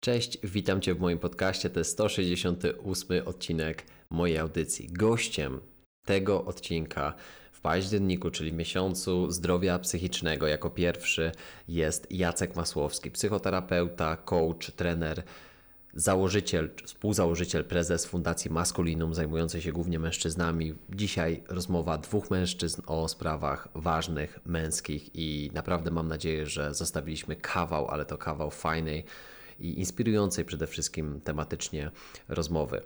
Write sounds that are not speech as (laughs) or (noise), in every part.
Cześć, witam Cię w moim podcaście. To jest 168 odcinek mojej audycji. Gościem tego odcinka w październiku, czyli miesiącu zdrowia psychicznego, jako pierwszy jest Jacek Masłowski, psychoterapeuta, coach, trener, założyciel, współzałożyciel, prezes Fundacji Maskulinum, zajmującej się głównie mężczyznami. Dzisiaj rozmowa dwóch mężczyzn o sprawach ważnych, męskich i naprawdę mam nadzieję, że zostawiliśmy kawał, ale to kawał fajnej i inspirującej przede wszystkim tematycznie rozmowy.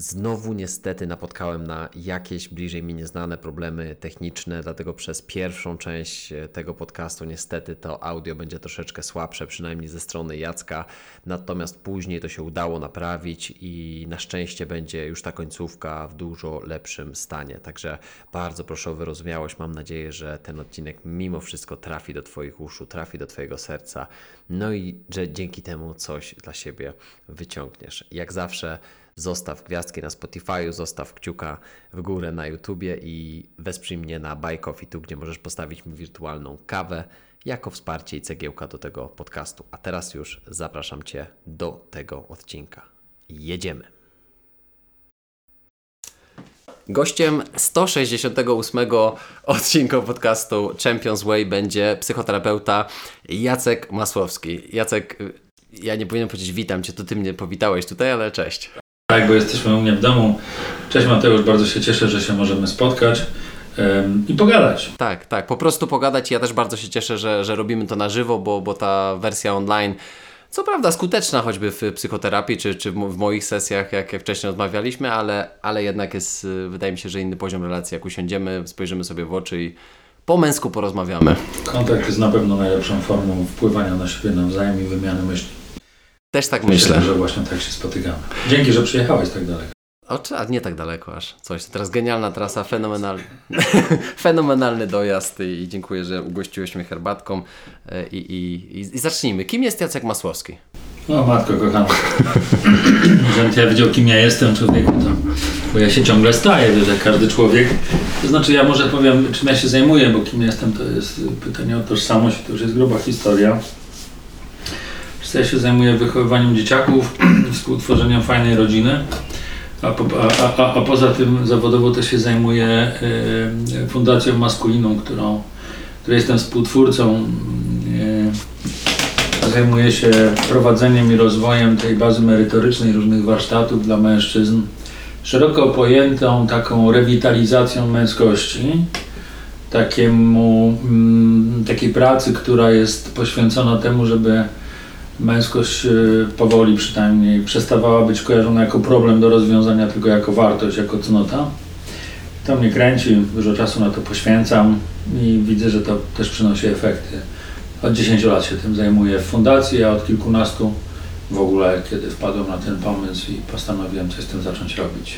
Znowu niestety napotkałem na jakieś bliżej mi nieznane problemy techniczne, dlatego przez pierwszą część e, tego podcastu niestety to audio będzie troszeczkę słabsze, przynajmniej ze strony Jacka. Natomiast później to się udało naprawić i na szczęście będzie już ta końcówka w dużo lepszym stanie. Także bardzo proszę o wyrozumiałość. Mam nadzieję, że ten odcinek mimo wszystko trafi do Twoich uszu, trafi do Twojego serca. No i że dzięki temu coś dla siebie wyciągniesz. Jak zawsze zostaw gwiazdki na Spotify, zostaw kciuka w górę na YouTubie i wesprzyj mnie na Buy Coffee, tu gdzie możesz postawić mi wirtualną kawę jako wsparcie i cegiełka do tego podcastu. A teraz już zapraszam Cię do tego odcinka. Jedziemy. Gościem 168 odcinka podcastu Champions Way będzie psychoterapeuta Jacek Masłowski. Jacek, ja nie powinienem powiedzieć witam Cię, to Ty mnie powitałeś tutaj, ale cześć. Tak, bo jesteśmy u mnie w domu. Cześć Mateusz, bardzo się cieszę, że się możemy spotkać i pogadać. Tak, tak, po prostu pogadać. Ja też bardzo się cieszę, że, że robimy to na żywo, bo, bo ta wersja online, co prawda skuteczna choćby w psychoterapii czy, czy w moich sesjach, jak, wcześniej rozmawialiśmy, ale, ale jednak jest, wydaje mi się, że inny poziom relacji. Jak usiądziemy, spojrzymy sobie w oczy i po męsku porozmawiamy. Kontakt jest na pewno najlepszą formą wpływania na siebie nawzajem i wymiany myśli. Też tak myślę. Myślę, że właśnie tak się spotykamy. Dzięki, że przyjechałeś tak daleko. O, a nie tak daleko aż. Coś. Teraz genialna trasa, fenomenalny, (laughs) fenomenalny dojazd i dziękuję, że ugościłeś mnie herbatką. E, I, i, i, zacznijmy. Kim jest Jacek Masłowski? O matko kochana. (laughs) Żebym ja wiedział kim ja jestem człowieku, to, bo ja się ciągle staję, wiesz, jak każdy człowiek. To znaczy ja może powiem czym ja się zajmuję, bo kim jestem to jest pytanie o tożsamość, to już jest gruba historia. Ja się zajmuję wychowywaniem dzieciaków, (clears throat) współtworzeniem fajnej rodziny, a, po, a, a, a poza tym zawodowo też się zajmuję y, Fundacją Maskuliną, którą, której jestem współtwórcą. Y, zajmuję się prowadzeniem i rozwojem tej bazy merytorycznej różnych warsztatów dla mężczyzn, szeroko pojętą taką rewitalizacją męskości, takiemu, mm, takiej pracy, która jest poświęcona temu, żeby męskość y, powoli przynajmniej przestawała być kojarzona jako problem do rozwiązania, tylko jako wartość, jako cnota. To mnie kręci, dużo czasu na to poświęcam i widzę, że to też przynosi efekty. Od 10 lat się tym zajmuję w fundacji, a od kilkunastu w ogóle, kiedy wpadłem na ten pomysł i postanowiłem coś z tym zacząć robić.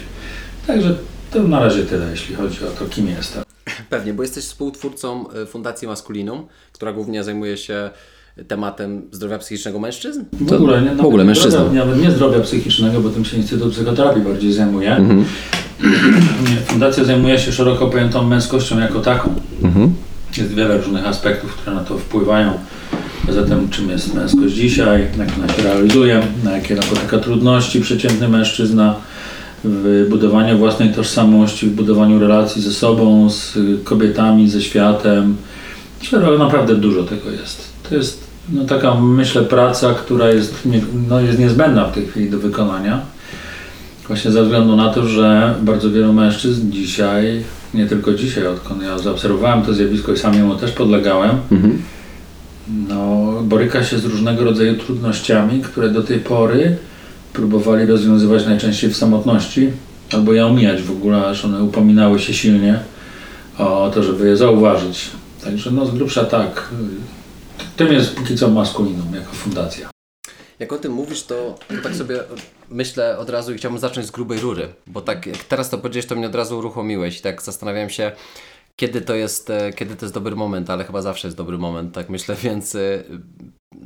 Także to na razie tyle, jeśli chodzi o to, kim jestem. Pewnie, bo jesteś współtwórcą y, Fundacji Maskulinum, która głównie zajmuje się tematem zdrowia psychicznego mężczyzn? W ogóle, nie, w ogóle mężczyzn. Nawet nie zdrowia psychicznego, bo tym się Instytut Psychoterapii bardziej zajmuje. Mhm. (clears throat) Fundacja zajmuje się szeroko pojętą męskością jako taką. Mhm. Jest wiele różnych aspektów, które na to wpływają. Zatem czym jest męskość dzisiaj, jak ona się realizuje, na jakie napotyka trudności przeciętny mężczyzna w budowaniu własnej tożsamości, w budowaniu relacji ze sobą, z kobietami, ze światem. Myślę, że naprawdę dużo tego jest. To jest no, taka, myślę, praca, która jest, nie, no, jest niezbędna w tej chwili do wykonania. Właśnie ze względu na to, że bardzo wielu mężczyzn dzisiaj, nie tylko dzisiaj, odkąd ja zaobserwowałem to zjawisko i sam jemu też podlegałem, mhm. no, boryka się z różnego rodzaju trudnościami, które do tej pory próbowali rozwiązywać najczęściej w samotności, albo je omijać w ogóle, aż one upominały się silnie o to, żeby je zauważyć. Także no z grubsza tak, tym jest póki co maskulinum jako fundacja. Jak o tym mówisz, to, to, tak sobie myślę od razu i chciałbym zacząć z grubej rury, bo tak jak teraz to powiedziałeś, to mnie od razu uruchomiłeś i tak zastanawiałem się, kiedy to jest, e, kiedy to jest dobry moment, ale chyba zawsze jest dobry moment, tak myślę, (laughs) więc e,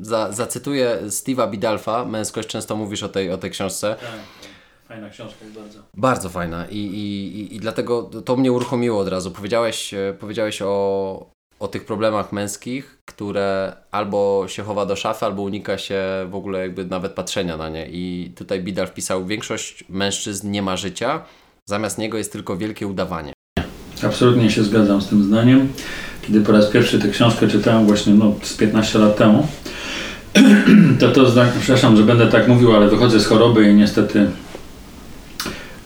za, zacytuję Steve'a Bidalfa, męskość, często mówisz o tej, o tej książce. Tak, tak. Fajna książka jest bardzo. Bardzo fajna i, i, i, i dlatego to mnie uruchomiło od razu. Powiedziałeś, e, powiedziałeś o, o tych problemach męskich, które albo się chowa do szafy, albo unika się w ogóle jakby nawet patrzenia na nie. I tutaj Bidal wpisał, większość mężczyzn nie ma życia, zamiast niego jest tylko wielkie udawanie. Absolutnie się zgadzam z tym zdaniem. Kiedy po raz pierwszy tę książkę czytałem właśnie no, z 15 lat temu, (clears throat) to to zdanie, przepraszam, że będę tak mówił, ale wychodzę z choroby i niestety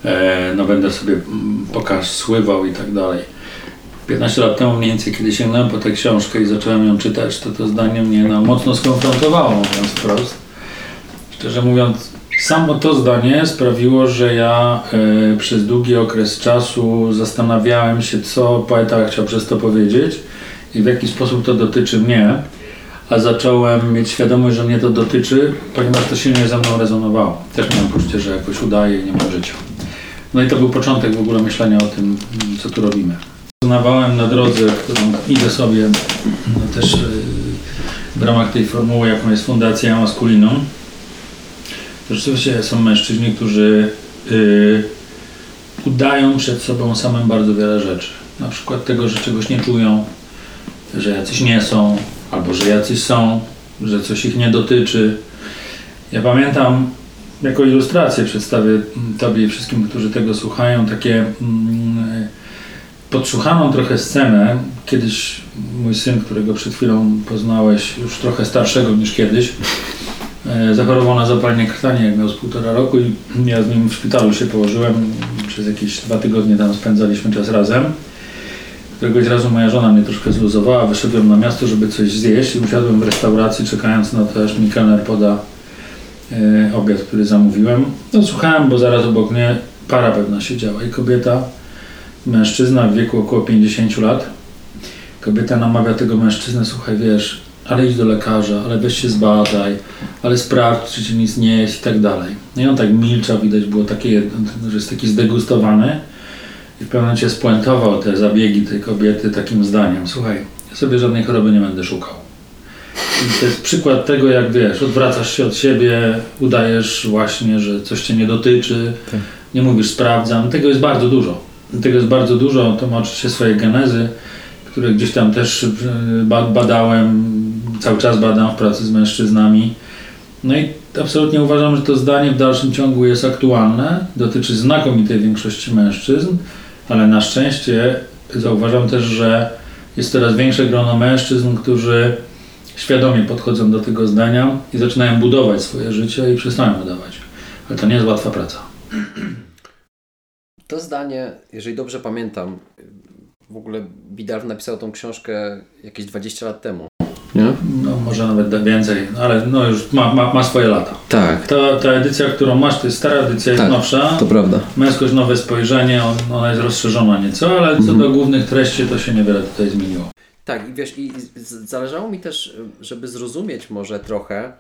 e, no będę sobie mm, pokaż sływał i tak dalej. 15 lat temu mniej więcej, kiedy sięgnąłem po tę książkę i zacząłem ją czytać, to to zdanie mnie no, mocno skonfrontowało, mówiąc wprost. Szczerze mówiąc, samo to zdanie sprawiło, że ja e, przez długi okres czasu zastanawiałem się, co poeta chciał przez to powiedzieć i w jaki sposób to dotyczy mnie, a zacząłem mieć świadomość, że mnie to dotyczy, ponieważ to silnie ze mną rezonowało. Też miałem poczucie, że jakoś udaje i nie mam życia. No i to był początek w ogóle myślenia o tym, co tu robimy. Poznawałem na drodze, którą idę sobie no też e, w ramach tej formuły, jaką jest Fundacja Maskuliną. Rzeczywiście są mężczyźni, którzy yy, udają przed sobą samym bardzo wiele rzeczy. Na przykład tego, że czegoś nie czują, że jacyś nie są, albo że jacyś są, że coś ich nie dotyczy. Ja pamiętam, jako ilustrację przedstawię Tobie i wszystkim, którzy tego słuchają, takie mm, podsłuchaną trochę scenę. Kiedyś mój syn, którego przed chwilą poznałeś, już trochę starszego niż kiedyś, e, zachorował na zapalenie krtani, jak miał z półtora roku i ja z nim w szpitalu się położyłem. Przez jakieś dwa tygodnie tam spędzaliśmy czas razem. Któregoś razu moja żona mnie troszkę zluzowała, wyszedłem na miasto, żeby coś zjeść i usiadłem w restauracji, czekając na to, aż mi kelner poda e, obiad, który zamówiłem. No słuchałem, bo zaraz obok mnie para pewna siedziała i kobieta mężczyzna w wieku około 50 lat. Kobieta namawia tego mężczyznę, słuchaj, wiesz, ale idź do lekarza, ale weź się zbadaj, ale sprawdź, czy ci nic nie jest i tak dalej. No i on tak milczał, widać było takie, że jest taki zdegustowany i w pewnym momencie spuentował te zabiegi tej kobiety takim zdaniem. Słuchaj, ja sobie żadnej choroby nie będę szukał. I to jest przykład tego, jak wiesz, odwracasz się od siebie, udajesz właśnie, że coś cię nie dotyczy, tak. nie mówisz sprawdzam. Tego jest bardzo dużo. Tego jest bardzo dużo, to ma oczywiście swoje genezy, które gdzieś tam też e, badałem, cały czas badam w pracy z mężczyznami. No i absolutnie uważam, że to zdanie w dalszym ciągu jest aktualne, dotyczy znakomitej większości mężczyzn, ale na szczęście zauważam też, że jest coraz większe grono mężczyzn, którzy świadomie podchodzą do tego zdania i zaczynają budować swoje życie i przestają budować. Ale to nie jest łatwa praca. To zdanie, jeżeli dobrze pamiętam, w ogóle Bidar napisał tą książkę jakieś 20 lat temu. Nie? No może nawet więcej, no, ale no już ma, ma, ma swoje lata. Tak. Ta, ta edycja, którą masz, to jest stara edycja, jest tak, nowsza. to prawda. Męskość, nowe spojrzenie, on, ona jest rozszerzona nieco, ale co mhm. do głównych treści to się niewiele tutaj zmieniło. Tak, i wiesz, i zależało mi też, żeby zrozumieć może trochę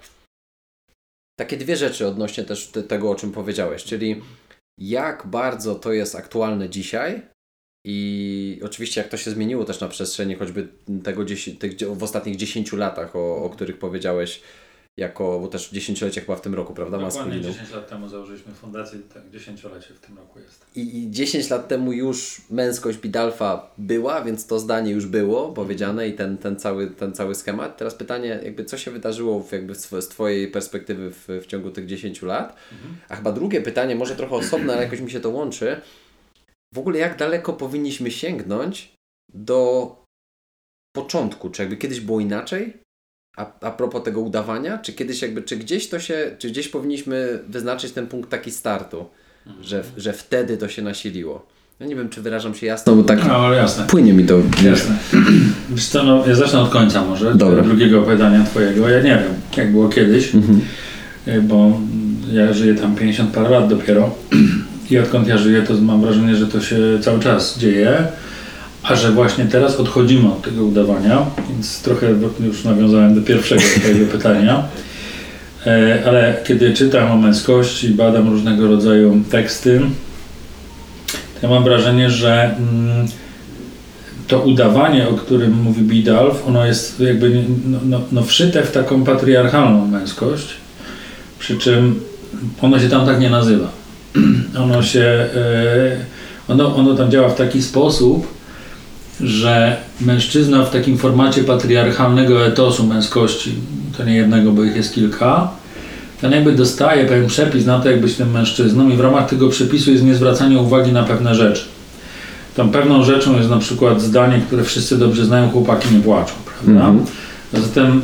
takie dwie rzeczy odnośnie też tego, o czym powiedziałeś, czyli jak bardzo to jest aktualne dzisiaj i oczywiście jak to się zmieniło też na przestrzeni choćby tego tych, w ostatnich 10 latach, o, o których powiedziałeś, jako, bo też dziesięciolecie chyba w tym roku, prawda? Dokładnie 10 lat temu założyliśmy fundację, tak, dziesięciolecie w tym roku jest. I, I 10 lat temu już męskość Bidalfa była, więc to zdanie już było powiedziane i ten, ten, cały, ten cały schemat. Teraz pytanie, jakby co się wydarzyło w, jakby z Twojej perspektywy w, w ciągu tych 10 lat? Mhm. A chyba drugie pytanie, może trochę osobne, ale jakoś mi się to łączy. W ogóle jak daleko powinniśmy sięgnąć do początku? Czy jakby kiedyś było inaczej? A, a propos tego udawania, czy kiedyś jakby, czy gdzieś to się, czy gdzieś powinniśmy wyznaczyć ten punkt taki startu, mhm. że, że wtedy to się nasiliło? No nie wiem, czy wyrażam się jasno, bo tak no, płynie mi to. Jasne. (clears throat) Wiesz co, no, ja zacznę od końca może, Dobra. drugiego pytania twojego. Ja nie wiem, jak było kiedyś, mhm. E, bo ja żyję tam 50 parę lat dopiero (clears throat) i odkąd ja żyję, to mam wrażenie, że to się cały czas dzieje. A że właśnie teraz odchodzimy od tego udawania, więc trochę już nawiązałem do pierwszego twojego (laughs) pytania. E, ale kiedy czytam o męskości, badam różnego rodzaju teksty, to ja mam wrażenie, że mm, to udawanie, o którym mówi Bidalf, ono jest jakby no, no, no wszyte w taką patriarchalną męskość, przy czym ono się tam tak nie nazywa. (clears throat) Ono się, e, ono, ono tam działa w taki sposób, że mężczyzna w takim formacie patriarchalnego etosu męskości, to nie jednego, bo ich jest kilka, ten jakby dostaje pewien przepis na to, jak być tym mężczyzną i w ramach tego przepisu jest niezwracanie uwagi na pewne rzeczy. Tą pewną rzeczą jest na przykład zdanie, które wszyscy dobrze znają, chłopaki nie płaczą, prawda? Mhm. Zatem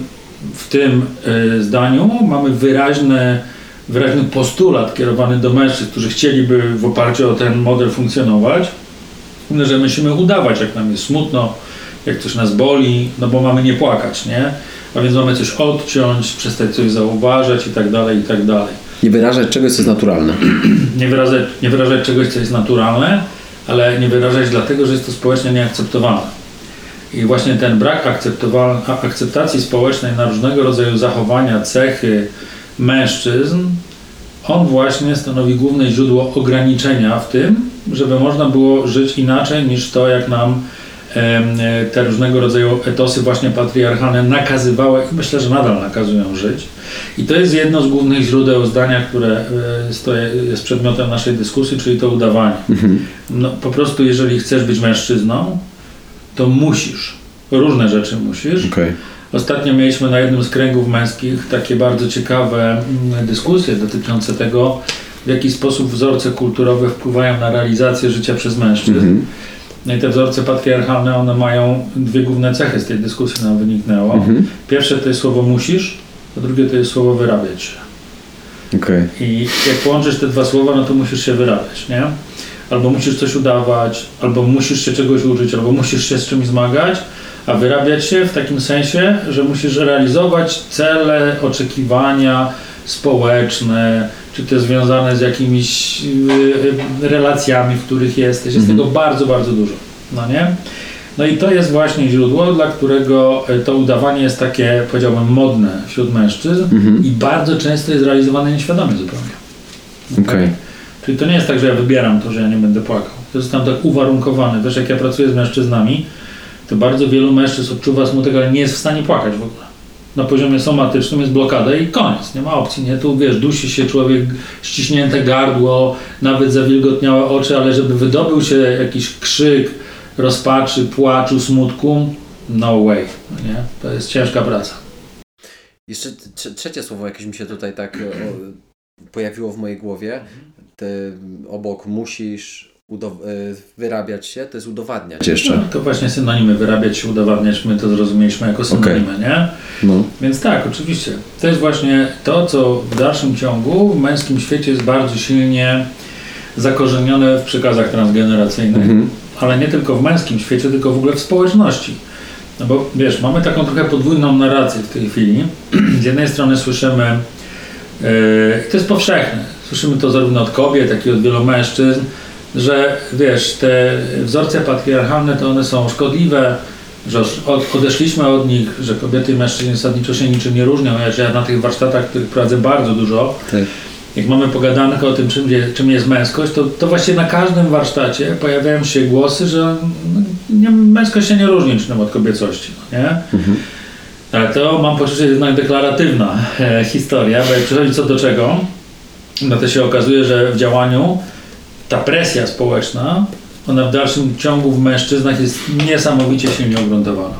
w tym y, zdaniu mamy wyraźny, wyraźny postulat kierowany do mężczyzn, którzy chcieliby w oparciu o ten model funkcjonować, że musimy udawać, jak nam jest smutno, jak coś nas boli, no bo mamy nie płakać, nie? A więc mamy coś odciąć, przestać coś zauważać i tak dalej, i tak dalej. Nie wyrażać czegoś, co jest naturalne. (clears throat) nie, wyrażać, nie wyrażać czegoś, co jest naturalne, ale nie wyrażać dlatego, że jest to społecznie nieakceptowalne. I właśnie ten brak akceptacji społecznej na różnego rodzaju zachowania, cechy mężczyzn, on właśnie stanowi główne źródło ograniczenia w tym, żeby można było żyć inaczej niż to, jak nam te różnego rodzaju etosy właśnie patriarchalne nakazywały i myślę, że nadal nakazują żyć. I to jest jedno z głównych źródeł zdania, które e, jest przedmiotem naszej dyskusji, czyli to udawanie. Mhm. No, po prostu jeżeli chcesz być mężczyzną, to musisz. Różne rzeczy musisz. Okay. Ostatnio mieliśmy na jednym z kręgów męskich takie bardzo ciekawe mm, dyskusje dotyczące tego, w jaki sposób wzorce kulturowe wpływają na realizację życia przez mężczyzn. -hmm. No i te wzorce patriarchalne, one mają dwie główne cechy z tej dyskusji nam wyniknęło. -hmm. Pierwsze to jest słowo musisz, a drugie to jest słowo wyrabiać się. Okay. I jak połączysz te dwa słowa, no to musisz się wyrabiać, nie? Albo musisz coś udawać, albo musisz się czegoś uczyć, albo musisz się z czymś zmagać, a wyrabiać się w takim sensie, że musisz realizować cele, oczekiwania społeczne, czy to związane z jakimiś y, y, relacjami, w których jesteś. Jest mhm. tego bardzo, bardzo dużo. No nie? No i to jest właśnie źródło, dla którego y, to udawanie jest takie, powiedziałbym, modne wśród mężczyzn mhm. i bardzo często jest realizowane nieświadomie zupełnie. Okay. okay. Czyli to nie jest tak, że ja wybieram to, że ja nie będę płakał. To jest tam tak uwarunkowane. Też jak ja pracuję z mężczyznami, to bardzo wielu mężczyzn odczuwa smutek, ale nie jest w stanie płakać w ogóle. Na poziomie somatycznym jest blokada i koniec, nie ma opcji, nie? Tu wiesz, dusi się człowiek, ściśnięte gardło, nawet zawilgotniałe oczy, ale żeby wydobył się jakiś krzyk rozpaczy, płaczu, smutku, no way, nie? To jest ciężka praca. Jeszcze trzecie słowo jakieś mi się tutaj tak o, pojawiło w mojej głowie. Ty obok musisz, E, wyrabiać się, to jest udowadniać jeszcze. No, to właśnie synonimy wyrabiać się, udowadniać, my to zrozumieliśmy jako synonimy, okay. nie? No. Więc tak, oczywiście. To jest właśnie to, co w dalszym ciągu w męskim świecie jest bardzo silnie zakorzenione w przekazach transgeneracyjnych, mhm. ale nie tylko w męskim świecie, tylko w ogóle w społeczności. No bo wiesz, mamy taką trochę podwójną narrację w tej chwili. (clears throat) Z jednej strony słyszymy, yy, to jest powszechne, słyszymy to zarówno od kobiet, jak i od wielu mężczyzn, że wiesz, te wzorce patriarchalne to one są szkodliwe, że od, odeszliśmy od nich, że kobiety i mężczyźni zasadniczo się niczym nie różnią. Ja, ja na tych warsztatach, których prowadzę bardzo dużo, tak. jak mamy pogadankę o tym, czym, czym jest męskość, to, to właśnie na każdym warsztacie pojawiają się głosy, że no, nie, męskość się nie różni niczym od kobiecości. No, nie? Mhm. Ale to mam poczucie, że jednak deklaratywna e, historia, bo jak przychodzi co do czego, no to się okazuje, że w działaniu ta presja społeczna, ona w dalszym ciągu w mężczyznach jest niesamowicie silnie ugruntowana.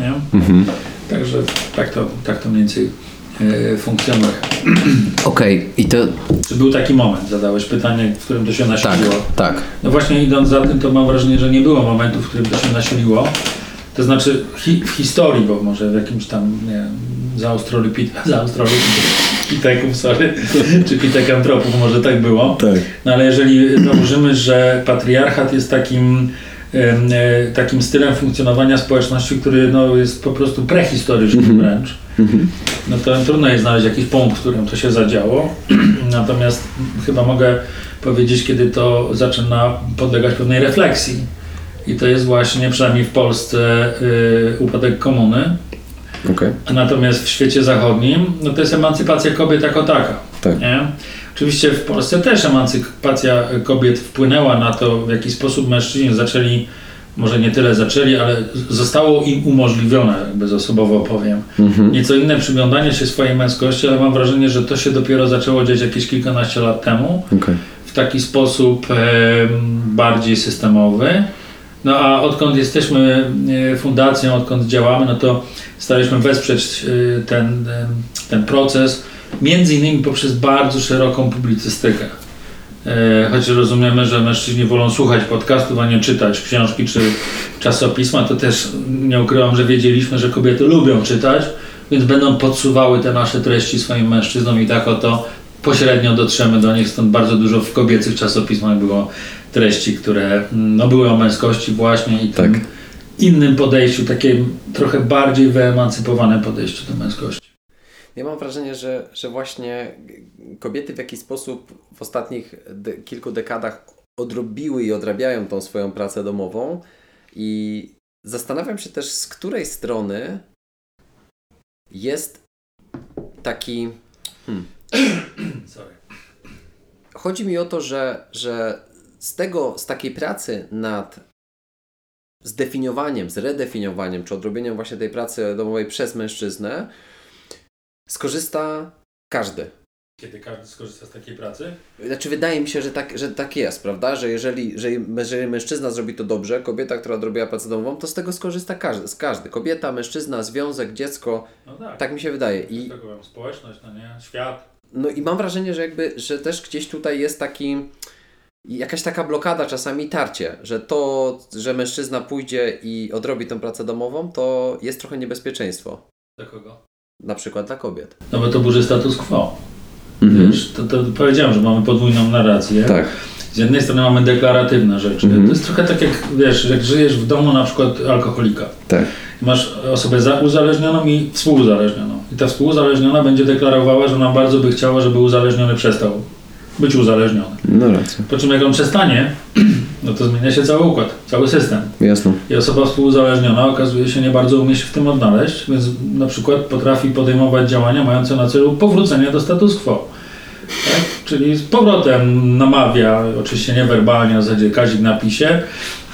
Nie? Mhm. Także tak to, tak to mniej więcej e, funkcjonuje. (clears throat) Okej, okay. i to... Czy był taki moment, zadałeś pytanie, w którym to się nasiliło? Tak, tak. No właśnie idąc za tym, to mam wrażenie, że nie było momentu, w którym to się nasiliło. To znaczy hi w historii, bo może w jakimś tam, nie wiem, za Austrolipiteków, (laughs) sorry, (laughs) czy Pitekantropów, może tak było. Tak. No ale jeżeli założymy, że patriarchat jest takim e, takim stylem funkcjonowania społeczności, który no, jest po prostu prehistoryczny mm -hmm. wręcz, -hmm. no to trudno jest znaleźć jakiś punkt, w którym to się zadziało. (clears throat) Natomiast chyba mogę powiedzieć, kiedy to zaczyna podlegać pewnej refleksji. I to jest właśnie, przynajmniej w Polsce, y, upadek komuny. Okay. Natomiast w świecie zachodnim, no to jest emancypacja kobiet jako taka. Tak. Nie? Oczywiście w Polsce też emancypacja kobiet wpłynęła na to, w jaki sposób mężczyźni zaczęli, może nie tyle zaczęli, ale zostało im umożliwione, jakby zasobowo powiem, mhm. nieco inne przyglądanie się swojej męskości, ale mam wrażenie, że to się dopiero zaczęło dziać jakieś kilkanaście lat temu. Okay. W taki sposób e, bardziej systemowy. No a odkąd jesteśmy e, fundacją, odkąd działamy, no to staraliśmy wesprzeć e, ten, e, ten proces, między innymi poprzez bardzo szeroką publicystykę. Choć rozumiemy, że mężczyźni wolą słuchać podcastów, a nie czytać książki czy czasopisma, to też nie ukrywam, że wiedzieliśmy, że kobiety lubią czytać, więc będą podsuwały te nasze treści swoim mężczyznom i tak oto pośrednio dotrzemy do nich, stąd bardzo dużo w kobiecych czasopismach było treści, które mm, no, były o męskości właśnie i tak. innym podejściu, takim trochę bardziej wyemancypowanym podejściu do męskości. Ja mam wrażenie, że, że właśnie kobiety w jakiś sposób w ostatnich de kilku dekadach odrobiły i odrabiają tą swoją pracę domową i zastanawiam się też, z której strony jest taki. Hmm. Sorry. Chodzi mi o to, że, że z tego, z takiej pracy nad zdefiniowaniem, zredefiniowaniem, czy odrobieniem właśnie tej pracy domowej przez mężczyznę, skorzysta każdy. Kiedy każdy skorzysta z takiej pracy? Znaczy, wydaje mi się, że tak, że tak jest, prawda? Że jeżeli, że jeżeli mężczyzna zrobi to dobrze, kobieta, która odrobiła pracę domową, to z tego skorzysta każdy. Z każdy. Kobieta, mężczyzna, związek, dziecko. No tak. tak mi się wydaje. I społeczność, no nie? Świat. No i mam wrażenie, że jakby, że też gdzieś tutaj jest taki jakaś taka blokada, czasami tarcie, że to, że mężczyzna pójdzie i odrobi tę pracę domową, to jest trochę niebezpieczeństwo. Dla kogo? Na przykład dla kobiet. No bo to burzy status quo. Mhm. Wiesz, to, to powiedziałem, że mamy podwójną narrację. Tak. Z jednej strony mamy deklaratywne rzeczy. Mhm. To jest trochę tak jak, wiesz, jak żyjesz w domu na przykład alkoholika. Tak. Masz osobę uzależnioną i współuzależnioną. I ta współuzależniona będzie deklarowała, że ona bardzo by chciała, żeby uzależniony przestał być uzależniony. No racja. Po czym jak on przestanie, (clears throat) no to zmienia się cały układ, cały system. Jasne. I osoba współuzależniona okazuje się nie bardzo umie się w tym odnaleźć, więc na przykład potrafi podejmować działania mające na celu powrócenie do status quo. Tak? Czyli z powrotem namawia, oczywiście nie werbalnie, na zasadzie Kazik napisie,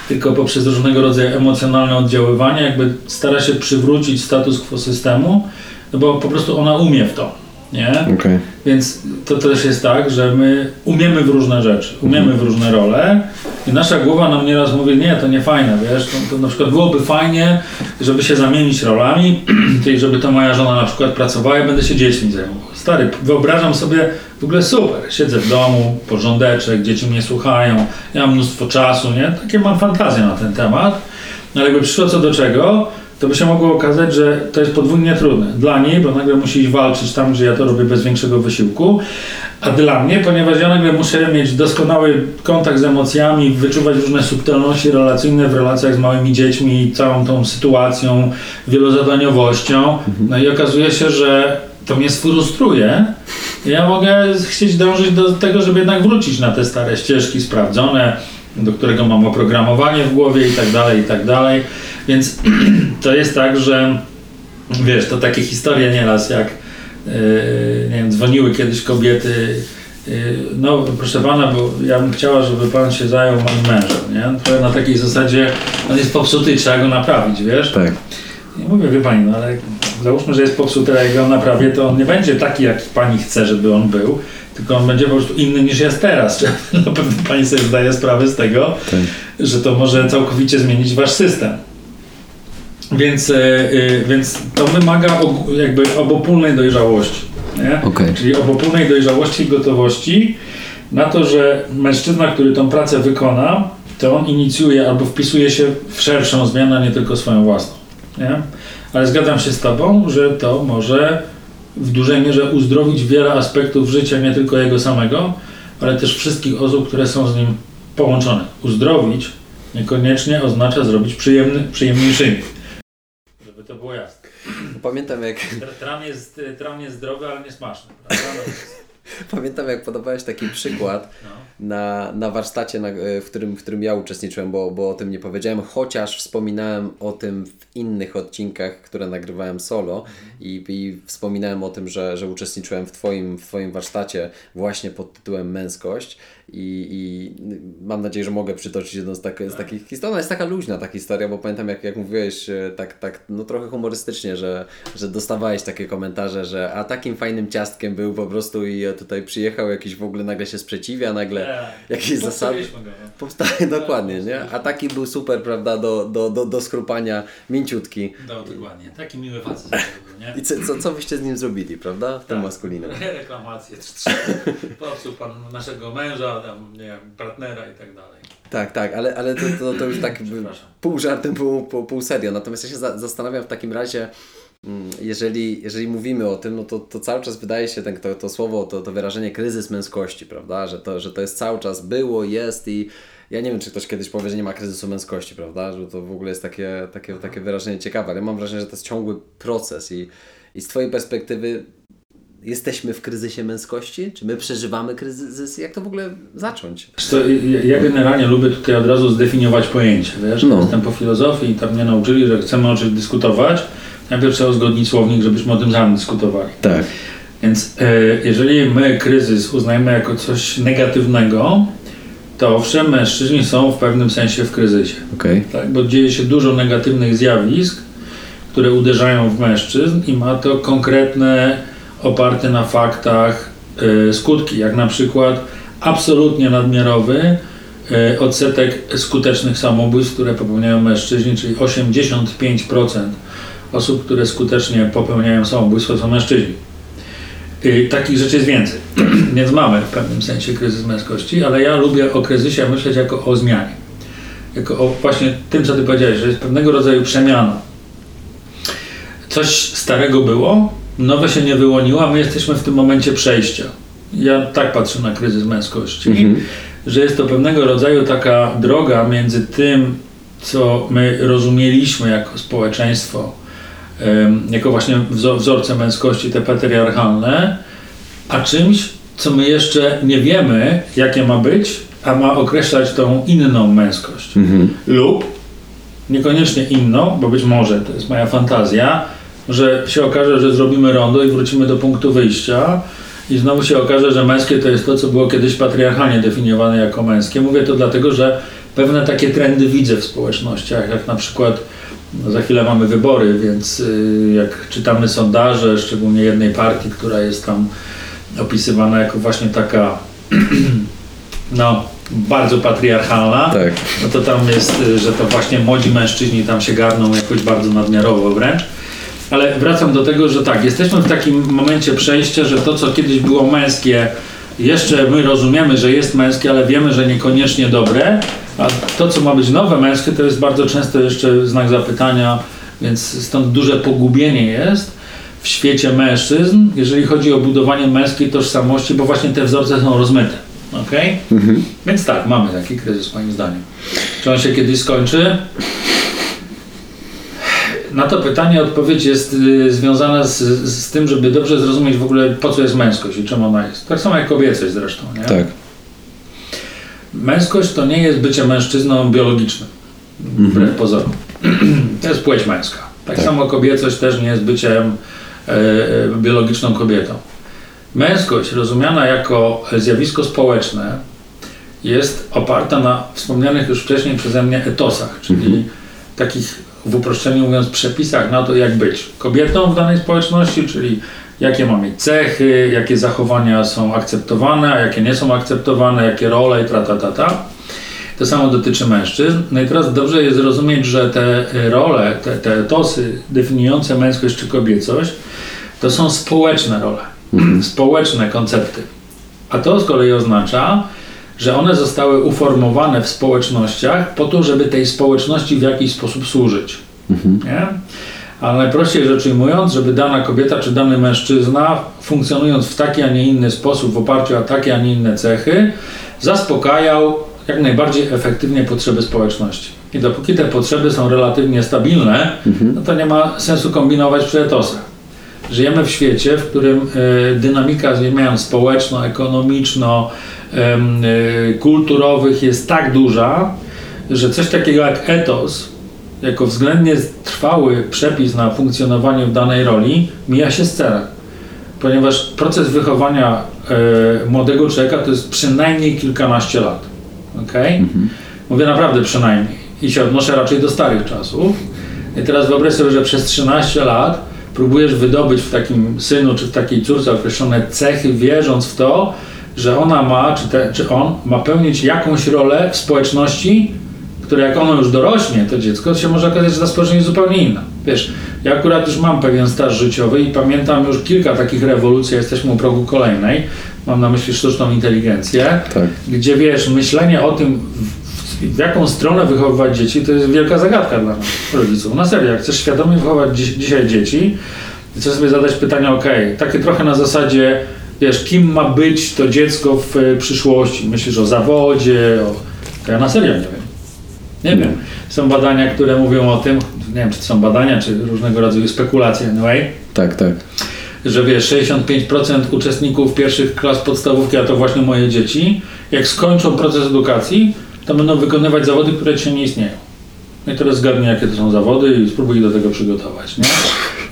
tylko poprzez różnego rodzaju emocjonalne oddziaływanie, jakby stara się przywrócić status quo systemu, no bo po prostu ona umie w to nie? Okay. Więc to też jest tak, że my umiemy w różne rzeczy, umiemy w różne role i nasza głowa nam nieraz mówi, nie, to nie fajne, wiesz, to, to na przykład byłoby fajnie, żeby się zamienić rolami, (clears throat) czyli żeby to moja żona na przykład pracowała i będę się dziećmi zajmował. Stary, wyobrażam sobie w ogóle super, siedzę w domu, porządeczek, dzieci mnie słuchają, ja mam mnóstwo czasu, nie? Takie mam fantazje na ten temat, ale jakby przyszło co do czego, to by się mogło okazać, że to jest podwójnie trudne. Dla niej, bo nagle musi walczyć tam, gdzie ja to robię bez większego wysiłku, a dla mnie, ponieważ ja nagle muszę mieć doskonały kontakt z emocjami, wyczuwać różne subtelności relacyjne w relacjach z małymi dziećmi, całą tą sytuacją, wielozadaniowością. Mhm. No i okazuje się, że to mnie sfrustruje. Ja mogę chcieć dążyć do tego, żeby jednak wrócić na te stare ścieżki sprawdzone, do którego mam oprogramowanie w głowie i tak dalej, i tak dalej. Więc (clears throat) to jest tak, że wiesz, to takie historie nieraz jak yy, nie wiem, dzwoniły kiedyś kobiety yy, no proszę pana, bo ja bym chciała, żeby pan się zajął moim mężem, nie? Trochę na takiej zasadzie, on jest popsuty, trzeba go naprawić, wiesz? Tak. I mówię, wie pani, no ale załóżmy, że jest popsuty, a jak go naprawię, to on nie będzie taki, jak pani chce, żeby on był, tylko on będzie po prostu inny niż jest teraz. (laughs) Na pewno pani sobie zdaje sprawę z tego, tak. że to może całkowicie zmienić wasz system. Więc, e, więc to wymaga jakby obopólnej dojrzałości. Nie? Okay. Czyli obopólnej dojrzałości i gotowości na to, że mężczyzna, który tą pracę wykona, to on inicjuje albo wpisuje się w szerszą zmianę, nie tylko swoją własną. Nie? Ale zgadzam się z Tobą, że to może w dużej mierze uzdrowić wiele aspektów życia, nie tylko jego samego, ale też wszystkich osób, które są z nim połączone. Uzdrowić niekoniecznie oznacza zrobić przyjemny, przyjemniejszymi. Żeby to było jasne. Pamiętam jak... Tram jest, tram jest zdrowy, ale nie smaczny. Pamiętam jak podawałeś taki przykład no. na, na warsztacie, na, w, którym, w którym ja uczestniczyłem, bo, bo o tym nie powiedziałem, chociaż wspominałem o tym w innych odcinkach, które nagrywałem solo mhm. i, i wspominałem o tym, że, że uczestniczyłem w twoim, w twoim warsztacie właśnie pod tytułem Męskość i, i mam nadzieję, że mogę przytoczyć jedną z, tak, z takich historii. Ona jest taka luźna ta historia, bo pamiętam jak, jak mówiłeś e, tak, tak no trochę humorystycznie, że, że dostawałeś takie komentarze, że a takim fajnym ciastkiem był po prostu i tutaj przyjechał jakiś w ogóle nagle się sprzeciwia, nagle tak. jakieś zasady. Powstaje dokładnie, nie? A taki był super, prawda, do, do, do, do skrupania, mięciutki. No, dokładnie, taki miły facet. (laughs) Nie? I co, co, co byście z nim zrobili, prawda? W tym tak. maskulinem. (laughs) Reklamacje, popsuł pan naszego męża, tam, nie wiem, partnera i tak dalej. Tak, tak, ale, ale to, to, to już tak pół żartem, pół, pół, pół serio. Natomiast ja się za, zastanawiam w takim razie, mm, jeżeli, jeżeli mówimy o tym, no to, to cały czas wydaje się ten, to, to słowo, to, to wyrażenie kryzys męskości, prawda? Że to, że to jest cały czas było, jest i ja nie wiem, czy ktoś kiedyś powie, że nie ma kryzysu męskości, prawda? Że to w ogóle jest takie, takie, takie wyrażenie ciekawe, ale mam wrażenie, że to jest ciągły proces i, i z Twojej perspektywy jesteśmy w kryzysie męskości? Czy my przeżywamy kryzys? Jak to w ogóle zacząć? To, ja generalnie lubię tutaj od razu zdefiniować pojęcie. Wiesz? No. Jestem po filozofii i tam mnie nauczyli, że chcemy o czymś dyskutować. Najpierw trzeba uzgodnić słownik, żebyśmy o tym sami dyskutowali. Tak. Więc e, jeżeli my kryzys uznajemy jako coś negatywnego, to owszem, mężczyźni są w pewnym sensie w kryzysie. Okay. Tak, bo dzieje się dużo negatywnych zjawisk, które uderzają w mężczyzn i ma to konkretne, oparte na faktach y, skutki, jak na przykład absolutnie nadmiarowy y, odsetek skutecznych samobójstw, które popełniają mężczyźni, czyli 85% osób, które skutecznie popełniają samobójstwo są mężczyźni. Y, takich rzeczy jest więcej. (clears throat) Więc mamy w pewnym sensie kryzys męskości, ale ja lubię o kryzysie myśleć jako o zmianie. Jako o właśnie tym, co ty powiedziałeś, że jest pewnego rodzaju przemiana. Coś starego było, nowe się nie wyłoniło, a my jesteśmy w tym momencie przejścia. Ja tak patrzę na kryzys męskości, mhm. że jest to pewnego rodzaju taka droga między tym, co my rozumieliśmy jako społeczeństwo, jako właśnie wzorce męskości, te patriarchalne, a czymś, co my jeszcze nie wiemy, jakie ma być, a ma określać tą inną męskość. Mhm. Lub niekoniecznie inną, bo być może to jest moja fantazja, że się okaże, że zrobimy rondo i wrócimy do punktu wyjścia i znowu się okaże, że męskie to jest to, co było kiedyś patriarchalnie definiowane jako męskie. Mówię to dlatego, że pewne takie trendy widzę w społecznościach, jak na przykład no za chwilę mamy wybory, więc y, jak czytamy sondaże, szczególnie jednej partii, która jest tam opisywana jako właśnie taka (clears throat) no, bardzo patriarchalna, tak. no to tam jest, y, że to właśnie młodzi mężczyźni tam się garną jakoś bardzo nadmiarowo wręcz. Ale wracam do tego, że tak, jesteśmy w takim momencie przejścia, że to, co kiedyś było męskie, jeszcze my rozumiemy, że jest męskie, ale wiemy, że niekoniecznie dobre, a to, co ma być nowe męskie, to jest bardzo często jeszcze znak zapytania, więc stąd duże pogubienie jest w świecie mężczyzn, jeżeli chodzi o budowanie męskiej tożsamości, bo właśnie te wzorce są rozmyte. Okay? Mhm. Więc tak, mamy taki kryzys moim zdaniem. Czy on się kiedyś skończy? Na to pytanie odpowiedź jest y, związana z, z tym, żeby dobrze zrozumieć w ogóle po co jest męskość i czym ona jest. Tak samo jak kobiecość zresztą. Nie? Tak. Męskość to nie jest bycie mężczyzną biologicznym, mhm. wbrew pozorom. (clears throat) to jest płeć męska. Tak, tak, samo kobiecość też nie jest byciem e, e, biologiczną kobietą. Męskość rozumiana jako zjawisko społeczne jest oparta na wspomnianych już wcześniej przeze mnie etosach, czyli mhm. takich w uproszczeniu mówiąc przepisach na to, jak być kobietą w danej społeczności, czyli jakie ma mieć cechy, jakie zachowania są akceptowane, a jakie nie są akceptowane, jakie role i ta, ta, ta. To samo dotyczy mężczyzn. No i teraz dobrze jest zrozumieć, że te role, te, te tosy definiujące męskość czy kobiecość, to są społeczne role, mhm. społeczne koncepty. A to z kolei oznacza, że one zostały uformowane w społecznościach po to, żeby tej społeczności w jakiś sposób służyć. Mhm. Nie? ale najprościej rzecz ujmując, żeby dana kobieta czy dany mężczyzna, funkcjonując w taki, a nie inny sposób, w oparciu o takie, a nie inne cechy, zaspokajał jak najbardziej efektywnie potrzeby społeczności. I dopóki te potrzeby są relatywnie stabilne, mhm. no to nie ma sensu kombinować przy etosach. Żyjemy w świecie, w którym y, dynamika zmian społeczno-ekonomiczno, kulturowych jest tak duża, że coś takiego jak etos jako względnie trwały przepis na funkcjonowanie w danej roli mija się z celem. Ponieważ proces wychowania e, młodego człowieka to jest przynajmniej kilkanaście lat. Okay? Mhm. Mówię naprawdę przynajmniej. I się odnoszę raczej do starych czasów. I teraz wyobraź sobie, że przez 13 lat próbujesz wydobyć w takim synu czy w takiej córce określone cechy, wierząc w to, że ona ma, czy, te, czy on ma pełnić jakąś rolę w społeczności, która jak ono już dorośnie, to dziecko, się może okazać, że ta społeczność jest zupełnie inna. Wiesz, ja akurat już mam pewien staż życiowy i pamiętam już kilka takich rewolucji, jesteśmy u progu kolejnej, mam na myśli sztuczną inteligencję, tak. gdzie wiesz, myślenie o tym, w, jaką stronę wychowywać dzieci, to jest wielka zagadka dla nas, rodziców. Na serio, jak chcesz świadomie wychować dziś, dzisiaj dzieci, chcesz sobie zadać pytanie, ok, takie trochę na zasadzie, wiesz, kim ma być to dziecko w e, przyszłości? Myślisz o zawodzie, o... To ja na serio nie wiem. Nie wiem. Są badania, które mówią o tym, nie wiem, czy to są badania, czy różnego rodzaju spekulacje, anyway. Tak, tak. Że wiesz, 65% uczestników pierwszych klas podstawówki, a to właśnie moje dzieci, jak skończą proces edukacji, to będą wykonywać zawody, które dzisiaj nie istnieją. No i teraz zgadnij, jakie to są zawody i spróbuj do tego przygotować, nie?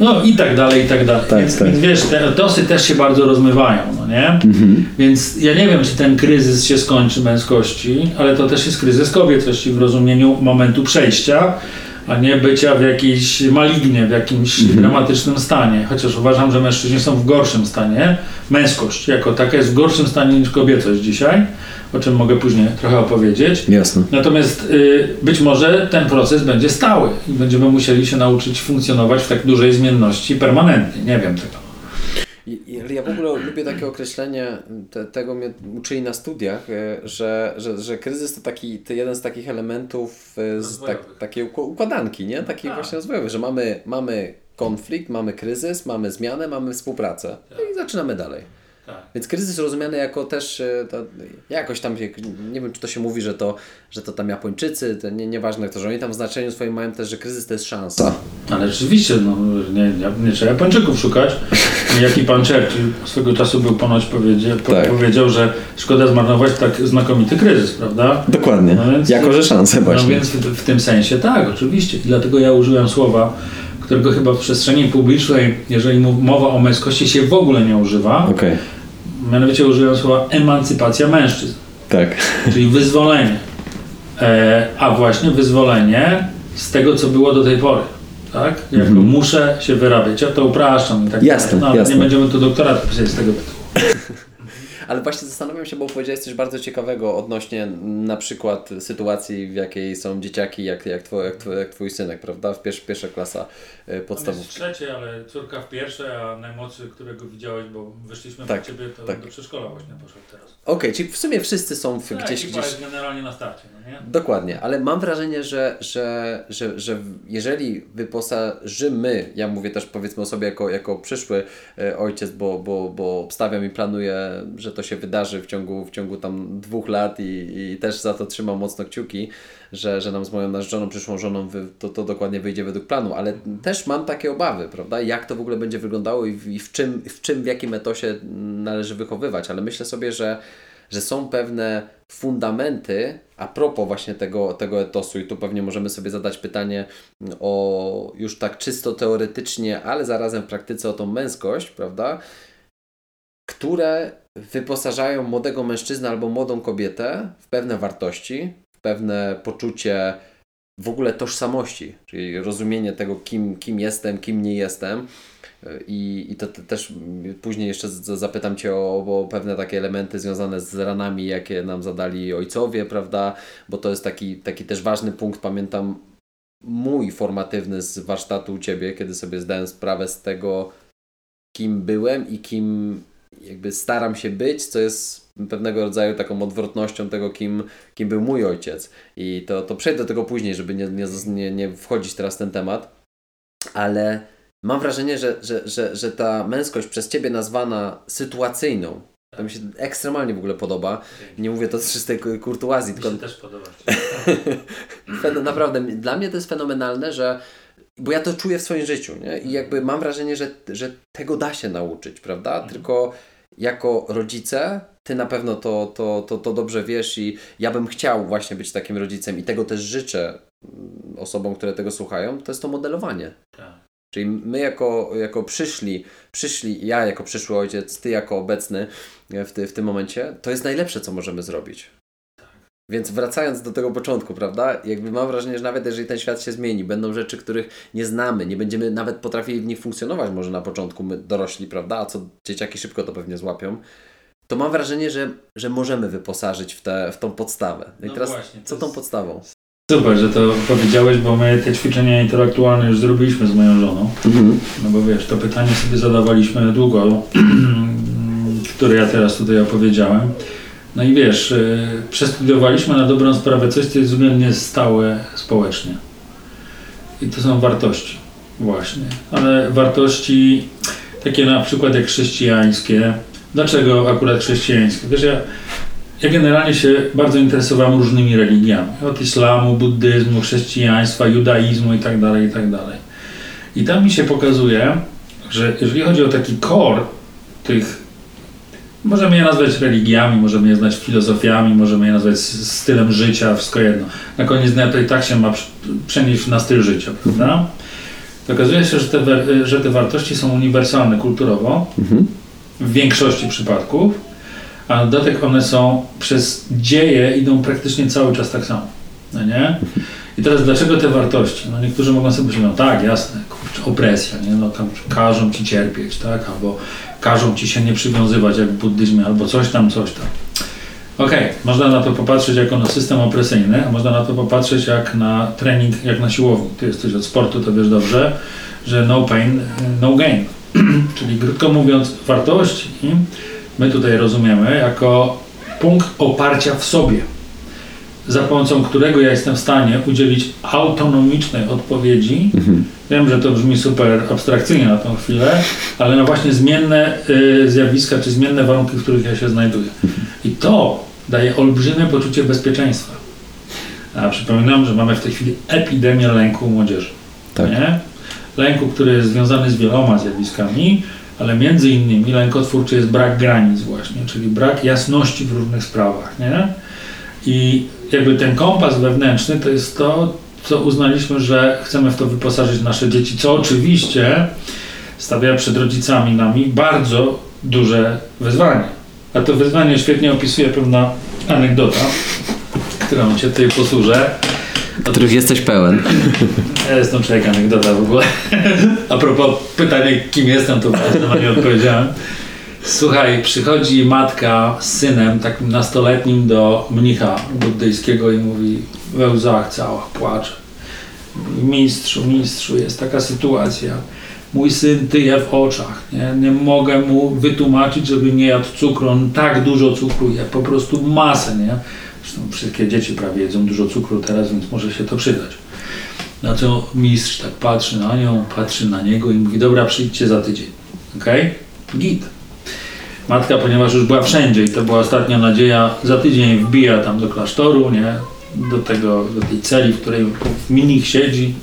No i tak dalej, i tak dalej. Tak, więc, tak. więc wiesz, te etosy też się bardzo rozmywają, no nie? Mhm. Więc ja nie wiem, czy ten kryzys się skończy męskości, ale to też jest kryzys kobiecości w rozumieniu momentu przejścia, a nie bycia w jakiejś malignie, w jakimś mhm. dramatycznym stanie. Chociaż uważam, że mężczyźni są w gorszym stanie. Męskość jako taka jest w gorszym stanie niż kobiecość dzisiaj o czym mogę później trochę opowiedzieć. Jasne. Natomiast y, być może ten proces będzie stały i będziemy musieli się nauczyć funkcjonować w tak dużej zmienności permanentnie. Nie wiem tego. Ja w ogóle lubię takie określenie, te, tego mnie uczyli na studiach, y, że, że, że kryzys to taki to jeden z takich elementów y, z tak, takiej układanki, nie? Takiej tak. właśnie rozwojowej, że mamy, mamy konflikt, mamy kryzys, mamy zmianę, mamy współpracę tak. i zaczynamy dalej. Tak. Więc kryzys rozumiany jako też, e, to jakoś tam, nie wiem czy to się mówi, że to, że to tam Japończycy, to nie, nieważne kto, że oni tam w znaczeniu swoim mają też, że kryzys to jest szansa. Ale rzeczywiście, no, nie, nie trzeba Japończyków szukać. Jaki pan Churchill swego czasu był ponoć powiedział, tak. powiedział, że szkoda zmarnować tak znakomity kryzys, prawda? Dokładnie, no więc, jako że szansę no właśnie. No więc w, w tym sensie tak, oczywiście. I dlatego ja użyłem słowa którego chyba w przestrzeni publicznej, jeżeli mowa o męskości się w ogóle nie używa, okay mianowicie użyłem słowa emancypacja mężczyzn. Tak. Czyli wyzwolenie. E, a właśnie wyzwolenie z tego, co było do tej pory. Tak? Jako -hmm. muszę się wyrabiać. Ja to upraszczam. Tak jasne, no, jasne. Nie będziemy tu doktoratu pisać z tego tytułu. (laughs) Ale właśnie zastanawiam się, bo powiedziałeś coś bardzo ciekawego odnośnie na przykład sytuacji, w jakiej są dzieciaki, jak, jak, twój, jak, twój, jak twój synek, prawda? W pierwsza, pierwsza klasa podstawówki. w trzeciej, ale córka w pierwszej, a najmłodszy, którego widziałeś, bo wyszliśmy tak, po Ciebie, to tak. do przedszkola właśnie poszedł teraz. Okej, okay, czyli w sumie wszyscy są w, tak, gdzieś... gdzieś... jest generalnie na starcie, no nie? Dokładnie, ale mam wrażenie, że, że, że, że jeżeli wyposażymy, ja mówię też powiedzmy o sobie jako, jako przyszły e, ojciec, bo, bo, bo obstawiam i planuję, że to się wydarzy w ciągu, w ciągu tam dwóch lat i, i też za to trzymam mocno kciuki, że, że nam z moją narzeczoną, przyszłą żoną to, to dokładnie wyjdzie według planu, ale też mam takie obawy, prawda, jak to w ogóle będzie wyglądało i w, i w czym, w czym, w jakim etosie należy wychowywać, ale myślę sobie, że że są pewne fundamenty a propos właśnie tego, tego etosu i tu pewnie możemy sobie zadać pytanie o już tak czysto teoretycznie, ale zarazem w praktyce o tą męskość, prawda? Które wyposażają młodego mężczyznę albo młodą kobietę w pewne wartości, w pewne poczucie w ogóle tożsamości, czyli rozumienie tego, kim, kim jestem, kim nie jestem, i, i to, to też później jeszcze zapytam Cię o, o, pewne takie elementy związane z ranami, jakie nam zadali ojcowie, prawda? Bo to jest taki, taki też ważny punkt, pamiętam mój formatywny z warsztatu u Ciebie, kiedy sobie zdałem sprawę z tego, kim byłem i kim jakby staram się być, co jest pewnego rodzaju taką odwrotnością tego, kim, kim był mój ojciec. I to, to przejdę do tego później, żeby nie, nie, nie wchodzić teraz w ten temat, ale mam wrażenie, że, że, że, że ta męskość przez ciebie nazwana sytuacyjną, to mi się ekstremalnie w ogóle podoba. Nie mówię to z czystej kurtuazji. Mi tylko... też podoba. (laughs) Naprawdę, dla mnie to jest fenomenalne, że bo ja to czuję w swoim życiu, nie? I jakby mam wrażenie, że, że tego da się nauczyć, prawda? Mhm. Tylko jako rodzice, ty na pewno to, to, to, to dobrze wiesz i ja bym chciał właśnie być takim rodzicem i tego też życzę mm, osobom, które tego słuchają, to jest to modelowanie. Tak. Czyli my jako, jako przyszli, przyszli, ja jako przyszły ojciec, ty jako obecny w, ty, w tym momencie, to jest najlepsze, co możemy zrobić. Więc wracając do tego początku, prawda? Jakby mam wrażenie, że nawet jeżeli ten świat się zmieni, będą rzeczy, których nie znamy, nie będziemy nawet potrafili w nich funkcjonować może na początku, my dorośli, prawda? A co dzieciaki szybko to pewnie złapią. To mam wrażenie, że, że możemy wyposażyć w, te, w tą podstawę. No I teraz właśnie, co tą podstawą? Super, że to powiedziałeś, bo my te ćwiczenia intelektualne już zrobiliśmy z moją żoną. Mhm. No bo wiesz, to pytanie sobie zadawaliśmy długo, (clears throat) które ja teraz tutaj opowiedziałem. No i wiesz, yy, przestudiowaliśmy na dobrą sprawę coś, co jest względnie stałe społecznie. I to są wartości właśnie. Ale wartości takie na przykład jak chrześcijańskie. Dlaczego akurat chrześcijańskie? Wiesz, ja, ja generalnie się bardzo interesowałem różnymi religiami. Od islamu, buddyzmu, chrześcijaństwa, judaizmu itd., tak itd. Tak I tam mi się pokazuje, że jeżeli chodzi o taki core tych Możemy je nazwać religiami, możemy je nazwać filozofiami, możemy je nazwać stylem życia, wszystko jedno. Na koniec dnia to i tak się ma przenieść na styl życia, prawda? To okazuje się, że te, że te wartości są uniwersalne kulturowo, mhm. w większości przypadków, a dodatek one są przez dzieje idą praktycznie cały czas tak samo. No nie? I teraz dlaczego te wartości? No niektórzy mogą sobie myśleć, no tak, jasne, kurczę, opresja, nie? No tam każą ci cierpieć, tak? Albo każą ci się nie przywiązywać jak w buddyzmie, albo coś tam, coś tam. Okej, okay, można na to popatrzeć jako na system opresyjny, a można na to popatrzeć jak na trening, jak na siłowni. Ty jesteś od sportu, to wiesz dobrze, że no pain, no gain. (clears throat) Czyli krótko mówiąc, wartości my tutaj rozumiemy jako punkt oparcia w sobie za pomocą którego ja jestem w stanie udzielić autonomicznej odpowiedzi. Mhm. Wiem, że to brzmi super abstrakcyjnie na tą chwilę, ale na właśnie zmienne y, zjawiska czy zmienne warunki, w których ja się znajduję. Mhm. I to daje olbrzymie poczucie bezpieczeństwa. A przypominam, że mamy w tej chwili epidemię lęku u młodzieży. Tak. Nie? Lęku, który jest związany z wieloma zjawiskami, ale między innymi lękotwórczy jest brak granic właśnie, czyli brak jasności w różnych sprawach. Nie? I jakby ten kompas wewnętrzny to jest to, co uznaliśmy, że chcemy w to wyposażyć nasze dzieci, co oczywiście stawia przed rodzicami nami bardzo duże wyzwanie. A to wyzwanie świetnie opisuje pewna anegdota, którą Cię tutaj posłużę. Których jesteś pełen. Ja jestem człowiek anegdota w ogóle. A propos pytania, kim jestem, to na nie odpowiedziałem. Słuchaj, przychodzi matka z synem, takim nastoletnim, do mnicha buddyjskiego i mówi we łzach cała, płacze. Mistrzu, mistrzu, jest taka sytuacja. Mój syn tyje w oczach. Nie, nie mogę mu wytłumaczyć, żeby nie jadł cukru. On tak dużo cukru je, po prostu masę. Nie? Zresztą wszystkie dzieci prawie jedzą dużo cukru teraz, więc może się to przydać. Na co mistrz tak patrzy na nią, patrzy na niego i mówi, dobra, przyjdźcie za tydzień. Okej? Git matka, ponieważ już była wszędzie i to była ostatnia nadzieja, za tydzień wbija tam do klasztoru, nie? Do, tego, do tej celi, w której mnich siedzi.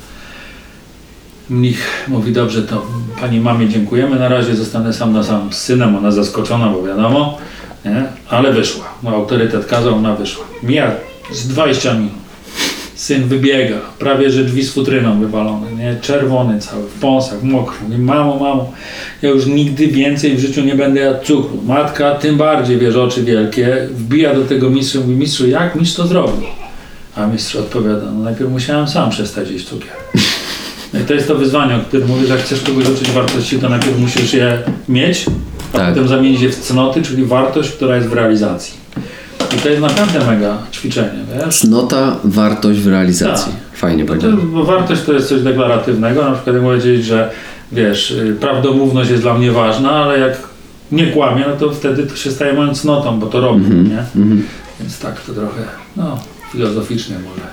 Mnich mówi, dobrze, to pani mamie dziękujemy, na razie zostanę sam na sam z synem, ona zaskoczona, bo wiadomo, nie? ale wyszła. No, autorytet kazał, ona wyszła. Mija z 20 minut. Syn wybiega, prawie że drzwi z futryną wywalone, nie? czerwony cały, w pąsach, mokry. Mówi, mamo, mamo, ja już nigdy więcej w życiu nie będę jadł cukru. Matka tym bardziej, wiesz, oczy wielkie, wbija do tego mistrza, mówi, mistrzu, jak mistrz to zrobił? A mistrz odpowiada, no najpierw musiałem sam przestać jeść cukier. No i to jest to wyzwanie, o którym mówisz, że jak chcesz kogoś uczyć wartości, to najpierw musisz je mieć, a tak. potem zamienić je w cnoty, czyli wartość, która jest w realizacji. I to jest naprawdę mega ćwiczenie, wiesz? Cnota, wartość w realizacji. Tak. Fajnie no to, Bo wartość to jest coś deklaratywnego, na przykład jak powiedzieć, że wiesz, y, prawdomówność jest dla mnie ważna, ale jak nie kłamie, no to wtedy to się staje moją cnotą, bo to robi, mm -hmm. nie? Mm -hmm. Więc tak to trochę, no, filozoficznie może.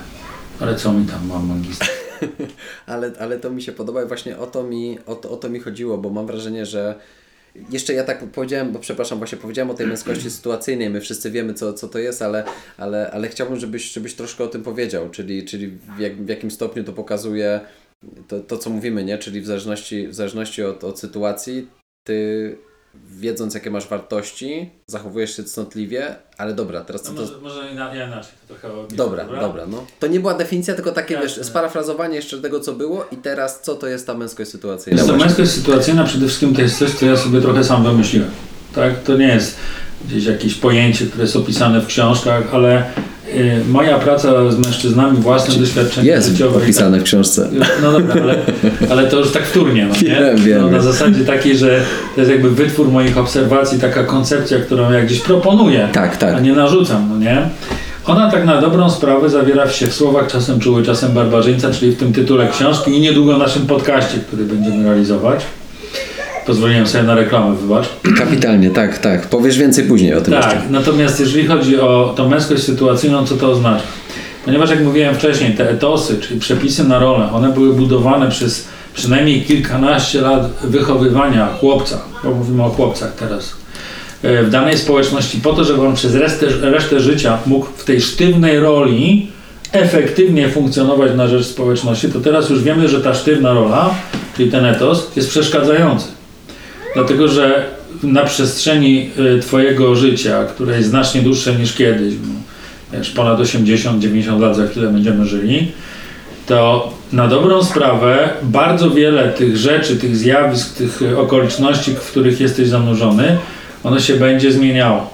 Ale co mi tam mam magister? (laughs) ale, ale to mi się podoba i właśnie o to mi, o to, o to mi chodziło, bo mam wrażenie, że jeszcze ja tak powiedziałem, bo przepraszam, właśnie powiedziałem o tej męskości sytuacyjnej, my wszyscy wiemy co, co to jest, ale, ale, ale chciałbym, żebyś, żebyś troszkę o tym powiedział, czyli, czyli w, jak, w jakim stopniu to pokazuje to, to, co mówimy, nie? Czyli w zależności, w zależności od, od sytuacji, ty wiedząc jakie masz wartości, zachowujesz się cnotliwie, ale dobra, teraz co no to... Może, może ja inaczej, to trochę dobra, dobra, dobra, no. To nie była definicja, tylko takie, Jasne. wiesz, sparafrazowanie jeszcze tego, co było i teraz co to jest ta męskość sytuacyjna? To męskość sytuacyjna przede wszystkim to jest coś, co ja sobie trochę sam wymyśliłem. Tak? To nie jest gdzieś jakieś pojęcie, które jest opisane w książkach, ale moja praca z mężczyznami, własne doświadczenie jest życiowe. Jest opisane tak, w książce. No dobra, ale, ale to już tak wtórnie, no, nie? Wiem, wiem, no, na zasadzie takiej, że to jest jakby wytwór moich obserwacji, taka koncepcja, którą ja gdzieś proponuję, tak, tak. a nie narzucam, no nie? Ona tak na dobrą sprawę zawiera się w słowach czasem czuły, czasem barbarzyńca, czyli w tym tytule książki i niedługo w naszym podcaście, który będziemy realizować. Pozwoliłem sobie na reklamę, wybacz. Kapitalnie, tak, tak. Powiesz więcej później o tym Tak, jeszcze. natomiast jeżeli chodzi o tą męskość sytuacyjną, co to oznacza? Ponieważ jak mówiłem wcześniej, te etosy, czyli przepisy na rolę, one były budowane przez przynajmniej kilkanaście lat wychowywania chłopca, bo mówimy o chłopcach teraz, e, w danej społeczności po to, żeby on przez resztę, resztę życia mógł w tej sztywnej roli efektywnie funkcjonować na rzecz społeczności, to teraz już wiemy, że ta sztywna rola, czyli ten etos, jest przeszkadzający. Dlatego, że na przestrzeni y, Twojego życia, które jest znacznie dłuższe niż kiedyś, wiesz, ponad 80-90 lat, za chwilę będziemy żyli, to na dobrą sprawę bardzo wiele tych rzeczy, tych zjawisk, tych okoliczności, w których jesteś zanurzony, ono się będzie zmieniało.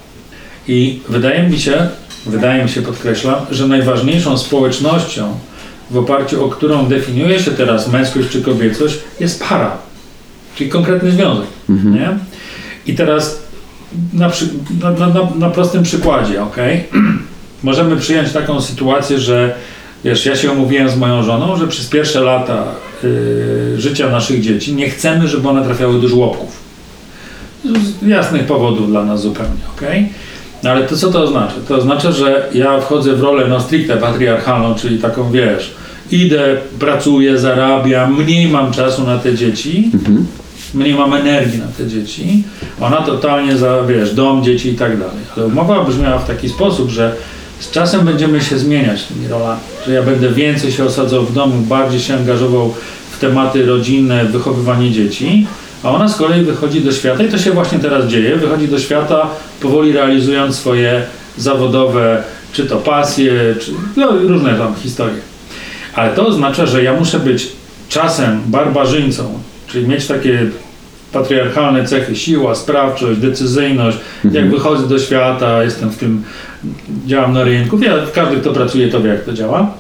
I wydaje mi się, wydaje mi się, podkreślam, że najważniejszą społecznością, w oparciu o którą definiuje się teraz męskość czy kobiecość, jest para czyli konkretny związek. Mhm. Nie? I teraz na, przy, na, na, na, prostym przykładzie, ok? (clears throat) Możemy przyjąć taką sytuację, że wiesz, ja się umówiłem z moją żoną, że przez pierwsze lata yy, życia naszych dzieci nie chcemy, żeby one trafiały do żłobków. Z jasnych powodów dla nas zupełnie, ok? No ale to co to oznacza? To oznacza, że ja wchodzę w rolę no stricte patriarchalną, czyli taką, wiesz, idę, pracuję, zarabiam, mniej mam czasu na te dzieci, mhm mniej mam energii na te dzieci, ona totalnie za, wiesz, dom, dzieci i tak dalej. Ale umowa brzmiała w taki sposób, że z czasem będziemy się zmieniać tymi rolami, że ja będę więcej się osadzał w domu, bardziej się angażował w tematy rodzinne, wychowywanie dzieci, a ona z kolei wychodzi do świata i to się właśnie teraz dzieje, wychodzi do świata powoli realizując swoje zawodowe, czy to pasje, czy no, różne tam historie. Ale to oznacza, że ja muszę być czasem barbarzyńcą, Czyli mieć takie patriarchalne cechy, siła, sprawczość, decyzyjność, mhm. jak wychodzę do świata, jestem w tym, działam na rynku, ja, każdy kto pracuje to wie jak to działa,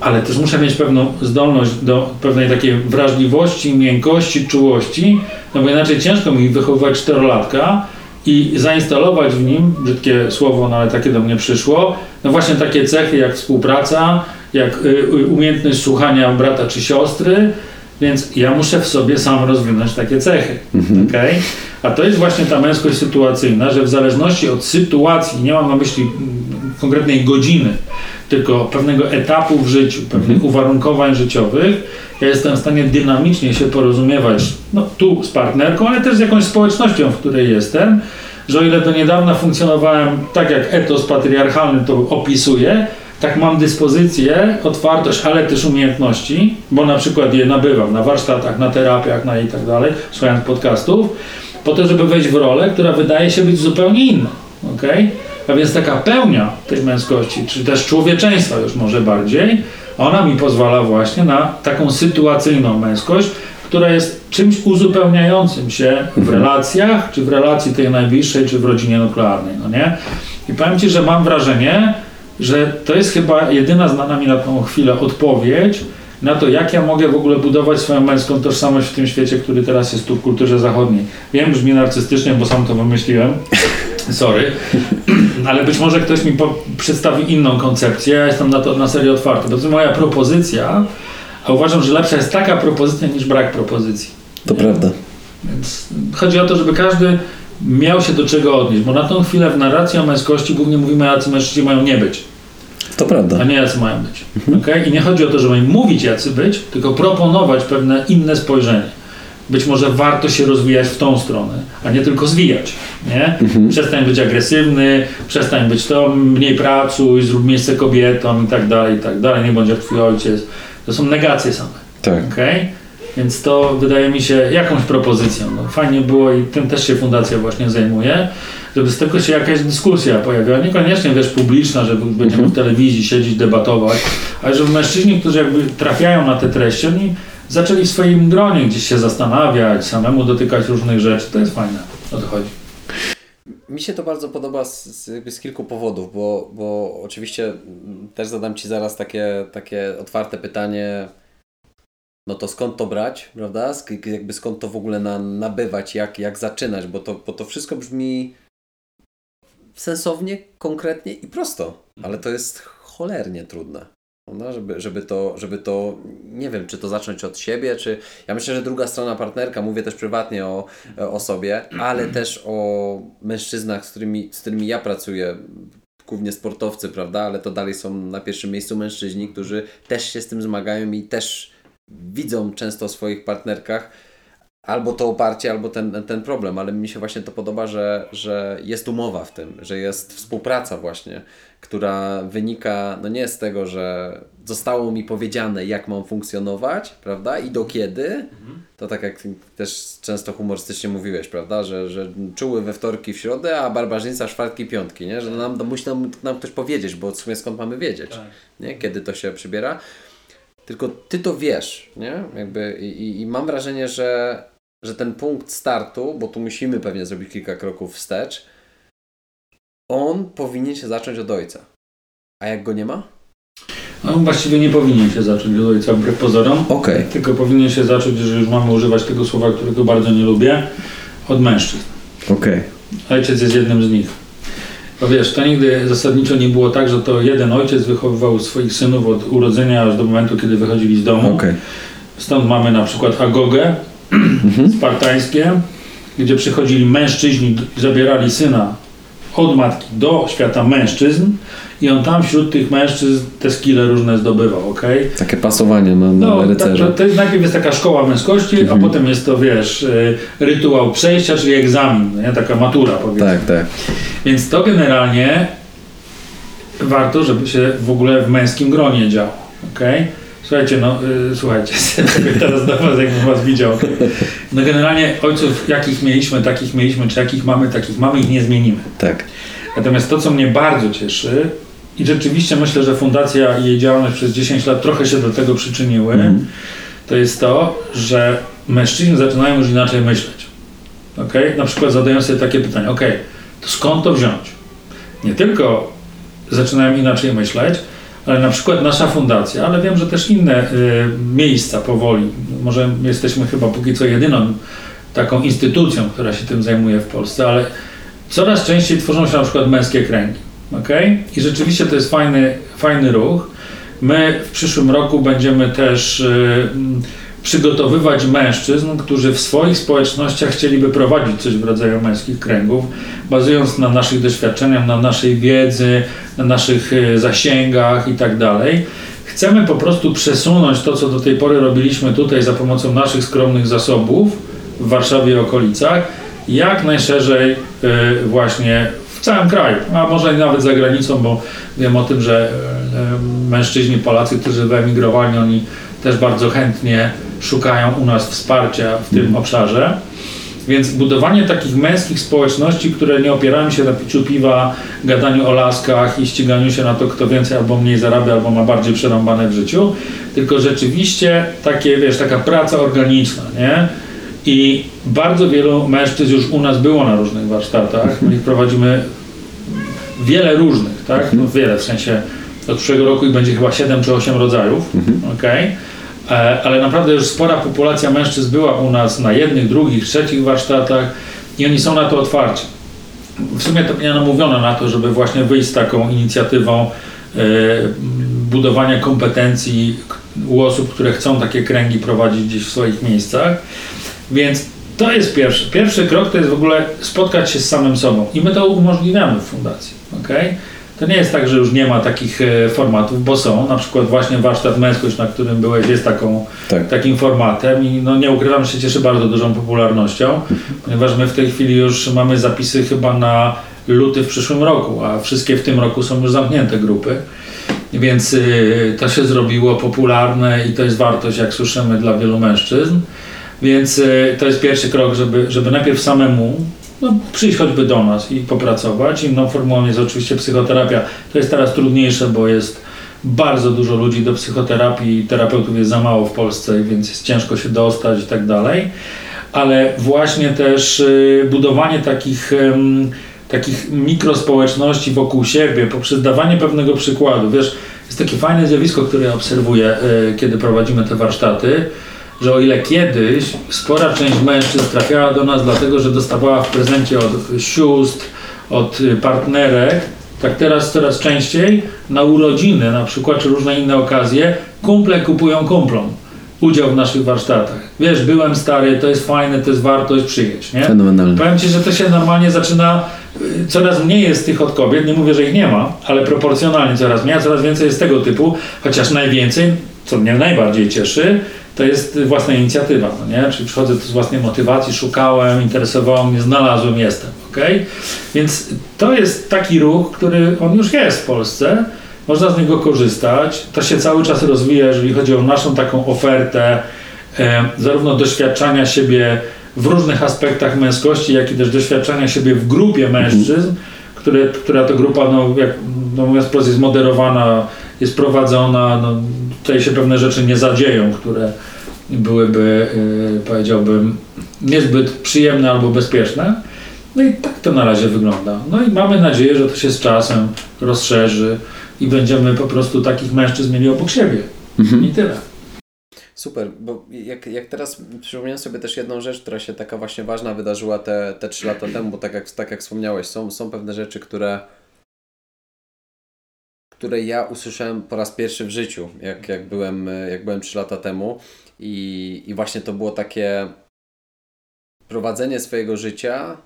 ale też muszę mieć pewną zdolność do pewnej takiej wrażliwości, miękkości, czułości, no bo inaczej ciężko mi wychowywać czterolatka i zainstalować w nim, brzydkie słowo, no ale takie do mnie przyszło, no właśnie takie cechy jak współpraca, jak y, y, umiejętność słuchania brata czy siostry, więc ja muszę w sobie sam rozwinąć takie cechy. Mhm. Okay? A to jest właśnie ta męskość sytuacyjna, że w zależności od sytuacji, nie mam na myśli konkretnej godziny, tylko pewnego etapu w życiu, pewnych mhm. uwarunkowań życiowych, ja jestem w stanie dynamicznie się porozumiewać, no tu z partnerką, ale też z jakąś społecznością, w której jestem, że o ile do niedawna funkcjonowałem tak jak etos patriarchalny to opisuje, tak mam dyspozycję, otwartość, ale też umiejętności, bo na przykład je nabywam na warsztatach, na terapiach, na i tak dalej, słuchając podcastów, po to, żeby wejść w rolę, która wydaje się być zupełnie inna. Okay? A więc taka pełnia tej męskości, czy też człowieczeństwa już może bardziej, ona mi pozwala właśnie na taką sytuacyjną męskość, która jest czymś uzupełniającym się w mhm. relacjach, czy w relacji tej najbliższej, czy w rodzinie nuklearnej, no nie? I powiem Ci, że mam wrażenie, że to jest chyba jedyna znana mi na tą chwilę odpowiedź na to, jak ja mogę w ogóle budować swoją męską tożsamość w tym świecie, który teraz jest tu w kulturze zachodniej. Wiem, brzmi narcystycznie, bo sam to wymyśliłem. (laughs) Sorry. (clears throat) Ale być może ktoś mi przedstawi inną koncepcję. Ja jestem na to na serio otwarty. To jest moja propozycja, a uważam, że lepsza jest taka propozycja niż brak propozycji. To prawda. Więc chodzi o to, żeby każdy miał się do czego odnieść, bo na tą chwilę w narracji o męskości głównie mówimy, jacy mężczyźni mają nie być. To prawda. A nie jacy mają być. Mhm. Okay? I nie chodzi o to, żeby mówić jacy być, tylko proponować pewne inne spojrzenie. Być może warto się rozwijać w tą stronę, a nie tylko zwijać. Nie? Mhm. Przestań być agresywny, przestań być to, mniej pracuj, zrób miejsce kobietom i tak dalej, i tak dalej, nie bądź jak twój ojciec. To są negacje same. Tak. Okay? Więc to wydaje mi się jakąś propozycją. No, fajnie było i tym też się fundacja właśnie zajmuje, żeby z tego się jakaś dyskusja pojawiła. Niekoniecznie wiesz publiczna, żeby będziemy w telewizji siedzieć, debatować, ale żeby mężczyźni, którzy jakby trafiają na te treści, oni zaczęli w swoim gronie gdzieś się zastanawiać, samemu dotykać różnych rzeczy. To jest fajne. O to chodzi. Mi się to bardzo podoba z, z, z, kilku powodów, bo, bo oczywiście też zadam Ci zaraz takie, takie otwarte pytanie, no to skąd to brać, prawda? Jakby skąd to w ogóle na, nabywać, jak, jak zaczynać, bo to, bo to wszystko brzmi sensownie, konkretnie i prosto, ale to jest cholernie trudne. No, żeby, żeby, to, żeby to, nie wiem, czy to zacząć od siebie, czy ja myślę, że druga strona partnerka, mówię też prywatnie o, o sobie, ale (clears throat) też o mężczyznach, z którymi, z którymi ja pracuję, głównie sportowcy, prawda, ale to dalej są na pierwszym miejscu mężczyźni, którzy też się z tym zmagają i też widzą często w swoich partnerkach albo to oparcie, albo ten, ten problem, ale mi się właśnie to podoba, że, że jest umowa w tym, że jest współpraca właśnie, która wynika no nie z tego, że zostało mi powiedziane, jak mam funkcjonować, prawda, i do kiedy, to tak jak też często humorystycznie mówiłeś, prawda, że, że czuły we wtorki, w środę, a barbarzyńca czwartki, piątki, nie, że nam, musi nam, nam ktoś powiedzieć, bo w sumie skąd mamy wiedzieć, tak. nie, kiedy to się przybiera. Tylko ty to wiesz, nie? Jakby i, i mam wrażenie, że że ten punkt startu, bo tu musimy pewnie zrobić kilka kroków wstecz, on powinien się zacząć od ojca. A jak go nie ma? No, właściwie nie powinien się zacząć od ojca, wbrew pozorom. Okay. Tylko powinien się zacząć, że już mamy używać tego słowa, którego bardzo nie lubię, od mężczyzn. Okay. Ojciec jest jednym z nich. Bo wiesz, to nigdy zasadniczo nie było tak, że to jeden ojciec wychowywał swoich synów od urodzenia aż do momentu, kiedy wychodzili z domu. Okay. Stąd mamy na przykład Agogę, mhm. spartańskie, gdzie przychodzili mężczyźni, zabierali syna od matki do świata mężczyzn i on tam wśród tych mężczyzn te skille różne zdobywał, ok? Takie pasowanie na, na no, rycerza. To, to jest, najpierw jest taka szkoła męskości, mhm. a potem jest to, wiesz, y, rytuał przejścia, czyli egzamin, nie? taka matura powiedzmy. Tak, tak. Więc to generalnie warto, żeby się w ogóle w męskim gronie działo, ok? Słuchajcie, no yy, słuchajcie, (laughs) teraz do was jakbym was widział. No generalnie ojców jakich mieliśmy, takich mieliśmy, czy jakich mamy, takich mamy, ich nie zmienimy. Tak. Natomiast to, co mnie bardzo cieszy i rzeczywiście myślę, że fundacja i jej działalność przez 10 lat trochę się do tego przyczyniły, mm. to jest to, że mężczyźni zaczynają już inaczej myśleć. Okay? Na przykład zadają sobie takie pytanie, ok, to skąd to wziąć? Nie tylko zaczynają inaczej myśleć, ale na przykład nasza fundacja, ale wiem, że też inne y, miejsca powoli, może jesteśmy chyba póki co jedyną taką instytucją, która się tym zajmuje w Polsce, ale coraz częściej tworzą się na przykład męskie kręgi. Okay? I rzeczywiście to jest fajny, fajny ruch. My w przyszłym roku będziemy też y, przygotowywać mężczyzn, którzy w swoich społecznościach chcieliby prowadzić coś w rodzaju męskich kręgów, bazując na naszych doświadczeniach, na naszej wiedzy, na naszych e, zasięgach i tak. Chcemy po prostu przesunąć to, co do tej pory robiliśmy tutaj za pomocą naszych skromnych zasobów w Warszawie i okolicach, jak najszerzej e, właśnie w całym kraju, a może nawet za granicą, bo wiem o tym, że e, mężczyźni Polacy, którzy wyemigrowali, oni też bardzo chętnie szukają u nas wsparcia w tym mm. obszarze. Więc budowanie takich męskich społeczności, które nie opierają się na piciu piwa, gadaniu o laskach i ściganiu się na to, kto więcej albo mniej zarabia, albo ma bardziej przerąbane w życiu, tylko rzeczywiście takie, wiesz, taka praca organiczna, nie? I bardzo wielu mężczyzn już u nas było na różnych warsztatach. My ich prowadzimy wiele różnych, tak? No wiele, w sensie od przyszłego roku ich będzie chyba 7 czy 8 rodzajów, mhm. okay? E, ale naprawdę już spora populacja mężczyzn była u nas na jednych, drugich, trzecich warsztatach i oni są na to otwarci. W sumie to mnie namówiono na to, żeby właśnie wyjść z taką inicjatywą e, budowania kompetencji u osób, które chcą takie kręgi prowadzić gdzieś w swoich miejscach. Więc to jest pierwszy. Pierwszy krok to jest w ogóle spotkać się z samym sobą i my to umożliwiamy w fundacji. Okay? To nie jest tak, że już nie ma takich e, formatów, bo są. Na przykład właśnie warsztat męskość, na którym byłeś, jest taką, tak. takim formatem i no nie ukrywam, że się cieszy bardzo dużą popularnością, (laughs) ponieważ my w tej chwili już mamy zapisy chyba na luty w przyszłym roku, a wszystkie w tym roku są już zamknięte grupy. Więc y, to się zrobiło popularne i to jest wartość, jak słyszymy, dla wielu mężczyzn. Więc y, to jest pierwszy krok, żeby, żeby najpierw samemu no, przyjść choćby do nas i popracować. Inną formułą jest oczywiście psychoterapia. To jest teraz trudniejsze, bo jest bardzo dużo ludzi do psychoterapii, terapeutów jest za mało w Polsce, więc jest ciężko się dostać i tak dalej. Ale właśnie też y, budowanie takich, takich mikrospołeczności wokół siebie poprzez dawanie pewnego przykładu. Wiesz, jest takie fajne zjawisko, które obserwuję, y, kiedy prowadzimy te warsztaty, że o ile kiedyś spora część mężczyzn trafiała do nas dlatego, że dostawała w prezencie od sióstr, od partnerek, tak teraz coraz częściej na urodziny na przykład, czy różne inne okazje, kumple kupują kumplom udział w naszych warsztatach. Wiesz, byłem stary, to jest fajne, to jest wartość, przyjeść, nie? Fenomenalne. Powiem Ci, że to się normalnie zaczyna, y, coraz mniej jest tych od kobiet, nie mówię, że ich nie ma, ale proporcjonalnie coraz mniej, a coraz więcej jest tego typu, chociaż najwięcej, co mnie najbardziej cieszy, to jest własna inicjatywa, no nie? Czyli przychodzę tu z własnej motywacji, szukałem, interesowało mnie, znalazłem, jestem, ok? Więc to jest taki ruch, który on już jest w Polsce, można z niego korzystać. To się cały czas rozwija, jeżeli chodzi o naszą taką ofertę, e, zarówno doświadczania siebie w różnych aspektach męskości, jak i też doświadczania siebie w grupie mężczyzn, które, która to grupa, no, jak no mówiąc jest moderowana, jest prowadzona, no, tutaj się pewne rzeczy nie zadzieją, które byłyby, yy, powiedziałbym, niezbyt przyjemne albo bezpieczne. No i tak to na razie wygląda. No i mamy nadzieję, że to się z czasem rozszerzy i będziemy po prostu takich mężczyzn mieli obok siebie. Mhm. I tyle. Super, bo jak, jak teraz przypomniałem sobie też jedną rzecz, która się taka właśnie ważna wydarzyła te, te 3 lata temu, bo tak jak, tak jak wspomniałeś, są, są pewne rzeczy, które które ja usłyszałem po raz pierwszy w życiu, jak, jak, byłem, jak byłem 3 lata temu. I, I właśnie to było takie prowadzenie swojego życia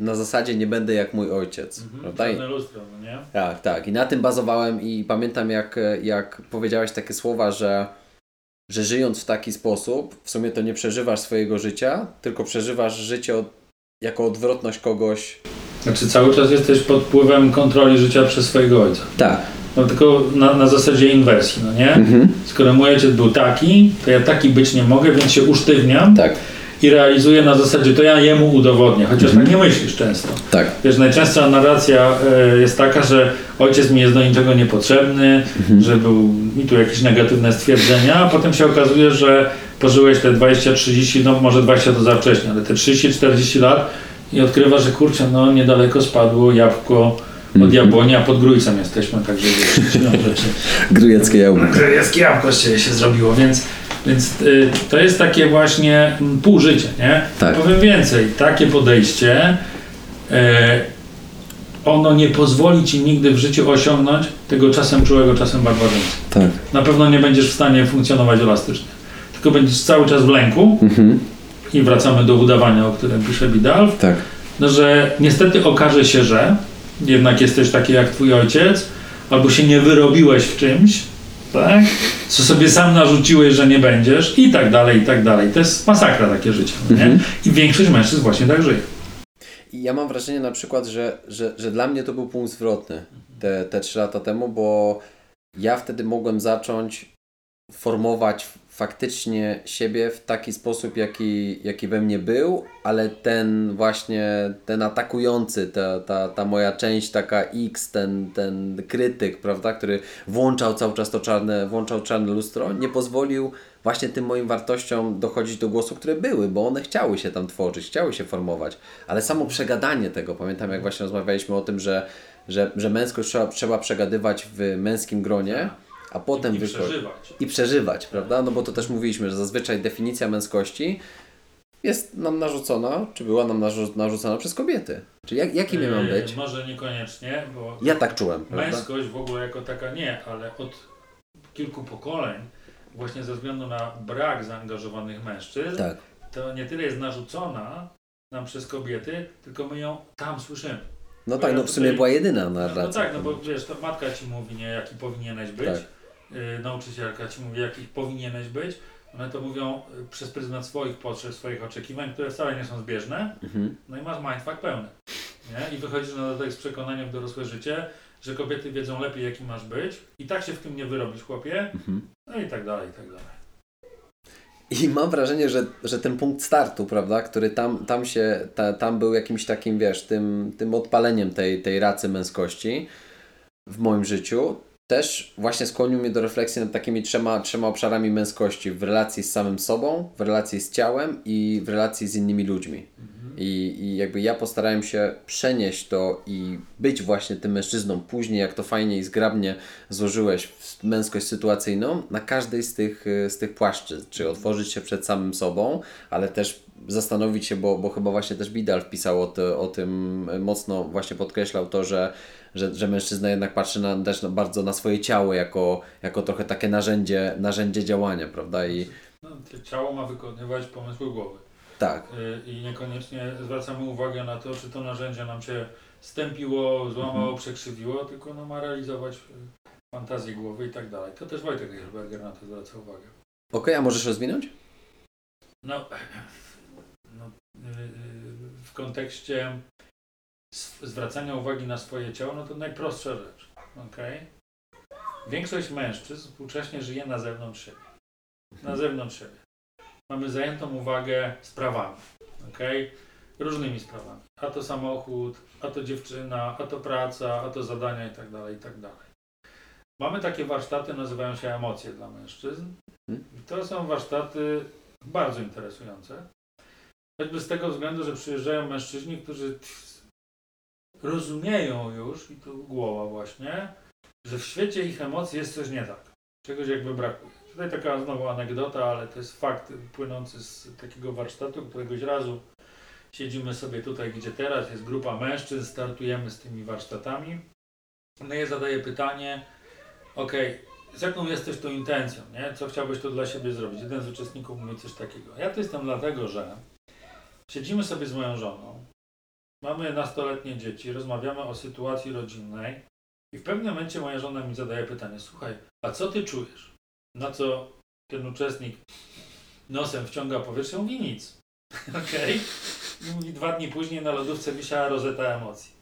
na zasadzie nie będę jak mój ojciec. Mhm, prawda? lustro, no nie? Tak, tak. I na tym bazowałem i pamiętam jak, jak powiedziałeś takie słowa, że, że żyjąc w taki sposób, w sumie to nie przeżywasz swojego życia, tylko przeżywasz życie od, jako odwrotność kogoś. Znaczy cały czas jesteś pod wpływem kontroli życia przez swojego ojca. Tak. No tylko na, na zasadzie inwersji, no nie? Mhm. Skoro mój ojciec był taki, to ja taki być nie mogę, więc się usztywniam. Tak i realizuje na zasadzie, to ja jemu udowodnię, chociaż mhm. tak nie myślisz często. Tak. Wiesz, najczęstsza narracja e, jest taka, że ojciec mi jest do niczego niepotrzebny, mhm. że był mi tu jakieś negatywne stwierdzenia, a potem się okazuje, że pożyłeś te 20-30, no może 20 to za wcześnie, ale te 30-40 lat i odkrywa, że kurczę, no niedaleko spadło jabłko od mhm. jabłoni, a pod Grójcem jesteśmy, także wiesz, rzeczy. (laughs) Grujeckie jabłko. Grujeckie jabłko się, się zrobiło, więc więc y, to jest takie właśnie mm, pół życia, nie? Tak. Powiem więcej, takie podejście y, ono nie pozwoli ci nigdy w życiu osiągnąć tego czasem czułego, czasem barbarzyńcy. Tak. Na pewno nie będziesz w stanie funkcjonować elastycznie. Tylko będziesz cały czas w lęku mhm. i wracamy do udawania, o którym pisze Bidalf, tak. no, że niestety okaże się, że jednak jesteś taki jak twój ojciec, albo się nie wyrobiłeś w czymś, tak? Co sobie sam narzuciłeś, że nie będziesz i tak dalej, i tak dalej. To jest masakra takie życie, no mhm. I większość mężczyzn właśnie tak żyje. I ja mam wrażenie na przykład, że, że, że dla mnie to był punkt zwrotny te, te trzy lata temu, bo ja wtedy mogłem zacząć formować faktycznie siebie w taki sposób, jaki, jaki we mnie był, ale ten właśnie, ten atakujący, ta, ta, ta moja część taka X, ten, ten krytyk, prawda, który włączał cały czas to czarne, włączał czarne lustro, nie pozwolił właśnie tym moim wartościom dochodzić do głosu, które były, bo one chciały się tam tworzyć, chciały się formować, ale samo przegadanie tego, pamiętam jak właśnie rozmawialiśmy o tym, że, że, że męskość trzeba, trzeba przegadywać w męskim gronie, a potem I, i przeżywać. I przeżywać, prawda? No bo to też mówiliśmy, że zazwyczaj definicja męskości jest nam narzucona, czy była nam narzucona przez kobiety. Czyli jak, jakim ja mam być? Może niekoniecznie, bo ja tak czułem. Męskość w ogóle jako taka nie, ale od kilku pokoleń, właśnie ze względu na brak zaangażowanych mężczyzn, tak. to nie tyle jest narzucona nam przez kobiety, tylko my ją tam słyszymy. No tak, no w sumie była jedyna narracja. No, no tak, no bo wiesz, to matka ci mówi, nie, jaki powinieneś być. Tak Y, nauczycielka ci mówi, jakich powinieneś być, one to mówią y, przez pryzmat swoich potrzeb, swoich oczekiwań, które wcale nie są zbieżne, mhm. no i masz mindfuck pełny. Nie? I wychodzisz na dodatek z przekonaniem w dorosłe życie, że kobiety wiedzą lepiej, jaki masz być i tak się w tym nie wyrobisz, chłopie, Mhm. no i tak dalej, i tak dalej. I mam wrażenie, że, że ten punkt startu, prawda, który tam, tam się, ta, tam był jakimś takim, wiesz, tym, tym odpaleniem tej, tej racy męskości w moim życiu, też właśnie skłonił mnie do refleksji nad takimi trzema, trzema obszarami męskości w relacji z samym sobą, w relacji z ciałem i w relacji z innymi ludźmi. I, I jakby ja postarałem się przenieść to i być właśnie tym mężczyzną później, jak to fajnie i zgrabnie złożyłeś w męskość sytuacyjną, na każdej z tych, y, z tych płaszczyzn. Czy otworzyć się przed samym sobą, ale też zastanowić się, bo, bo chyba właśnie też Bidal wpisał o, to, o tym, y, mocno właśnie podkreślał to, że, że, że mężczyzna jednak patrzy na, też na, bardzo na swoje ciało jako, jako trochę takie narzędzie, narzędzie działania, prawda? I No, ciało ma wykonywać pomysły głowy. tak, Y, I niekoniecznie zwracamy uwagę na to, czy to narzędzie nam się stępiło, złamało, przekrzywiło, tylko no, ma realizować y, fantazję głowy i tak dalej. To też Wojtek Heidelberger na to zwraca uwagę. okej, a możesz rozwinąć? No, (clears throat) no y, w kontekście zwracania uwagi na swoje ciało, no to najprostsza rzecz. Okay? Większość mężczyzn współcześnie żyje na zewnątrz siebie. Na zewnątrz siebie. Mamy zajętą uwagę sprawami. Okay? Różnymi sprawami. A to samochód, a to dziewczyna, a to praca, a to zadania i tak dalej, i tak dalej. Mamy takie warsztaty, nazywają się emocje dla mężczyzn. I to są warsztaty bardzo interesujące. Choćby z tego względu, że przyjeżdżają mężczyźni, którzy rozumieją już, i tu głowa właśnie, że w świecie ich emocji jest coś nie tak. Czegoś jakby brakuje. Tutaj taka znowu anegdota, ale to jest fakt płynący z takiego warsztatu, któregoś razu siedzimy sobie tutaj, gdzie teraz jest grupa mężczyzn, startujemy z tymi warsztatami. No i zadaję pytanie, okej, z jaką jesteś tą intencją, nie? Co chciałbyś tu dla siebie zrobić? Jeden z uczestników mówi coś takiego. Ja to jestem dlatego, że siedzimy sobie z moją żoną, mamy nastoletnie dzieci, rozmawiamy o sytuacji rodzinnej i w pewnym momencie moja żona mi zadaje pytanie, słuchaj, a co ty czujesz? Na co ten uczestnik nosem wciąga powietrze, mówi nic. (laughs) Okej? I mówi dwa dni później na lodówce wisiała rozeta emocji.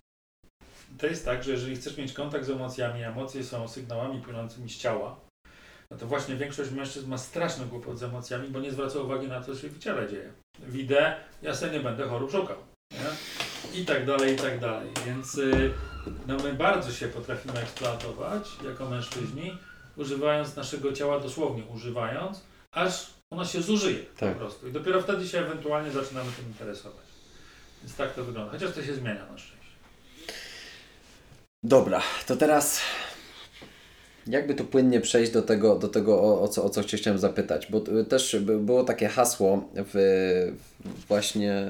To jest tak, że jeżeli chcesz mieć kontakt z emocjami, emocje są sygnałami płynącymi z ciała, no to właśnie większość mężczyzn ma straszny kłopot z emocjami, bo nie zwraca uwagi na to, co się w ciele dzieje. Widzę, ja sobie nie będę chorób szukał. Nie? I tak dalej, i tak dalej. Więc y, no my bardzo się potrafimy eksploatować jako mężczyźni, używając naszego ciała dosłownie, używając, aż ono się zużyje Tak. po prostu. I dopiero wtedy się ewentualnie zaczynamy tym interesować. Więc tak to wygląda. Chociaż to się zmienia na szczęście. Dobra, to teraz jakby tu płynnie przejść do tego, do tego o, o, co, o co chciałem zapytać, bo y, też by- było takie hasło w, w właśnie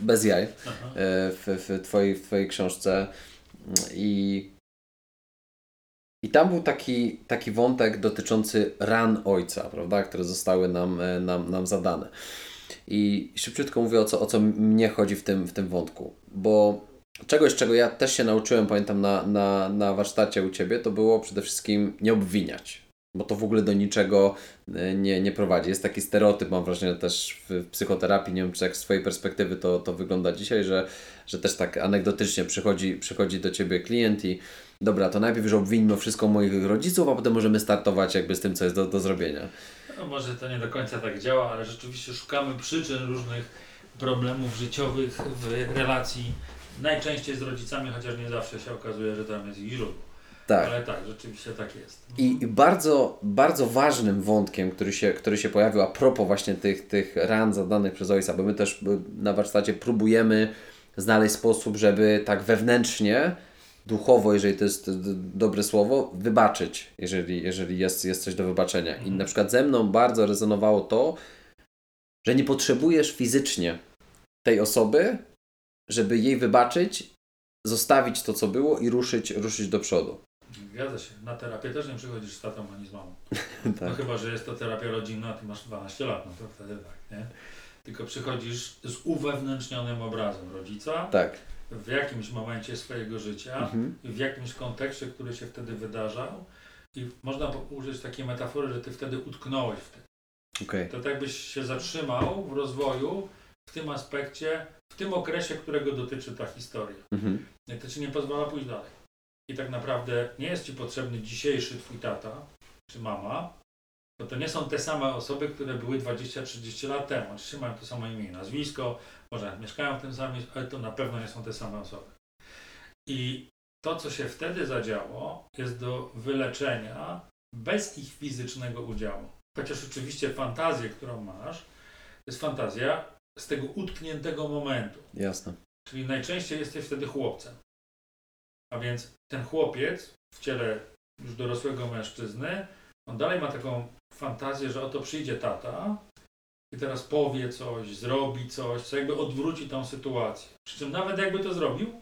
bez jaj y, w, w, twojej, w Twojej książce. I, i tam był taki, taki wątek dotyczący ran ojca, prawda, które zostały nam, e, nam, nam zadane. I szybciutko mówię o co, o co mnie chodzi w tym, w tym wątku, bo czegoś, czego ja też się nauczyłem, pamiętam na, na, na warsztacie u Ciebie, to było przede wszystkim nie obwiniać, bo to w ogóle do niczego e, nie, nie prowadzi. Jest taki stereotyp, mam wrażenie też w psychoterapii, nie wiem czy jak z Twojej perspektywy to, to wygląda dzisiaj, że, że też tak anegdotycznie przychodzi, przychodzi do Ciebie klient i dobra, to najpierw już obwińmy wszystko moich rodziców, a potem możemy startować jakby z tym, co jest do, do zrobienia. No może to nie do końca tak działa, ale rzeczywiście szukamy przyczyn różnych problemów życiowych w relacji najczęściej z rodzicami, chociaż nie zawsze się okazuje, że tam jest ich źródło. Tak. Ale tak, rzeczywiście tak jest. I, I bardzo, bardzo ważnym wątkiem, który się, który się pojawił a propos właśnie tych, tych ran zadanych przez ojca, bo my też y, na warsztacie próbujemy znaleźć sposób, żeby tak wewnętrznie, duchowo, jeżeli to jest dobre słowo, wybaczyć, jeżeli, jeżeli jest, jest coś do wybaczenia. I na przykład ze mną bardzo rezonowało to, że nie potrzebujesz fizycznie tej osoby, żeby jej wybaczyć, zostawić to, co było i ruszyć, ruszyć do przodu. Zgadza się. Na terapię też nie przychodzisz z tatą ani z mamą. (laughs) Tak. No chyba, że jest to terapia rodzinna, a ty masz 12 lat, no to wtedy tak, nie? Tylko przychodzisz z uwewnętrznionym obrazem rodzica Tak. w jakimś momencie swojego życia, Mhm. w jakimś kontekście, który się wtedy wydarzał i można użyć takiej metafory, że ty wtedy utknąłeś w tym. Okej. To tak jakbyś się zatrzymał w rozwoju w tym aspekcie, w tym okresie, którego dotyczy ta historia. Mhm. I to ci nie pozwala pójść dalej. I tak naprawdę nie jest ci potrzebny dzisiejszy twój tata czy mama, bo to nie są te same osoby, które były 20-30 lat temu. Oczywiście mają to samo imię i nazwisko, może mieszkają w tym samym, ale to na pewno nie są te same osoby. I to, co się wtedy zadziało, jest do wyleczenia bez ich fizycznego udziału. Chociaż oczywiście fantazję, którą masz, to jest fantazja z tego utkniętego momentu. Jasne. Czyli najczęściej jesteś wtedy chłopcem. A więc ten chłopiec w ciele już dorosłego mężczyzny, on dalej ma taką fantazję, że oto przyjdzie tata i teraz powie coś, zrobi coś, co jakby odwróci tą sytuację. Przy czym nawet jakby to zrobił,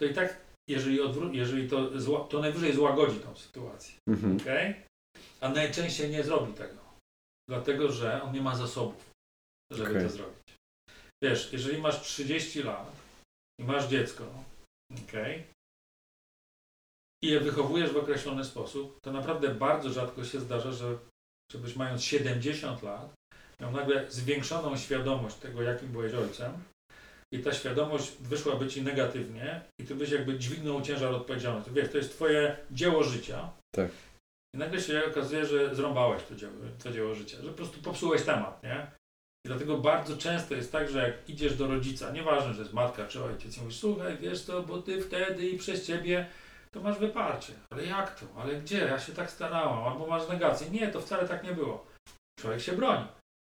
to i tak, jeżeli, odwró- jeżeli to, to najwyżej złagodzi tą sytuację. Mhm. Okay? A najczęściej nie zrobi tego. Dlatego, że on nie ma zasobów, żeby Okej. to zrobić. Wiesz, jeżeli masz 30 lat i masz dziecko, okay, i je wychowujesz w określony sposób, to naprawdę bardzo rzadko się zdarza, że żebyś mając 70 lat, miał nagle zwiększoną świadomość tego, jakim byłeś ojcem i ta świadomość wyszłaby ci negatywnie i ty byś jakby dźwignął ciężar odpowiedzialności. Wiesz, to jest twoje dzieło życia. Tak. I nagle się okazuje, że zrąbałeś to dzieło, to dzieło życia, że po prostu popsułeś temat, nie? I dlatego bardzo często jest tak, że jak idziesz do rodzica, nieważne, że jest matka czy ojciec, i mówisz, słuchaj, wiesz co, bo ty wtedy i przez ciebie to masz wyparcie. Ale jak to? Ale gdzie? Ja się tak starałam. Albo masz negację. Nie, to wcale tak nie było. Człowiek się broni.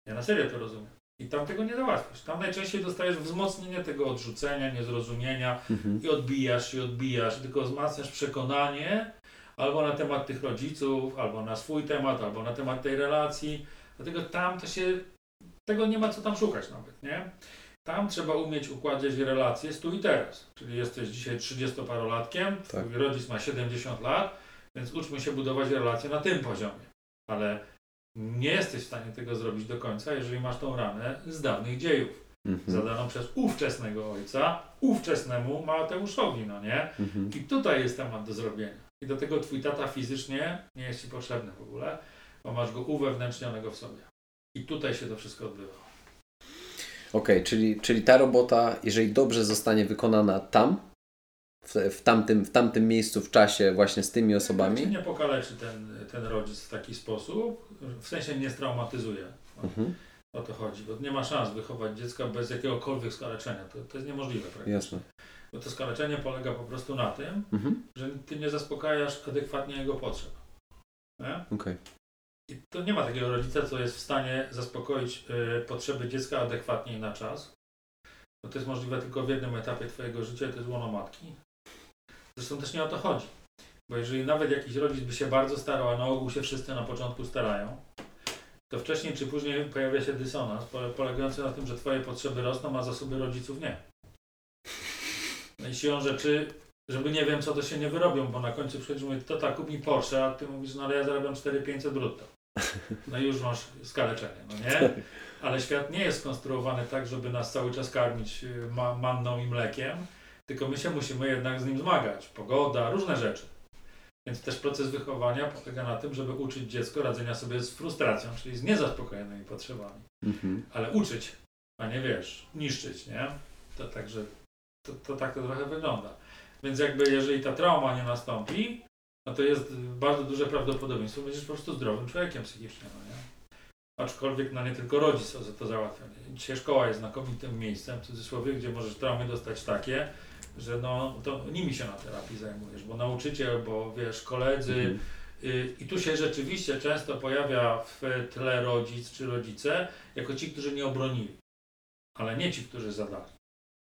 Ja na serio to rozumiem. I tam tego nie załatwisz. Tam najczęściej dostajesz wzmocnienie tego odrzucenia, niezrozumienia Mhm. i odbijasz i odbijasz, tylko wzmacniasz przekonanie albo na temat tych rodziców, albo na swój temat, albo na temat tej relacji. Dlatego tam to się, tego nie ma co tam szukać nawet, nie? Tam trzeba umieć układać relacje z tu i teraz. Czyli jesteś dzisiaj 30-parolatkiem, Tak. twój rodzic ma 70 lat, więc uczmy się budować relacje na tym poziomie. Ale nie jesteś w stanie tego zrobić do końca, jeżeli masz tą ranę z dawnych dziejów Mhm. zadaną przez ówczesnego ojca, ówczesnemu Mateuszowi, no nie? Mhm. I tutaj jest temat do zrobienia. I do tego twój tata fizycznie nie jest ci potrzebny w ogóle, bo masz go uwewnętrznionego w sobie. I tutaj się to wszystko odbywa. Okej, czyli, czyli ta robota, jeżeli dobrze zostanie wykonana tam, w, w, tamtym, w tamtym miejscu, w czasie, właśnie z tymi osobami. nie pokaleczy ten, ten rodzic w taki sposób, w sensie nie straumatyzuje. O, Mhm. o to chodzi, bo nie ma szans wychować dziecka bez jakiegokolwiek skaleczenia. To, to jest niemożliwe praktycznie. Jasne. Bo to skaleczenie polega po prostu na tym, Mhm. że ty nie zaspokajasz adekwatnie jego potrzeb. Nie? Okej. I to nie ma takiego rodzica, co jest w stanie zaspokoić y, potrzeby dziecka adekwatnie na czas. Bo to jest możliwe tylko w jednym etapie Twojego życia, to jest łono matki. Zresztą też nie o to chodzi. Bo jeżeli nawet jakiś rodzic by się bardzo starał, a na ogół się wszyscy na początku starają, to wcześniej czy później pojawia się dysonans pole- polegający na tym, że Twoje potrzeby rosną, a zasoby rodziców nie. No i siłą rzeczy, żeby nie wiem co, to się nie wyrobią, bo na końcu przychodzi mówi, to tak, kup mi Porsche, a Ty mówisz, no ale ja zarabiam 4500 brutto. No już masz skaleczenie, no nie? Ale świat nie jest skonstruowany tak, żeby nas cały czas karmić y, ma manną i mlekiem, tylko my się musimy jednak z nim zmagać. Pogoda, różne rzeczy. Więc też proces wychowania polega na tym, żeby uczyć dziecko radzenia sobie z frustracją, czyli z niezaspokojonymi potrzebami. Mhm. Ale uczyć, a nie wiesz, niszczyć, nie? To także to, to tak to trochę wygląda. Więc jakby jeżeli ta trauma nie nastąpi, no to jest bardzo duże prawdopodobieństwo, będziesz po prostu zdrowym człowiekiem psychicznie, no nie? Aczkolwiek no nie tylko rodzic za to załatwia. Dzisiaj szkoła jest znakomitym miejscem, w cudzysłowie, gdzie możesz traumy dostać takie, że no to nimi się na terapii zajmujesz, bo nauczyciel, bo wiesz, koledzy, Mhm. Y, I tu się rzeczywiście często pojawia w tle rodzic czy rodzice jako ci, którzy nie obronili, ale nie ci, którzy zadali.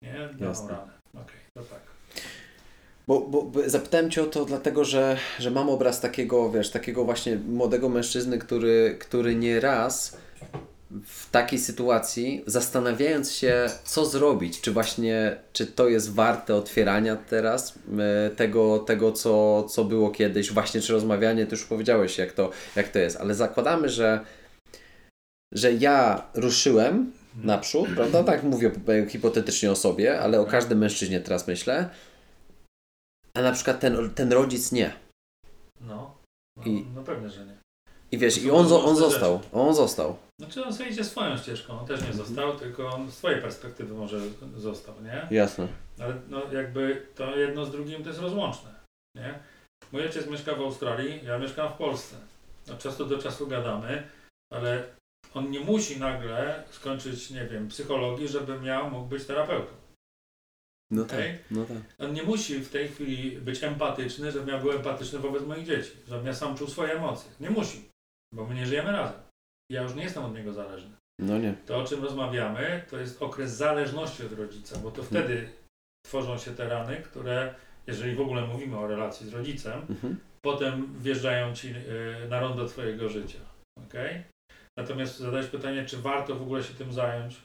Nie? Daną ranę. Okej, to tak. Bo, bo, bo zapytałem Cię o to dlatego, że, że mam obraz takiego, wiesz, takiego właśnie młodego mężczyzny, który, który nie raz w takiej sytuacji, zastanawiając się, co zrobić, czy właśnie, czy to jest warte otwierania teraz e, tego, tego co, co było kiedyś, właśnie czy rozmawianie, ty już powiedziałeś, jak to, jak to jest, ale zakładamy, że, że ja ruszyłem naprzód, prawda? Tak mówię e, hipotetycznie o sobie, ale o każdym mężczyźnie teraz myślę, a na przykład ten, ten rodzic nie. No, no, I- no pewnie, że nie. I wiesz, i on, on został, on został. Znaczy on sobie idzie swoją ścieżką, on też nie Mhm. został, tylko on z twojej perspektywy może został, nie? Jasne. Ale no jakby to jedno z drugim to jest rozłączne. Nie? Mój ojciec mieszka w Australii, ja mieszkam w Polsce. Od czasu do czasu gadamy, ale on nie musi nagle skończyć, nie wiem, psychologii, żeby miał, mógł być terapeutą. No Okej? tak, no tak. On nie musi w tej chwili być empatyczny, żebym ja był empatyczny wobec moich dzieci, żebym ja sam czuł swoje emocje. Nie musi, bo my nie żyjemy razem. Ja już nie jestem od niego zależny. No nie. To, o czym rozmawiamy, to jest okres zależności od rodzica, bo to wtedy tworzą się te rany, które, jeżeli w ogóle mówimy o relacji z rodzicem, Mhm. potem wjeżdżają ci y, na rondo twojego życia. Okay? Natomiast zadałeś pytanie, czy warto w ogóle się tym zająć?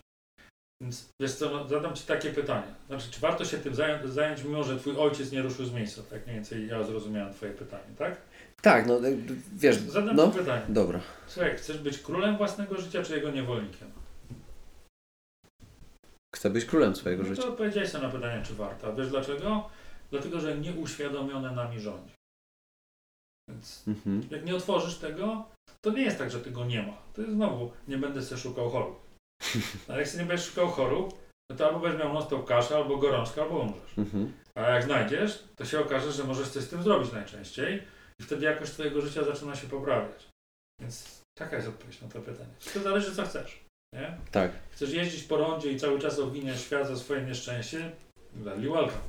Więc wiesz co, no, zadam ci takie pytanie. Znaczy, czy warto się tym zająć, zająć, mimo że twój ojciec nie ruszył z miejsca? Tak mniej więcej ja zrozumiałem twoje pytanie, tak? Tak, no wiesz, Zadam no. ci pytanie. Dobra. Słuchaj, chcesz być królem własnego życia, czy jego niewolnikiem? Chcę być królem swojego No życia. to odpowiedziałeś sobie na pytanie, czy warto. A wiesz dlaczego? Dlatego, że nieuświadomione nami rządzi. Więc Mhm. jak nie otworzysz tego, to nie jest tak, że tego nie ma. To jest znowu, nie będę sobie szukał chorób. (laughs) Ale jak sobie nie będziesz szukał chorób, no to albo będziesz miał non kaszę, albo gorączkę, albo umrzesz. Mhm. A jak znajdziesz, to się okaże, że możesz coś z tym zrobić najczęściej i wtedy jakość twojego życia zaczyna się poprawiać. Więc taka jest odpowiedź na to pytanie. To zależy, co chcesz. Nie? Tak. Chcesz jeździć po rondzie i cały czas obwiniać świat za swoje nieszczęście? Gladly welcome.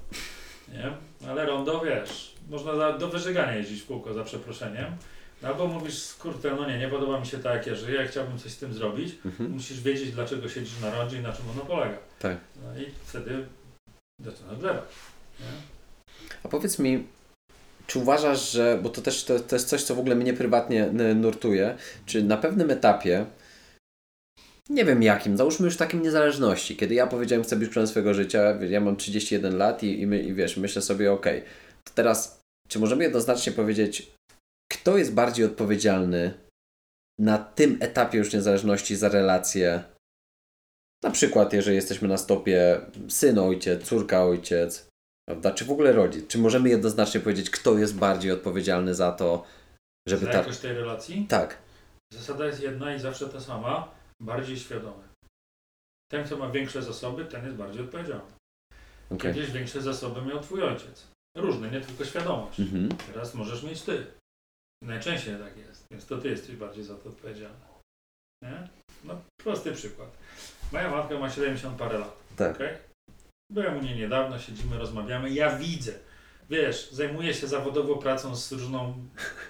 Nie? Ale rondo, wiesz, można za, do wyżegania jeździć w kółko, za przeproszeniem. No Albo mówisz, kurde, no nie, nie podoba mi się tak, jak ja żyję, ja chciałbym coś z tym zrobić. Mhm. Musisz wiedzieć, dlaczego siedzisz na rondzie i na czym ono polega. Tak. No i wtedy zaczynasz grzebać. A powiedz mi, czy uważasz, że, bo to też to, to jest coś, co w ogóle mnie prywatnie nurtuje, czy na pewnym etapie, nie wiem jakim, załóżmy już takim niezależności, kiedy ja powiedziałem, chcę być królem swojego życia, ja mam 31 lat i, i, my, i wiesz, myślę sobie, okej, to teraz, czy możemy jednoznacznie powiedzieć, kto jest bardziej odpowiedzialny na tym etapie już niezależności za relacje? Na przykład, jeżeli jesteśmy na stopie syn, ojciec, córka, ojciec, Prawda? Czy w ogóle rodzic? Czy możemy jednoznacznie powiedzieć, kto jest bardziej odpowiedzialny za to, żeby Za ta... jakość tej relacji? Tak. Zasada jest jedna i zawsze ta sama, bardziej świadomy. Ten, kto ma większe zasoby, ten jest bardziej odpowiedzialny. Okay. Kiedyś większe zasoby miał twój ojciec. Różny, nie tylko świadomość. Mhm. Teraz możesz mieć ty. Najczęściej tak jest, więc to ty jesteś bardziej za to odpowiedzialny. Nie? No, prosty przykład. Moja matka ma 70 parę lat. Tak. Okay? Byłem u niej niedawno, siedzimy, rozmawiamy. Ja widzę, wiesz, zajmuję się zawodowo pracą z różną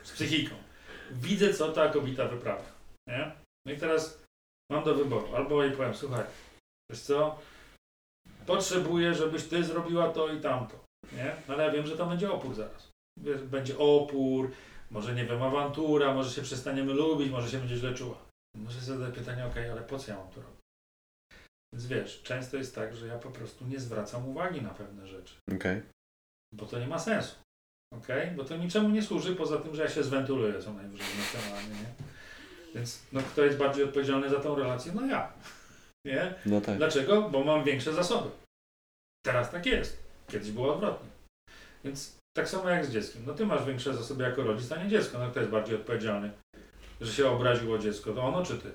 z psychiką. Widzę, co ta kobieta wyprawia. Nie? No i teraz mam do wyboru. Albo jej powiem, słuchaj, wiesz co, potrzebuję, żebyś ty zrobiła to i tamto. Nie? No ale ja wiem, że tam będzie opór zaraz. Wiesz, będzie opór, może nie wiem, awantura, może się przestaniemy lubić, może się będzie źle czuła. Może zadać pytanie, ok, ale po co ja mam to robić? Więc wiesz, często jest tak, że ja po prostu nie zwracam uwagi na pewne rzeczy, Okay. bo to nie ma sensu. ok? Bo to niczemu nie służy, poza tym, że ja się zwentuluję co najwyżej emocjonalnie, nie? Więc no, kto jest bardziej odpowiedzialny za tą relację? No ja. (laughs) Nie? No tak. Dlaczego? Bo mam większe zasoby. Teraz tak jest. Kiedyś było odwrotnie. Więc tak samo jak z dzieckiem. No ty masz większe zasoby jako rodzic, a nie dziecko. No kto jest bardziej odpowiedzialny? Że się obraziło dziecko, to ono czy ty?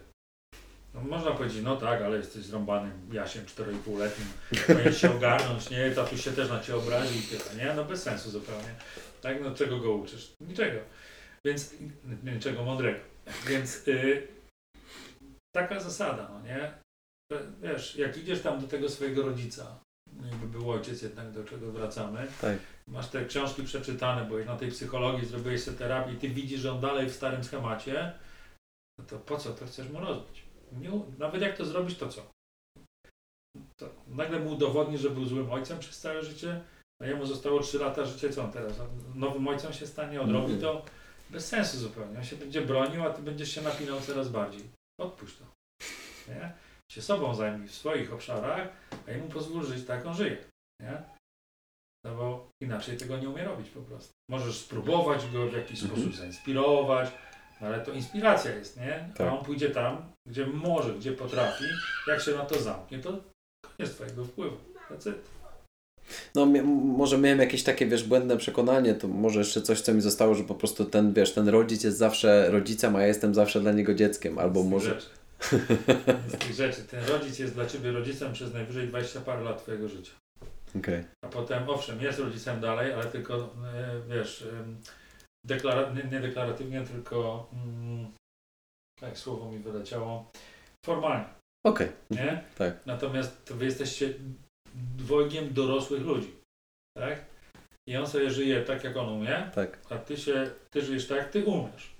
No, można powiedzieć, no tak, ale jesteś zrąbanym Jasiem 4,5-letnim, powinien się ogarnąć, nie, tatuś się też na cię obrazi i tyle, nie? No bez sensu zupełnie. Tak, no czego go uczysz? Niczego. Więc, niczego mądrego. Więc y, taka zasada, no nie? Wiesz, jak idziesz tam do tego swojego rodzica, jakby był ojciec jednak, do czego wracamy, Tak. masz te książki przeczytane, bo na tej psychologii zrobiłeś sobie terapię i ty widzisz, że on dalej w starym schemacie, no to po co to chcesz mu rozbić? Nie, nawet jak to zrobisz, to co? To nagle mu udowodnisz, że był złym ojcem przez całe życie, a jemu zostało 3 lata życia, co on teraz? Nowym ojcem się stanie, odrobi to? Bez sensu zupełnie. On się będzie bronił, a ty będziesz się napinał coraz bardziej. Odpuść to. Nie? Się sobą zajmij w swoich obszarach, a jemu pozwól żyć tak, on żyje. Nie? No bo inaczej tego nie umie robić po prostu. Możesz spróbować go w jakiś Mhm. sposób zainspirować, no ale to inspiracja jest, nie? Tak. A on pójdzie tam, gdzie może, gdzie potrafi. Jak się na to zamknie, to koniec twojego wpływu. That's it. No może miałem jakieś takie, wiesz, błędne przekonanie, to może jeszcze coś, co mi zostało, że po prostu ten, wiesz, ten rodzic jest zawsze rodzicem, a ja jestem zawsze dla niego dzieckiem, albo może... Rzeczy. Z tych rzeczy. Ten rodzic jest dla ciebie rodzicem przez najwyżej 20 parę lat twojego życia. Okay. A potem, owszem, jest rodzicem dalej, ale tylko, e, wiesz, deklara nie, nie deklaratywnie, tylko, mm, jak słowo mi wyleciało, formalnie. Okej. Okay. Nie? Tak. Natomiast wy jesteście dwojgiem dorosłych ludzi. Tak? I on sobie żyje tak, jak on umie, tak. a ty się, ty żyjesz tak, jak ty umiesz.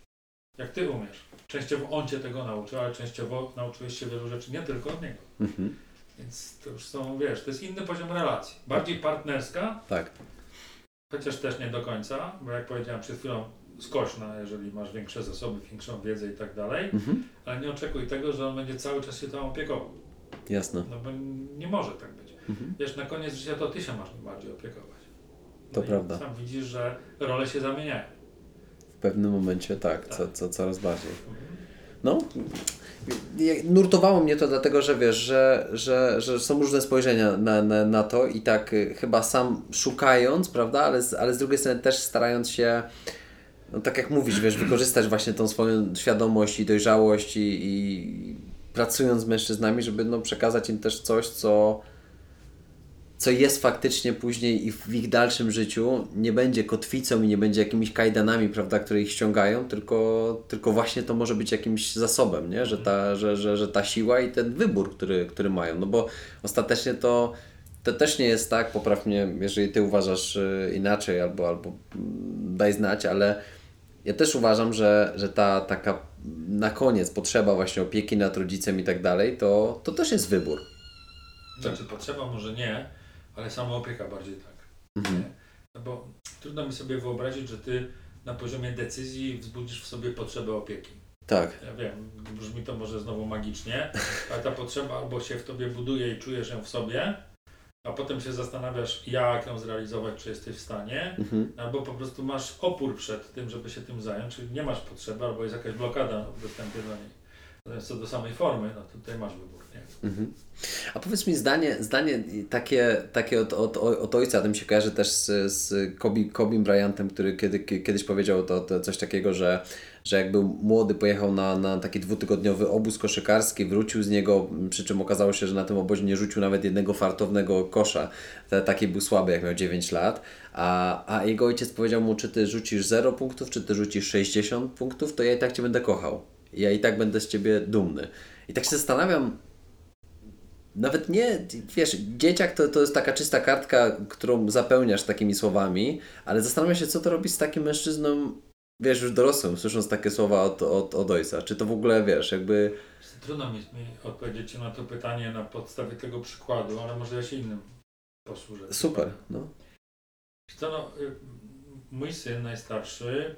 Jak ty umiesz. Częściowo on cię tego nauczył, ale częściowo nauczyłeś się wielu rzeczy nie tylko od niego. Mhm. Więc to już są, wiesz, to jest inny poziom relacji. Bardziej partnerska. Tak. Chociaż też nie do końca, bo jak powiedziałem przed chwilą, skośna, jeżeli masz większe zasoby, większą wiedzę i tak dalej, mhm. ale nie oczekuj tego, że on będzie cały czas się tam opiekował. Jasne. No bo nie może tak być. Mhm. Wiesz, na koniec życia to ty się masz bardziej opiekować. No to prawda. Sam widzisz, że role się zamieniają. W pewnym momencie tak, tak. Co, co, coraz bardziej. No, nurtowało mnie to dlatego, że wiesz, że, że, że są różne spojrzenia na, na, na to i tak y, chyba sam szukając, prawda, ale, ale z drugiej strony też starając się no tak jak mówisz, wiesz, wykorzystać właśnie tą swoją świadomość i dojrzałość i, i pracując z mężczyznami, żeby no, przekazać im też coś, co, co jest faktycznie później i w ich dalszym życiu nie będzie kotwicą i nie będzie jakimiś kajdanami, prawda, które ich ściągają, tylko, tylko właśnie to może być jakimś zasobem, nie? Że, ta, że, że, że ta siła i ten wybór, który, który mają. No bo ostatecznie to, to też nie jest tak, popraw mnie, jeżeli Ty uważasz y, inaczej albo, albo mm, daj znać, ale ja też uważam, że, że ta taka na koniec potrzeba właśnie opieki nad rodzicem i tak dalej, to, to też jest wybór. Znaczy potrzeba może nie, ale sama opieka bardziej tak. Mhm. No bo trudno mi sobie wyobrazić, że ty na poziomie decyzji wzbudzisz w sobie potrzebę opieki. Tak. Ja wiem, brzmi to może znowu magicznie, (laughs) ale ta potrzeba albo się w tobie buduje i czujesz ją w sobie, a potem się zastanawiasz, jak ją zrealizować, czy jesteś w stanie, mhm. albo po prostu masz opór przed tym, żeby się tym zająć, czyli nie masz potrzeby, albo jest jakaś blokada w dostępie do niej. Natomiast co do samej formy, no tutaj masz wybór. Mhm. A powiedz mi zdanie, zdanie takie, takie od, od, od ojca, to mi się kojarzy też z, z Kobe, Kobe Bryantem, który kiedy, kiedyś powiedział to, to coś takiego, że że jak był młody, pojechał na, na taki dwutygodniowy obóz koszykarski, wrócił z niego, przy czym okazało się, że na tym obozie nie rzucił nawet jednego fartownego kosza. Taki był słaby, jak miał 9 lat. A, a jego ojciec powiedział mu, czy ty rzucisz 0 punktów, czy ty rzucisz 60 punktów, to ja i tak cię będę kochał. Ja i tak będę z ciebie dumny. I tak się zastanawiam, nawet nie, wiesz, dzieciak to, to jest taka czysta kartka, którą zapełniasz takimi słowami, ale zastanawiam się, co to robi z takim mężczyzną, wiesz, już dorosłym, słysząc takie słowa od, od, od ojca. Czy to w ogóle, wiesz, jakby... Trudno mi, odpowiedzieć na to pytanie na podstawie tego przykładu, ale może ja się innym posłużę. Super, no. Co, no, y, mój syn najstarszy,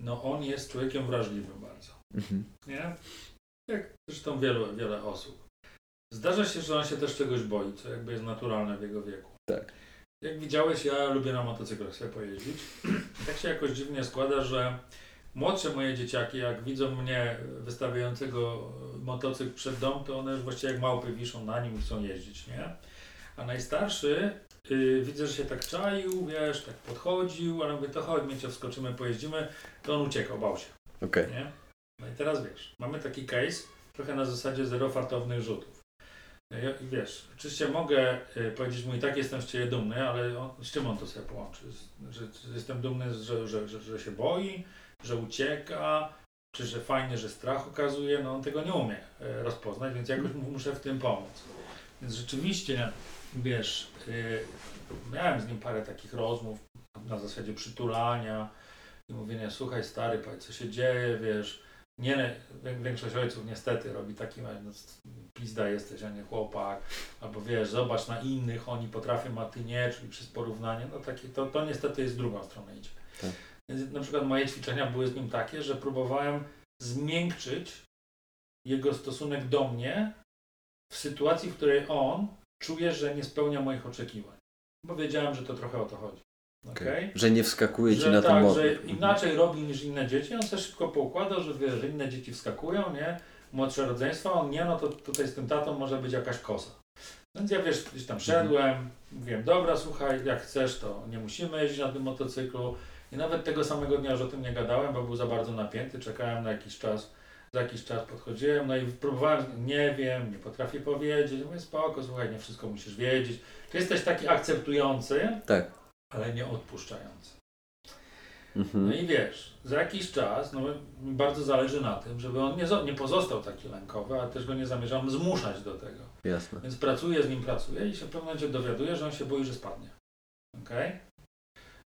no on jest człowiekiem wrażliwym bardzo. Mhm. Nie? Jak zresztą wielu, wiele osób. Zdarza się, że on się też czegoś boi, co jakby jest naturalne w jego wieku. Tak. Jak widziałeś, ja lubię na motocyklach sobie pojeździć. (clears throat) tak się jakoś dziwnie składa, że młodsze moje dzieciaki, jak widzą mnie wystawiającego motocykl przed dom, to one już właściwie jak małpy wiszą na nim i chcą jeździć, nie? A najstarszy yy, widzę, że się tak czaił, wiesz, tak podchodził, ale mówię, to chodź, Miecio, wskoczymy, pojeździmy, to on uciekał, bał się. Okej. Okay. No i teraz wiesz, mamy taki case, trochę na zasadzie zero fartownych rzutów. Ja, wiesz, oczywiście mogę y, powiedzieć mu i tak jestem z Ciebie dumny, ale on, z czym on to sobie połączy? Że, że jestem dumny, że, że, że, że się boi, że ucieka, czy że fajnie, że strach okazuje, no on tego nie umie y, rozpoznać, więc jakoś mu muszę w tym pomóc. Więc rzeczywiście, wiesz, y, miałem z nim parę takich rozmów na zasadzie przytulania i mówienia, słuchaj stary, powiedz co się dzieje, wiesz, nie, większość ojców niestety robi taki, no, pizda jesteś, a nie chłopak, albo wiesz, zobacz na innych, oni potrafią, a ty nie, czyli przez porównanie, no takie, to, to niestety jest drugą stronę idzie. Tak. Więc na przykład moje ćwiczenia były z nim takie, że próbowałem zmiękczyć jego stosunek do mnie w sytuacji, w której on czuje, że nie spełnia moich oczekiwań. Bo wiedziałem, że to trochę o to chodzi. Okay. Że nie wskakuje ci na tak, ten że inaczej robi niż inne dzieci, on sobie szybko poukładał, że wie, że inne dzieci wskakują, nie? Młodsze rodzeństwo, on nie, no to tutaj z tym tatą może być jakaś kosa. Więc ja wiesz, gdzieś tam szedłem, mhm. mówiłem, dobra, słuchaj, jak chcesz, to nie musimy jeździć na tym motocyklu. I nawet tego samego dnia już o tym nie gadałem, bo był za bardzo napięty, czekałem na jakiś czas, za jakiś czas podchodziłem, no i próbowałem, nie wiem, nie potrafię powiedzieć, mówię spoko, słuchaj, nie wszystko musisz wiedzieć. To jesteś taki akceptujący, Tak. Ale nie odpuszczający. Mhm. No i wiesz, za jakiś czas, no mi bardzo zależy na tym, żeby on nie, nie pozostał taki lękowy, ale też go nie zamierzam zmuszać do tego. Jasne. Więc pracuję z nim, pracuję i się w pewnym momencie dowiaduję, że on się boi, że spadnie. Okej?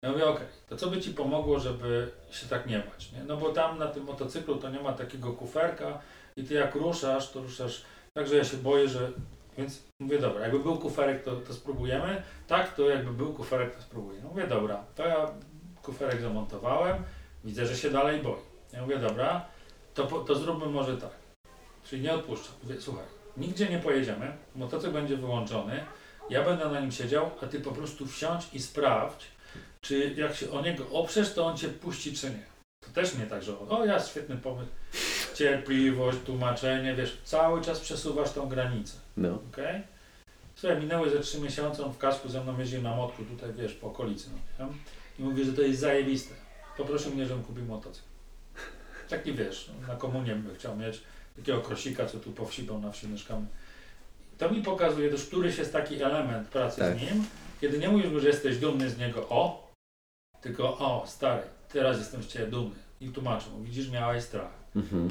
Ja mówię, okej, to co by Ci pomogło, żeby się tak nie bać, nie? No bo tam na tym motocyklu to nie ma takiego kuferka i Ty jak ruszasz, to ruszasz tak, że ja się boję, że... Więc mówię, dobra, jakby był kuferek, to, to spróbujemy. Tak, to jakby był kuferek, to spróbuję. Mówię, dobra, to ja kuferek zamontowałem, widzę, że się dalej boi. Ja mówię, dobra, to, to zróbmy może tak. Czyli nie odpuszczam. Mówię, słuchaj, nigdzie nie pojedziemy, motocykl będzie wyłączony, ja będę na nim siedział, a ty po prostu wsiądź i sprawdź, czy jak się o niego oprzesz, to on cię puści, czy nie. To też nie tak, że o, ja świetny pomysł. Cierpliwość, tłumaczenie, wiesz, cały czas przesuwasz tą granicę, No. okej? Słuchaj, minęły ze trzy miesiące, on w kasku ze mną jeździł na motku tutaj, wiesz, po okolicy, no, nie? I mówi, że to jest zajebiste. Poprosił mnie, żebym kupił motocykl. Taki, wiesz, na komunie by chciał mieć takiego krosika, co tu po wsi, bo na wsi mieszkamy. To mi pokazuje też, któryś jest taki element pracy Tak. z nim, kiedy nie mówisz że jesteś dumny z niego, o, tylko o, stary, teraz jestem z Ciebie dumny. I tłumaczę mu, widzisz, miałeś strach. Mhm.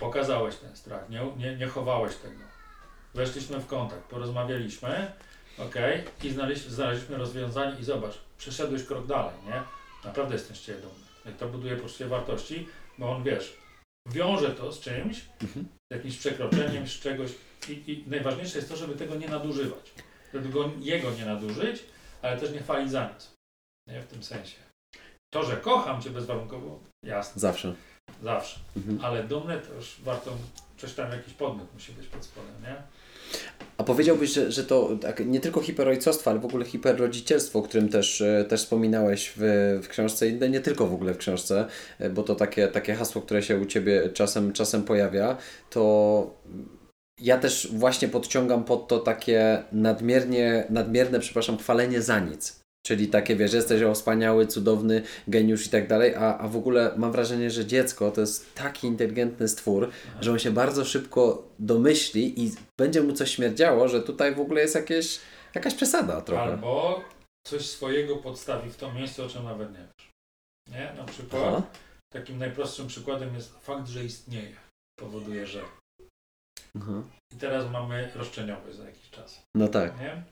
Pokazałeś ten strach, nie, nie, nie chowałeś tego. Weszliśmy w kontakt, porozmawialiśmy, ok, i znaleźliśmy, znaleźliśmy rozwiązanie i zobacz, przeszedłeś krok dalej, nie? Naprawdę jestem z Ciebie dumny. To buduje poczucie wartości, bo on, wiesz, wiąże to z czymś, Mhm. z jakimś przekroczeniem, z czegoś i, i najważniejsze jest to, żeby tego nie nadużywać. Żeby go, jego nie nadużyć, ale też nie chwalić za nic. Nie w tym sensie. To, że kocham Cię bezwarunkowo, jasne, Zawsze. zawsze. Mhm. Ale dumny to już warto, coś tam jakiś podmiot musi być pod spodem, nie? A powiedziałbyś, że, że to tak, nie tylko hiperojcostwo, ale w ogóle hiperrodzicielstwo, o którym też, e, też wspominałeś w, w książce i nie tylko w ogóle w książce, e, bo to takie, takie hasło, które się u Ciebie czasem, czasem pojawia, to ja też właśnie podciągam pod to takie nadmiernie, nadmierne, przepraszam, chwalenie za nic. Czyli takie, wiesz, jesteś o wspaniały, cudowny, geniusz i tak dalej, a, a w ogóle mam wrażenie, że dziecko to jest taki inteligentny stwór, że on się bardzo szybko domyśli i będzie mu coś śmierdziało, że tutaj w ogóle jest jakieś, jakaś przesada trochę. Albo coś swojego podstawi w to miejsce, o czym nawet nie wiesz. Nie? Na przykład Aha. takim najprostszym przykładem jest fakt, że istnieje. Powoduje, że. Aha. I teraz mamy roszczeniowość za jakiś czas. No tak. Nie?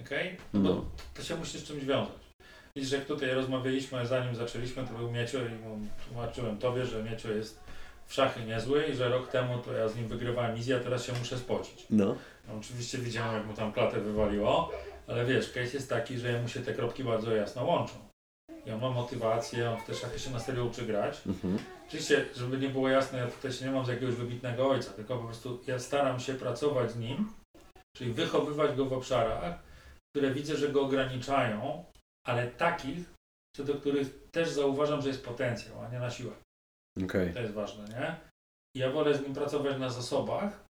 Okej? No. No. Bo to się musi z czymś wiązać. Widzisz, jak tutaj rozmawialiśmy, zanim zaczęliśmy, to był Miecio i mu tłumaczyłem Tobie, że Miecio jest w szachy niezły i że rok temu to ja z nim wygrywałem misję, a teraz się muszę spocić. No. No, oczywiście widziałem, jak mu tam klatę wywaliło, ale wiesz, case jest taki, że mu się te kropki bardzo jasno łączą. I on ma motywację, on w te szachy się na serio uczy grać. Mhm. Oczywiście, żeby nie było jasne, ja tutaj się nie mam z jakiegoś wybitnego ojca, tylko po prostu ja staram się pracować z nim, czyli wychowywać go w obszarach, które widzę, że go ograniczają, ale takich, co do których też zauważam, że jest potencjał, a nie na siłę. Okej. To jest ważne, nie? Ja wolę z nim pracować na zasobach,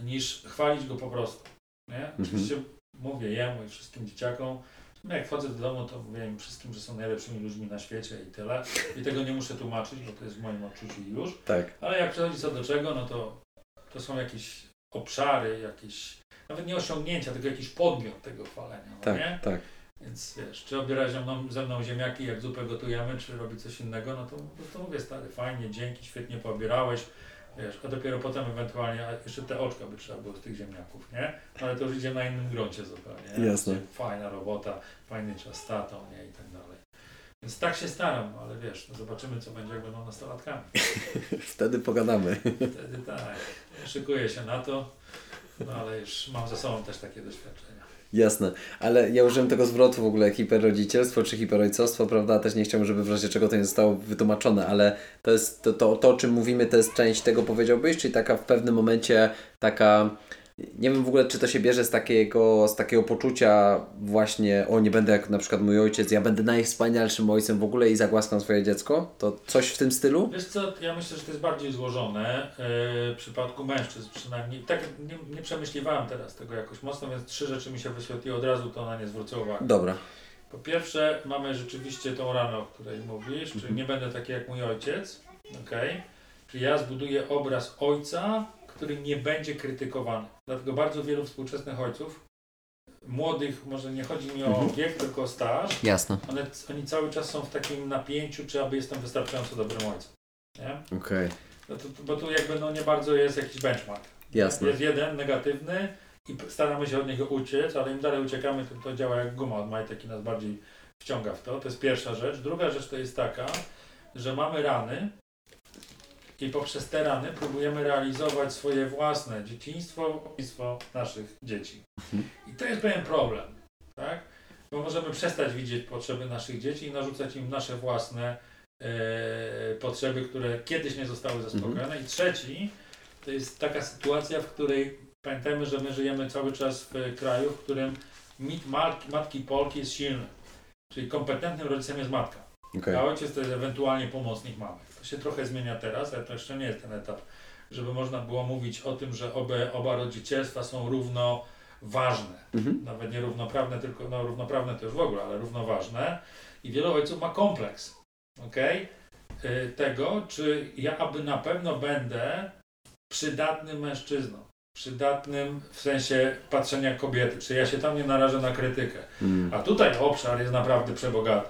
niż chwalić go po prostu. Nie? Oczywiście mówię jemu i wszystkim dzieciakom, no jak wchodzę do domu, to mówię im wszystkim, że są najlepszymi ludźmi na świecie i tyle. I tego nie muszę tłumaczyć, bo to jest w moim odczuciu już. Tak. Ale jak przychodzi co do czego, no to to są jakieś obszary, jakieś, nawet nie osiągnięcia, tylko jakiś podmiot tego chwalenia, no Tak, nie? tak. Więc wiesz, czy obiera ze mną, ze mną ziemniaki, jak zupę gotujemy, czy robi coś innego, no to po prostu mówię, stary, fajnie, dzięki, świetnie poobierałeś, wiesz, a dopiero potem ewentualnie, jeszcze te oczka by trzeba było z tych ziemniaków, nie? Ale to już idzie na innym gruncie zupełnie, nie? Jasne. Fajna robota, fajny czas z tatą, nie? I tak dalej. Więc tak się staram, ale wiesz, no zobaczymy, co będzie, jak będą nastolatkami. (laughs) Wtedy pogadamy. Wtedy tak, szykuję się na to, no ale już mam za sobą też takie doświadczenia. Jasne, ale ja użyłem tego zwrotu w ogóle hiperrodzicielstwo czy hiperojcostwo, prawda? Też nie chciałbym, żeby w razie czego to nie zostało wytłumaczone, ale to jest to, to, to o czym mówimy, to jest część tego powiedziałbyś, czyli taka w pewnym momencie taka nie wiem w ogóle, czy to się bierze z takiego, z takiego poczucia właśnie, o nie będę jak na przykład mój ojciec, ja będę najwspanialszym ojcem w ogóle i zagłaskam swoje dziecko? To coś w tym stylu? Wiesz co, ja myślę, że to jest bardziej złożone yy, w przypadku mężczyzn przynajmniej. Tak nie, nie przemyśliwałem teraz tego jakoś mocno, więc trzy rzeczy mi się wyświetliły od razu, to na nie zwrócę uwagę. Dobra. Po pierwsze, mamy rzeczywiście tą ranę, o której mówisz, czyli Mhm. nie będę taki jak mój ojciec, okej? Czyli ja zbuduję obraz ojca, który nie będzie krytykowany. Dlatego bardzo wielu współczesnych ojców, młodych, może nie chodzi mi o Mhm. wiek, tylko o staż, Jasne. one, oni cały czas są w takim napięciu, czy aby jestem wystarczająco dobrym ojcem. Okej. No to, bo tu jakby no nie bardzo jest jakiś benchmark. Jasne. Jest jeden negatywny i staramy się od niego uciec, ale im dalej uciekamy, to, to działa jak guma od majtek i nas bardziej wciąga w to. To jest pierwsza rzecz. Druga rzecz to jest taka, że mamy rany i poprzez te rany próbujemy realizować swoje własne dzieciństwo, dzieciństwo naszych dzieci. I to jest pewien problem, tak? Bo możemy przestać widzieć potrzeby naszych dzieci i narzucać im nasze własne e, potrzeby, które kiedyś nie zostały zaspokojone. I trzeci, to jest taka sytuacja, w której pamiętajmy, że my żyjemy cały czas w kraju, w którym mit matki, matki Polki jest silny. Czyli kompetentnym rodzicem jest matka. Okej. A ojciec to jest ewentualnie pomocnik mamy. To się trochę zmienia teraz, ale to jeszcze nie jest ten etap, żeby można było mówić o tym, że oba, oba rodzicielstwa są równo ważne. Mhm. Nawet nie równoprawne, tylko no, równoprawne to już w ogóle, ale równoważne. I wielu ojców ma kompleks. okej, y, Tego, czy ja aby na pewno będę przydatnym mężczyzną. Przydatnym w sensie patrzenia kobiety. Czy ja się tam nie narażę na krytykę. Mm. A tutaj obszar jest naprawdę przebogaty.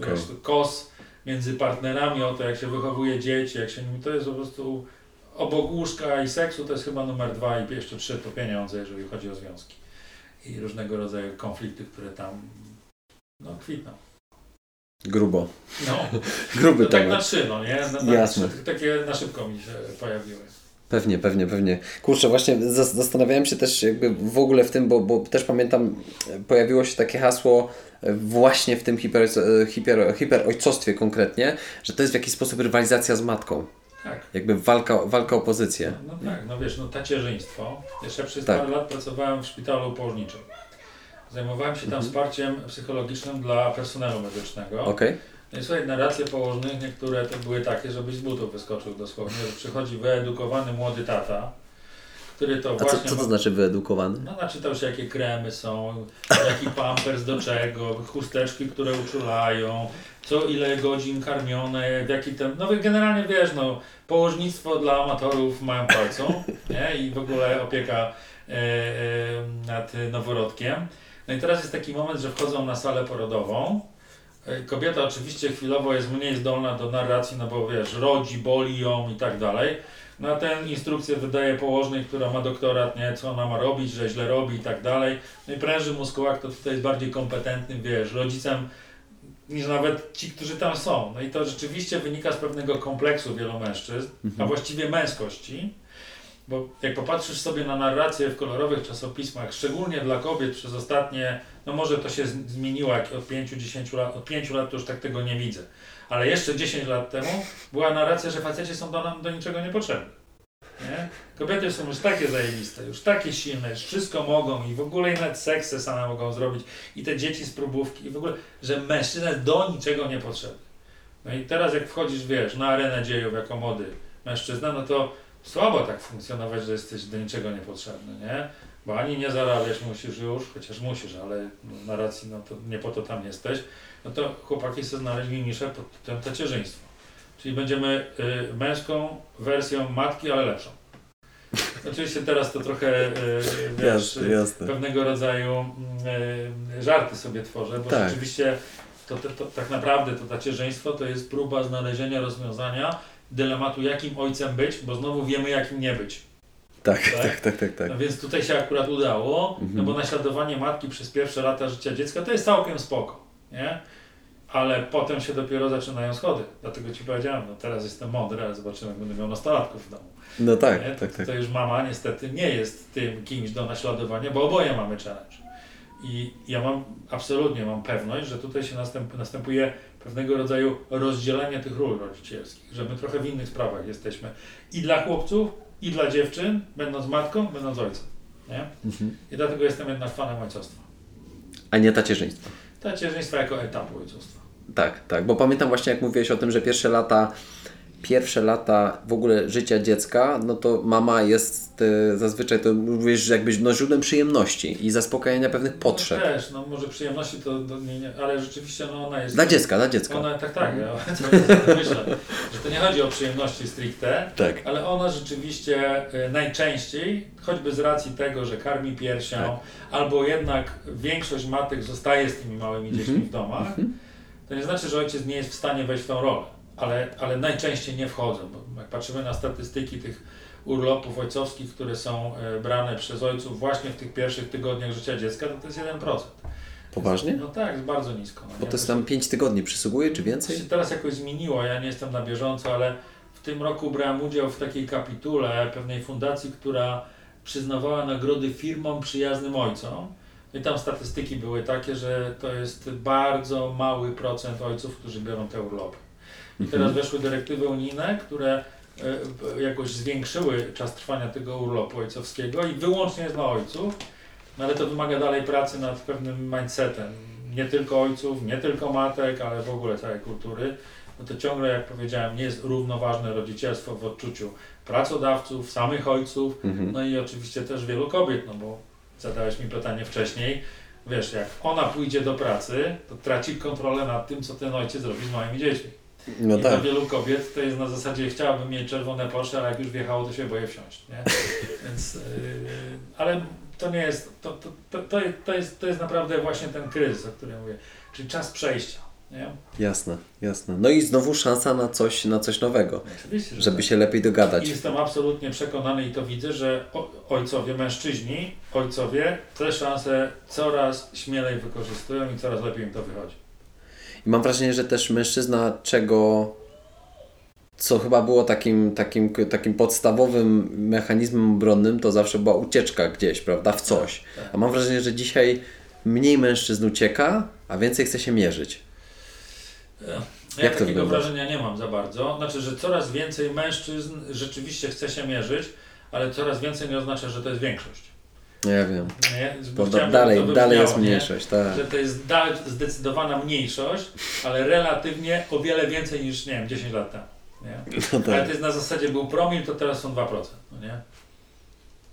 Prostu kos między partnerami o to, jak się wychowuje dzieci, jak się nimi, to jest po prostu obok łóżka i seksu to jest chyba numer dwa i jeszcze trzy to pieniądze, jeżeli chodzi o związki. I różnego rodzaju konflikty, które tam no, kwitną. Grubo. No, (laughs) Gruby to tak na temat. trzy, no nie? Na, na Jasne. Trzy, takie na szybko mi się pojawiły. Pewnie, pewnie, pewnie. Kurczę, właśnie zas- zastanawiałem się też jakby w ogóle w tym, bo, bo też pamiętam, pojawiło się takie hasło e, właśnie w tym hiper, e, hiper, hiperojcostwie konkretnie, że to jest w jakiś sposób rywalizacja z matką. Tak. Jakby walka, walka o pozycję. No tak, no wiesz, no tacierzyństwo. Jeszcze przez Tak. parę lat pracowałem w szpitalu położniczym. Zajmowałem się tam Mhm. wsparciem psychologicznym dla personelu medycznego. Okej? No słuchaj, narracje położnych niektóre to były takie, żebyś z butów wyskoczył dosłownie, że przychodzi wyedukowany młody tata, który to A co, właśnie... co to ma- znaczy wyedukowany? No naczytał się jakie kremy są, jaki pampers do czego, chusteczki, które uczulają, co ile godzin karmione, w jaki ten, no generalnie wiesz, no położnictwo dla amatorów mają palcą, nie? I w ogóle opieka e, e, nad noworodkiem. No i teraz jest taki moment, że wchodzą na salę porodową. Kobieta oczywiście chwilowo jest mniej zdolna do narracji, no bo wiesz, rodzi, boli ją i tak dalej. No a ten instrukcję wydaje położnej, która ma doktorat, nie, co ona ma robić, że źle robi i tak dalej. No i pręży muskułak to tutaj jest bardziej kompetentnym, wiesz, rodzicem niż nawet ci, którzy tam są. No i to rzeczywiście wynika z pewnego kompleksu wielu mężczyzn, a właściwie męskości. Bo jak popatrzysz sobie na narrację w kolorowych czasopismach, szczególnie dla kobiet przez ostatnie, no może to się zmieniło jak od 5-10 lat, od 5 lat to już tak tego nie widzę. Ale jeszcze 10 lat temu była narracja, że faceci są do nam do niczego niepotrzebni. Nie? Kobiety są już takie zajebiste, już takie silne, już wszystko mogą i w ogóle nawet seksy same mogą zrobić i te dzieci z próbówki i w ogóle, że mężczyzna do niczego niepotrzebny. No i teraz jak wchodzisz, wiesz, na arenę dziejów jako młody mężczyzna, no to słabo tak funkcjonować, że jesteś do niczego niepotrzebny, nie? Bo ani nie zarabiać musisz już, chociaż musisz, ale no, na racji, no to nie po to tam jesteś, no to chłopaki sobie znaleźli niszę pod tytułem tacierzyństwo. Czyli będziemy y, męską wersją matki, ale lepszą. Oczywiście teraz to trochę y, wiesz, jasne. pewnego rodzaju mm, y, żarty sobie tworzę, bo Tak. rzeczywiście to, to, to, tak naprawdę to tacierzyństwo to jest próba znalezienia rozwiązania dylematu, jakim ojcem być, bo znowu wiemy, jakim nie być. Tak, Tak? tak, tak, tak, tak. No więc tutaj się akurat udało, Mhm. no bo naśladowanie matki przez pierwsze lata życia dziecka to jest całkiem spoko, nie? Ale potem się dopiero zaczynają schody. Dlatego ci powiedziałem, no teraz jestem mądry, ale zobaczymy, jak będę miał nastolatków w domu. No tak, nie? tak, to, tak. to już mama niestety nie jest tym kimś do naśladowania, bo oboje mamy challenge. I ja mam, absolutnie mam pewność, że tutaj się następ, następuje pewnego rodzaju rozdzielenie tych ról rodzicielskich, że my trochę w innych sprawach jesteśmy i dla chłopców, i dla dziewczyn, będąc matką, będąc ojcem. Nie? Mhm. I dlatego jestem jednak fanem ojcostwa. A nie tacierzyństwo. Tacierzyństwa jako etapu ojcostwa. Tak, tak, bo pamiętam właśnie jak mówiłeś o tym, że pierwsze lata pierwsze lata w ogóle życia dziecka, no to mama jest e, zazwyczaj to mówisz, że jakbyś no, źródłem przyjemności i zaspokajania pewnych potrzeb. No też, no może przyjemności to, to nie, nie, ale rzeczywiście no ona jest... Dla dziecka, dla dziecka. Ona, tak, tak, ja (laughs) to myślę, że to nie chodzi o przyjemności stricte, Tak. ale ona rzeczywiście e, najczęściej, choćby z racji tego, że karmi piersią, Tak. albo jednak większość matek zostaje z tymi małymi dziećmi Mhm. w domach, to nie znaczy, że ojciec nie jest w stanie wejść w tą rolę, ale, ale najczęściej nie wchodzą, bo jak patrzymy na statystyki tych urlopów ojcowskich, które są e, brane przez ojców właśnie w tych pierwszych tygodniach życia dziecka, to to jest 1%. Poważnie? No tak, jest bardzo nisko. No, Bo to jest tam 5 tygodni przysługuje, czy To więcej? się teraz jakoś zmieniło, ja nie jestem na bieżąco, ale w tym roku brałem udział w takiej kapitule pewnej fundacji, która przyznawała nagrody firmom przyjaznym ojcom. I tam statystyki były takie, że to jest bardzo mały procent ojców, którzy biorą te urlopy. I teraz weszły dyrektywy unijne, które e, jakoś zwiększyły czas trwania tego urlopu ojcowskiego i wyłącznie jest dla ojców, no ale to wymaga dalej pracy nad pewnym mindsetem. Nie tylko ojców, nie tylko matek, ale w ogóle całej kultury. No to ciągle, jak powiedziałem, nie jest równoważne rodzicielstwo w odczuciu pracodawców, samych ojców, Mhm. no i oczywiście też wielu kobiet, no bo zadałeś mi pytanie wcześniej. Wiesz, jak ona pójdzie do pracy, to traci kontrolę nad tym, co ten ojciec robi z małymi dziećmi. No I dla tak. wielu kobiet to jest na zasadzie chciałabym mieć czerwone Porsche, ale jak już wjechało, to się boję wsiąść. Nie? (laughs) Więc, yy, ale to nie jest, to, to, to, to, jest, to, jest, to jest naprawdę właśnie ten kryzys, o którym mówię, czyli czas przejścia. Nie? Jasne, jasne. No i znowu szansa na coś, na coś nowego, Oczywiście, że żeby tak. się lepiej dogadać. I jestem absolutnie przekonany i to widzę, że ojcowie, mężczyźni, ojcowie te szanse coraz śmielej wykorzystują i coraz lepiej im to wychodzi. I mam wrażenie, że też mężczyzna, czego co chyba było takim, takim, takim podstawowym mechanizmem obronnym, to zawsze była ucieczka gdzieś, prawda, w coś. Tak. A mam wrażenie, że dzisiaj mniej mężczyzn ucieka, a więcej chce się mierzyć. Ja Jak takiego wrażenia nie mam za bardzo. Znaczy, że coraz więcej mężczyzn rzeczywiście chce się mierzyć, ale coraz więcej nie oznacza, że to jest większość. No ja wiem. Nie? Bo dalej, dalej jest wybrzmiało, nie? mniejszość, tak. Że to jest dalej zdecydowana mniejszość, ale relatywnie o wiele więcej niż, nie wiem, 10 lat temu. Nie? No Ale tak. to jest na zasadzie był promil, to teraz są 2%. No nie?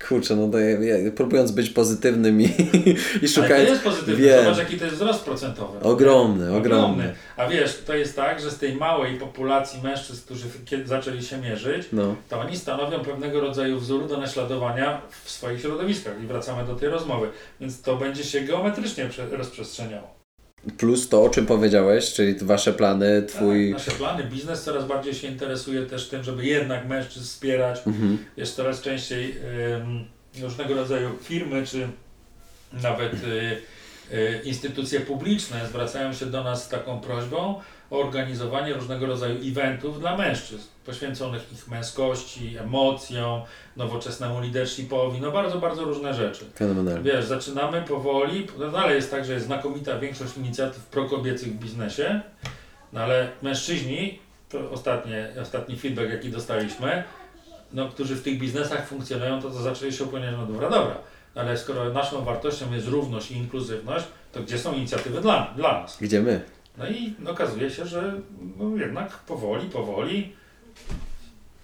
Kurczę, no to ja, ja, próbując być pozytywnym i, i Ale to szukając... jest pozytywne. Wiem. Zobacz, jaki to jest wzrost procentowy. Ogromny, ogromny. A wiesz, to jest tak, że z tej małej populacji mężczyzn, którzy zaczęli się mierzyć, No, to oni stanowią pewnego rodzaju wzór do naśladowania w swoich środowiskach i wracamy do tej rozmowy. Więc to będzie się geometrycznie prze- rozprzestrzeniało. Plus to, o czym powiedziałeś, czyli wasze plany, twój... Tak, nasze plany, biznes coraz bardziej się interesuje też tym, żeby jednak mężczyzn wspierać. Mhm. Jest coraz częściej ym, różnego rodzaju firmy, czy nawet y, y, instytucje publiczne zwracają się do nas z taką prośbą organizowanie różnego rodzaju eventów dla mężczyzn, poświęconych ich męskości, emocjom, nowoczesnemu leadershipowi, no bardzo, bardzo różne rzeczy. Fenomenalnie. Wiesz, zaczynamy powoli, no dalej jest tak, że jest znakomita większość inicjatyw prokobiecych w biznesie, no ale mężczyźni, to ostatnie, ostatni feedback jaki dostaliśmy, no, którzy w tych biznesach funkcjonują, to, to zaczęli się upłynniać, no dobra, dobra, ale skoro naszą wartością jest równość i inkluzywność, to gdzie są inicjatywy dla, dla nas? Gdzie my? No i okazuje się, że no, jednak powoli, powoli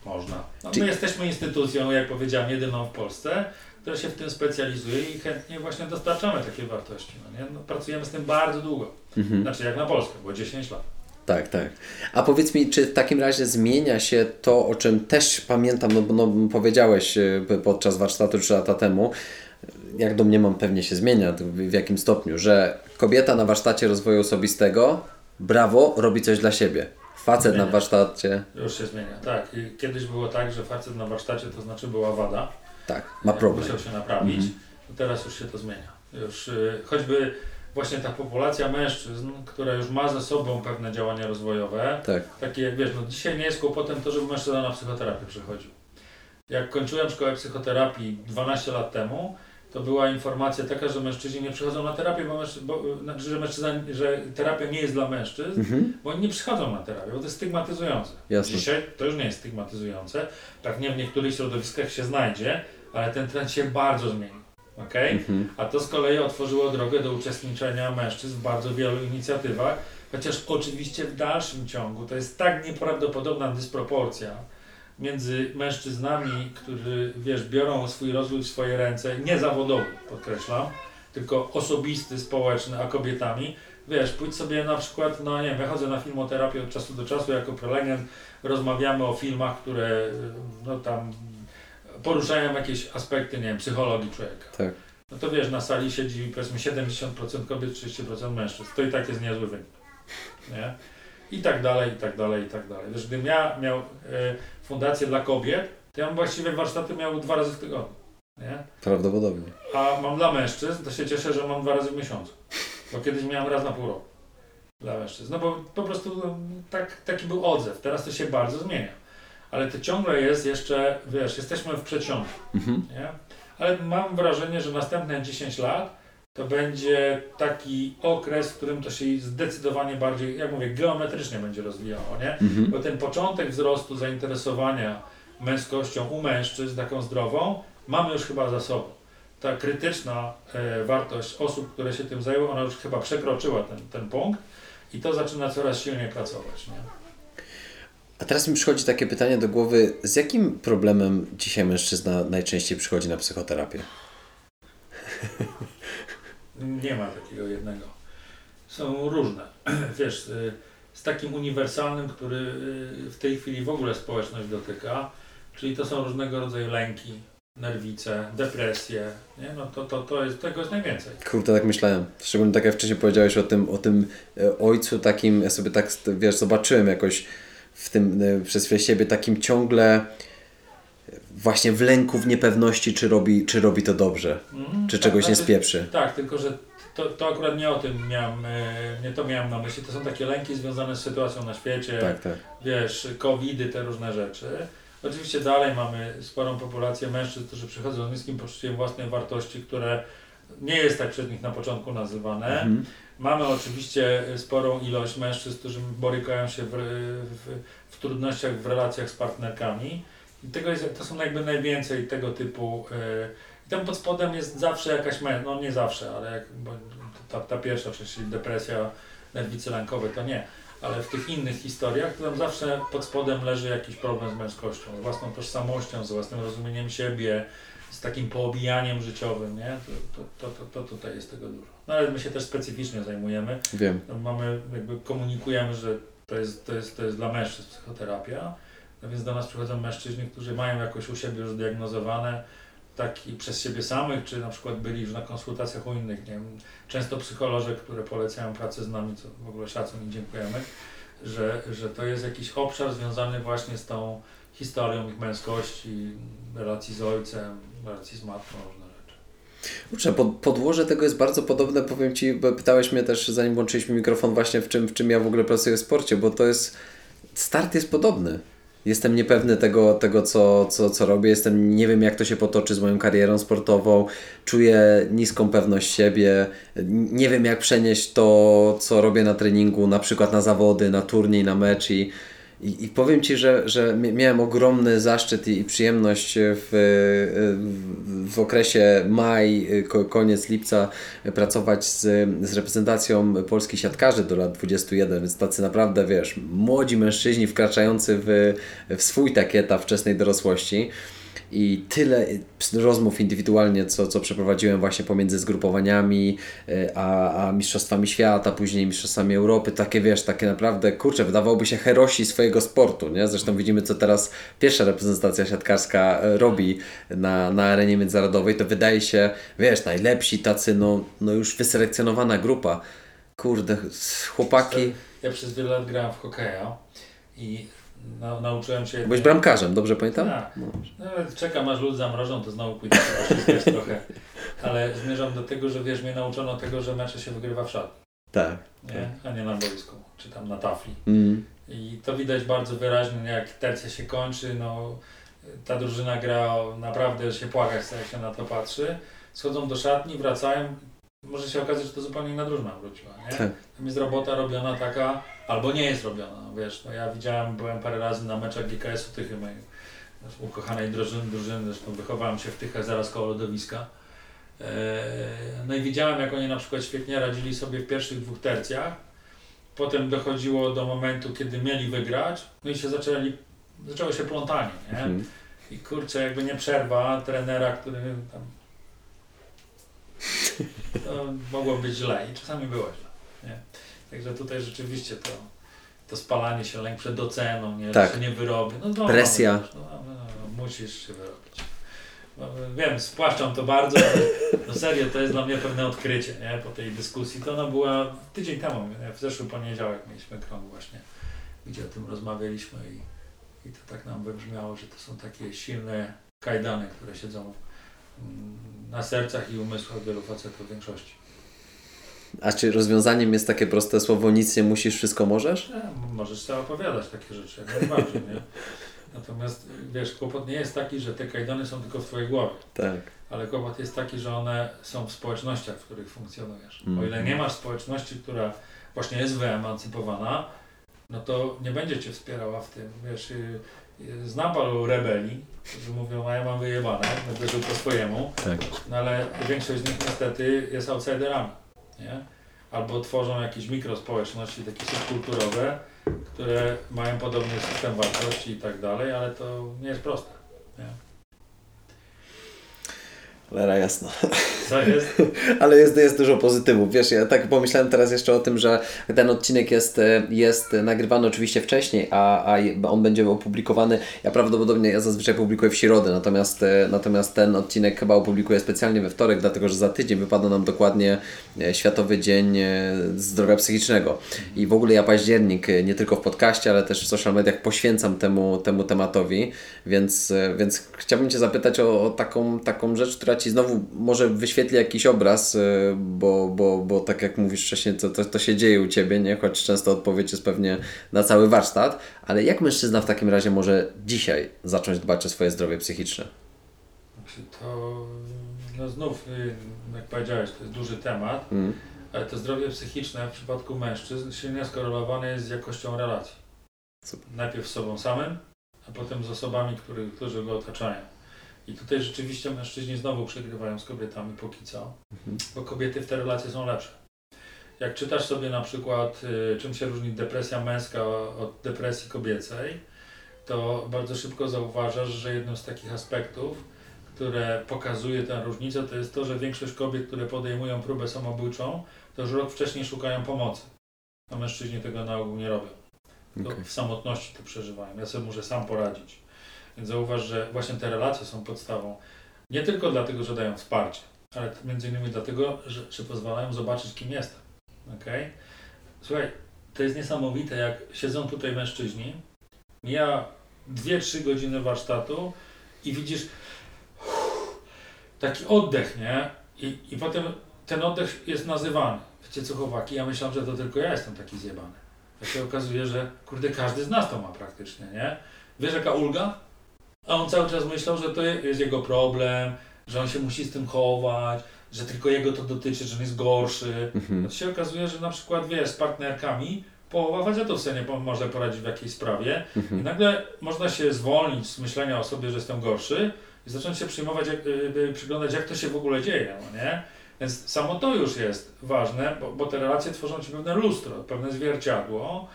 można. No, my jesteśmy instytucją, jak powiedziałem, jedyną w Polsce, która się w tym specjalizuje i chętnie właśnie dostarczamy takie wartości. No, nie? No, pracujemy z tym bardzo długo. Mhm. Znaczy jak na Polskę, było 10 lat. Tak, tak. A powiedz mi, czy w takim razie zmienia się to, o czym też pamiętam, no, bo no, powiedziałeś e, podczas warsztatu 3 lata temu, jak domniemam pewnie się zmienia, w jakim stopniu, że kobieta na warsztacie rozwoju osobistego, brawo, robi coś dla siebie. Facet na Zmienia. warsztacie, Już się zmienia, tak. Kiedyś było tak, że facet na warsztacie to znaczy była wada. tak, ma problem. Musiał się naprawić. To teraz już się to zmienia. Już y, choćby właśnie ta populacja mężczyzn, która już ma ze sobą pewne działania rozwojowe, Tak, takie jak wiesz, no dzisiaj nie jest kłopotem to, żeby mężczyzna na psychoterapię przychodził. Jak kończyłem szkołę psychoterapii 12 lat temu, to była informacja taka, że mężczyźni nie przychodzą na terapię, bo, mężczy- bo znaczy, że, mężczyzna, że terapia nie jest dla mężczyzn, mhm. bo oni nie przychodzą na terapię, bo to jest stygmatyzujące. Jasne. Dzisiaj to już nie jest stygmatyzujące. Pewnie w niektórych środowiskach się znajdzie, ale ten trend się bardzo zmienił. Okay? Mhm. A to z kolei otworzyło drogę do uczestniczenia mężczyzn w bardzo wielu inicjatywach, Chociaż oczywiście w dalszym ciągu to jest tak nieprawdopodobna dysproporcja między mężczyznami, którzy, wiesz, biorą swój rozwój w swoje ręce, nie zawodowy, podkreślam, tylko osobisty, społeczny, a kobietami, wiesz, pójdź sobie na przykład, no nie wiem, ja chodzę na filmoterapię od czasu do czasu jako prelegent, rozmawiamy o filmach, które, no tam, poruszają jakieś aspekty, nie wiem, psychologii człowieka. Tak. No to wiesz, na sali siedzi powiedzmy 70% kobiet, 30% mężczyzn. To i tak jest niezły wynik. Nie? I tak dalej, i tak dalej, i tak dalej. Wiesz, gdybym ja miał e, fundację dla kobiet, to ja bym właściwie warsztaty miał dwa razy w tygodniu. Nie? Prawdopodobnie. A mam dla mężczyzn, to się cieszę, że mam dwa razy w miesiącu. Bo kiedyś miałem raz na pół roku dla mężczyzn. No bo po prostu no, tak, taki był odzew. Teraz to się bardzo zmienia. Ale to ciągle jest jeszcze, wiesz, jesteśmy w przeciągu. Mhm. Nie? Ale mam wrażenie, że następne 10 lat to będzie taki okres, w którym to się zdecydowanie bardziej, jak mówię, geometrycznie będzie rozwijało, nie? Mhm. Bo ten początek wzrostu zainteresowania męskością u mężczyzn, taką zdrową, mamy już chyba za sobą. Ta krytyczna e, wartość osób, które się tym zajęły, ona już chyba przekroczyła ten, ten punkt i to zaczyna coraz silniej pracować. Nie? A teraz mi przychodzi takie pytanie do głowy, z jakim problemem dzisiaj mężczyzna najczęściej przychodzi na psychoterapię? (laughs) Nie ma takiego jednego. Są różne. (clears throat) Wiesz, y, z takim uniwersalnym, który y, w tej chwili w ogóle społeczność dotyka, czyli to są różnego rodzaju lęki, nerwice, depresje, nie? No to, to, to jest, tego jest najwięcej. Kurde, tak myślałem. Szczególnie tak jak wcześniej powiedziałeś o tym, o tym e, ojcu takim, ja sobie tak, wiesz, zobaczyłem jakoś w tym, e, przez siebie takim ciągle właśnie w lęku, w niepewności, czy robi, czy robi to dobrze, Mhm. czy czegoś Tak, nie spieprzy. Tak, tylko że to, to akurat nie o tym miałem, e, nie to miałem na myśli. To są takie lęki związane z sytuacją na świecie, Tak, tak. wiesz, covidy, te różne rzeczy. Oczywiście dalej mamy sporą populację mężczyzn, którzy przychodzą z niskim poczuciem własnej wartości, które nie jest tak przez nich na początku nazywane. Mhm. Mamy oczywiście sporą ilość mężczyzn, którzy borykają się w, w, w trudnościach w relacjach z partnerkami. I tego jest, to są jakby najwięcej tego typu. Yy, I tam pod spodem jest zawsze jakaś, mę- no nie zawsze, ale jak, ta, ta pierwsza, czyli depresja, nerwice lękowe, to nie. Ale w tych innych historiach, to tam zawsze pod spodem leży jakiś problem z męskością, z własną tożsamością, z własnym rozumieniem siebie, z takim poobijaniem życiowym, nie? To, to, to, to, to tutaj jest tego dużo. No ale my się też specyficznie zajmujemy. Wiem. No, mamy, jakby komunikujemy, że to jest, to jest, to jest dla mężczyzn psychoterapia. No więc do nas przychodzą mężczyźni, którzy mają jakoś u siebie już zdiagnozowane tak i przez siebie samych, czy na przykład byli już na konsultacjach u innych, nie wiem, często psycholoże, które polecają pracę z nami, co w ogóle szacun i dziękujemy, że, że to jest jakiś obszar związany właśnie z tą historią ich męskości, relacji z ojcem, relacji z matką, różne rzeczy. Kurczę, pod, podłoże tego jest bardzo podobne, powiem Ci, bo pytałeś mnie też, zanim włączyliśmy mikrofon, właśnie w czym, w czym ja w ogóle pracuję w sporcie, bo to jest, start jest podobny. Jestem niepewny tego, tego co, co, co robię, jestem, nie wiem jak to się potoczy z moją karierą sportową, czuję niską pewność siebie, nie wiem jak przenieść to, co robię na treningu, na przykład na zawody, na turniej, na mecz i, i, I powiem Ci, że, że miałem ogromny zaszczyt i, i przyjemność w, w, w okresie maj, ko, koniec lipca pracować z, z reprezentacją polskich siatkarzy do lat 21, więc tacy naprawdę, wiesz, młodzi mężczyźni wkraczający w, w swój taki etap wczesnej dorosłości i tyle rozmów indywidualnie, co, co przeprowadziłem właśnie pomiędzy zgrupowaniami, a, a mistrzostwami świata, później mistrzostwami Europy, takie wiesz, takie naprawdę, kurczę, wydawałoby się herosi swojego sportu, nie? Zresztą widzimy, co teraz pierwsza reprezentacja siatkarska robi na, na arenie międzynarodowej, to wydaje się, wiesz, najlepsi tacy, no, no już wyselekcjonowana grupa. Kurde, chłopaki... Ja przez wiele lat grałem w hokeja i no, nauczyłem się... Byłeś bramkarzem, dobrze pamiętam? Tak. No. Nawet czekam aż lód zamrożą, to znowu pójdę trochę. Ale zmierzam do tego, że wiesz, mnie nauczono tego, że mecze się wygrywa w szatni. Tak. Nie? A nie na boisku, czy tam na tafli. Mm. I to widać bardzo wyraźnie, jak tercja się kończy, no ta drużyna gra naprawdę się płakać, jak się na to patrzy. Schodzą do szatni, wracają, może się okazać, że to zupełnie inna drużyna wróciła, nie? Tak. Tam jest robota robiona taka, albo nie jest robiona, wiesz, no ja widziałem, byłem parę razy na meczach GKS-u Tychy mojej ukochanej drużyny, drużyny, zresztą wychowałem się w Tychach zaraz koło lodowiska. No i widziałem, jak oni na przykład świetnie radzili sobie w pierwszych dwóch tercjach, potem dochodziło do momentu, kiedy mieli wygrać, no i się zaczęli, zaczęło się plątanie, nie? Mhm. I kurczę, jakby nie przerwa trenera, który tam to mogło być źle i czasami było źle. Także tutaj rzeczywiście to, to spalanie się, lęk przed oceną, nie, tak. że się nie wyrobi. No, no, Presja. No, no, no, no, musisz się wyrobić. No, wiem, spłaszczam to bardzo, ale no serio, to jest dla mnie pewne odkrycie nie? po tej dyskusji. To ona była tydzień temu, nie? w zeszły poniedziałek mieliśmy krąg właśnie, gdzie o tym rozmawialiśmy i, i to tak nam wybrzmiało, że to są takie silne kajdany, które siedzą mm, na sercach i umysłach wielu facetów w większości. A czy rozwiązaniem jest takie proste słowo nic nie musisz, wszystko możesz? Nie, możesz sobie opowiadać takie rzeczy, jak najbardziej, nie? Natomiast wiesz, kłopot nie jest taki, że te kajdany są tylko w Twojej głowie. Tak. Ale kłopot jest taki, że one są w społecznościach, w których funkcjonujesz. Mm. O ile nie masz społeczności, która właśnie jest wyemancypowana, no to nie będzie Cię wspierała w tym. Wiesz, y, y, znam paru rebeli, którzy mówią, a ja mam wyjebane, będę żył po swojemu. Tak. No ale większość z nich niestety jest outsiderami. Nie? Albo tworzą jakieś mikrospołeczności, takie subkulturowe, które mają podobny system wartości i tak dalej, ale to nie jest proste. Nie? Cholera jasno. Co jest? (laughs) Ale jest, jest dużo pozytywów. Wiesz, ja tak pomyślałem teraz jeszcze o tym, że ten odcinek jest, jest nagrywany oczywiście wcześniej, a, a on będzie opublikowany. Ja prawdopodobnie ja zazwyczaj publikuję w środę, natomiast, natomiast ten odcinek chyba opublikuję specjalnie we wtorek, dlatego że za tydzień wypada nam dokładnie e, Światowy Dzień e, Zdrowia Psychicznego. I w ogóle ja październik e, nie tylko w podcaście, ale też w social mediach poświęcam temu, temu tematowi, więc, więc chciałbym Cię zapytać o, o taką, taką rzecz, która Ci znowu może wyświetli jakiś obraz, y, bo, bo, bo tak jak mówisz wcześniej, to, to, to się dzieje u Ciebie, nie? choć często odpowiedź jest pewnie na cały warsztat, ale jak mężczyzna w takim razie może dzisiaj zacząć dbać o swoje zdrowie psychiczne? Znaczy to no znów, y, jak powiedziałeś, to jest duży temat, mm. ale to zdrowie psychiczne w przypadku mężczyzn silnie skorelowane jest z jakością relacji. Super. Najpierw z sobą samym, a potem z osobami, który, którzy go otaczają. I tutaj rzeczywiście mężczyźni znowu przegrywają z kobietami póki co, mhm. bo kobiety w te relacje są lepsze. Jak czytasz sobie na przykład, y, czym się różni depresja męska od depresji kobiecej, to bardzo szybko zauważasz, że jednym z takich aspektów, które pokazuje tę różnicę, to jest to, że większość kobiet, które podejmują próbę samobójczą, to już rok wcześniej szukają pomocy. A mężczyźni tego na ogół nie robią. Okay. W samotności to przeżywają. Ja sobie muszę sam poradzić. Więc zauważ, że właśnie te relacje są podstawą. Nie tylko dlatego, że dają wsparcie, ale między innymi dlatego, że, że pozwalają zobaczyć, kim jestem. Okay? Słuchaj, to jest niesamowite, jak siedzą tutaj mężczyźni, mija 2-3 godziny warsztatu i widzisz taki oddech, nie? I, I potem ten oddech jest nazywany. Wiecie co, chłopaki, ja myślałem, że to tylko ja jestem taki zjebany. A się okazuje, że kurde, każdy z nas to ma praktycznie, nie? Wiesz jaka ulga? A on cały czas myślał, że to jest jego problem, że on się musi z tym chować, że tylko jego to dotyczy, że on jest gorszy. Mhm. To się okazuje, że na przykład wiesz, z partnerkami połowa facetów sobie nie może poradzić w jakiejś sprawie mhm. i nagle można się zwolnić z myślenia o sobie, że jestem gorszy i zacząć się przyjmować, jak, yy, przyglądać jak to się w ogóle dzieje, no nie? Więc samo to już jest ważne, bo, bo te relacje tworzą Ci pewne lustro, pewne zwierciadło,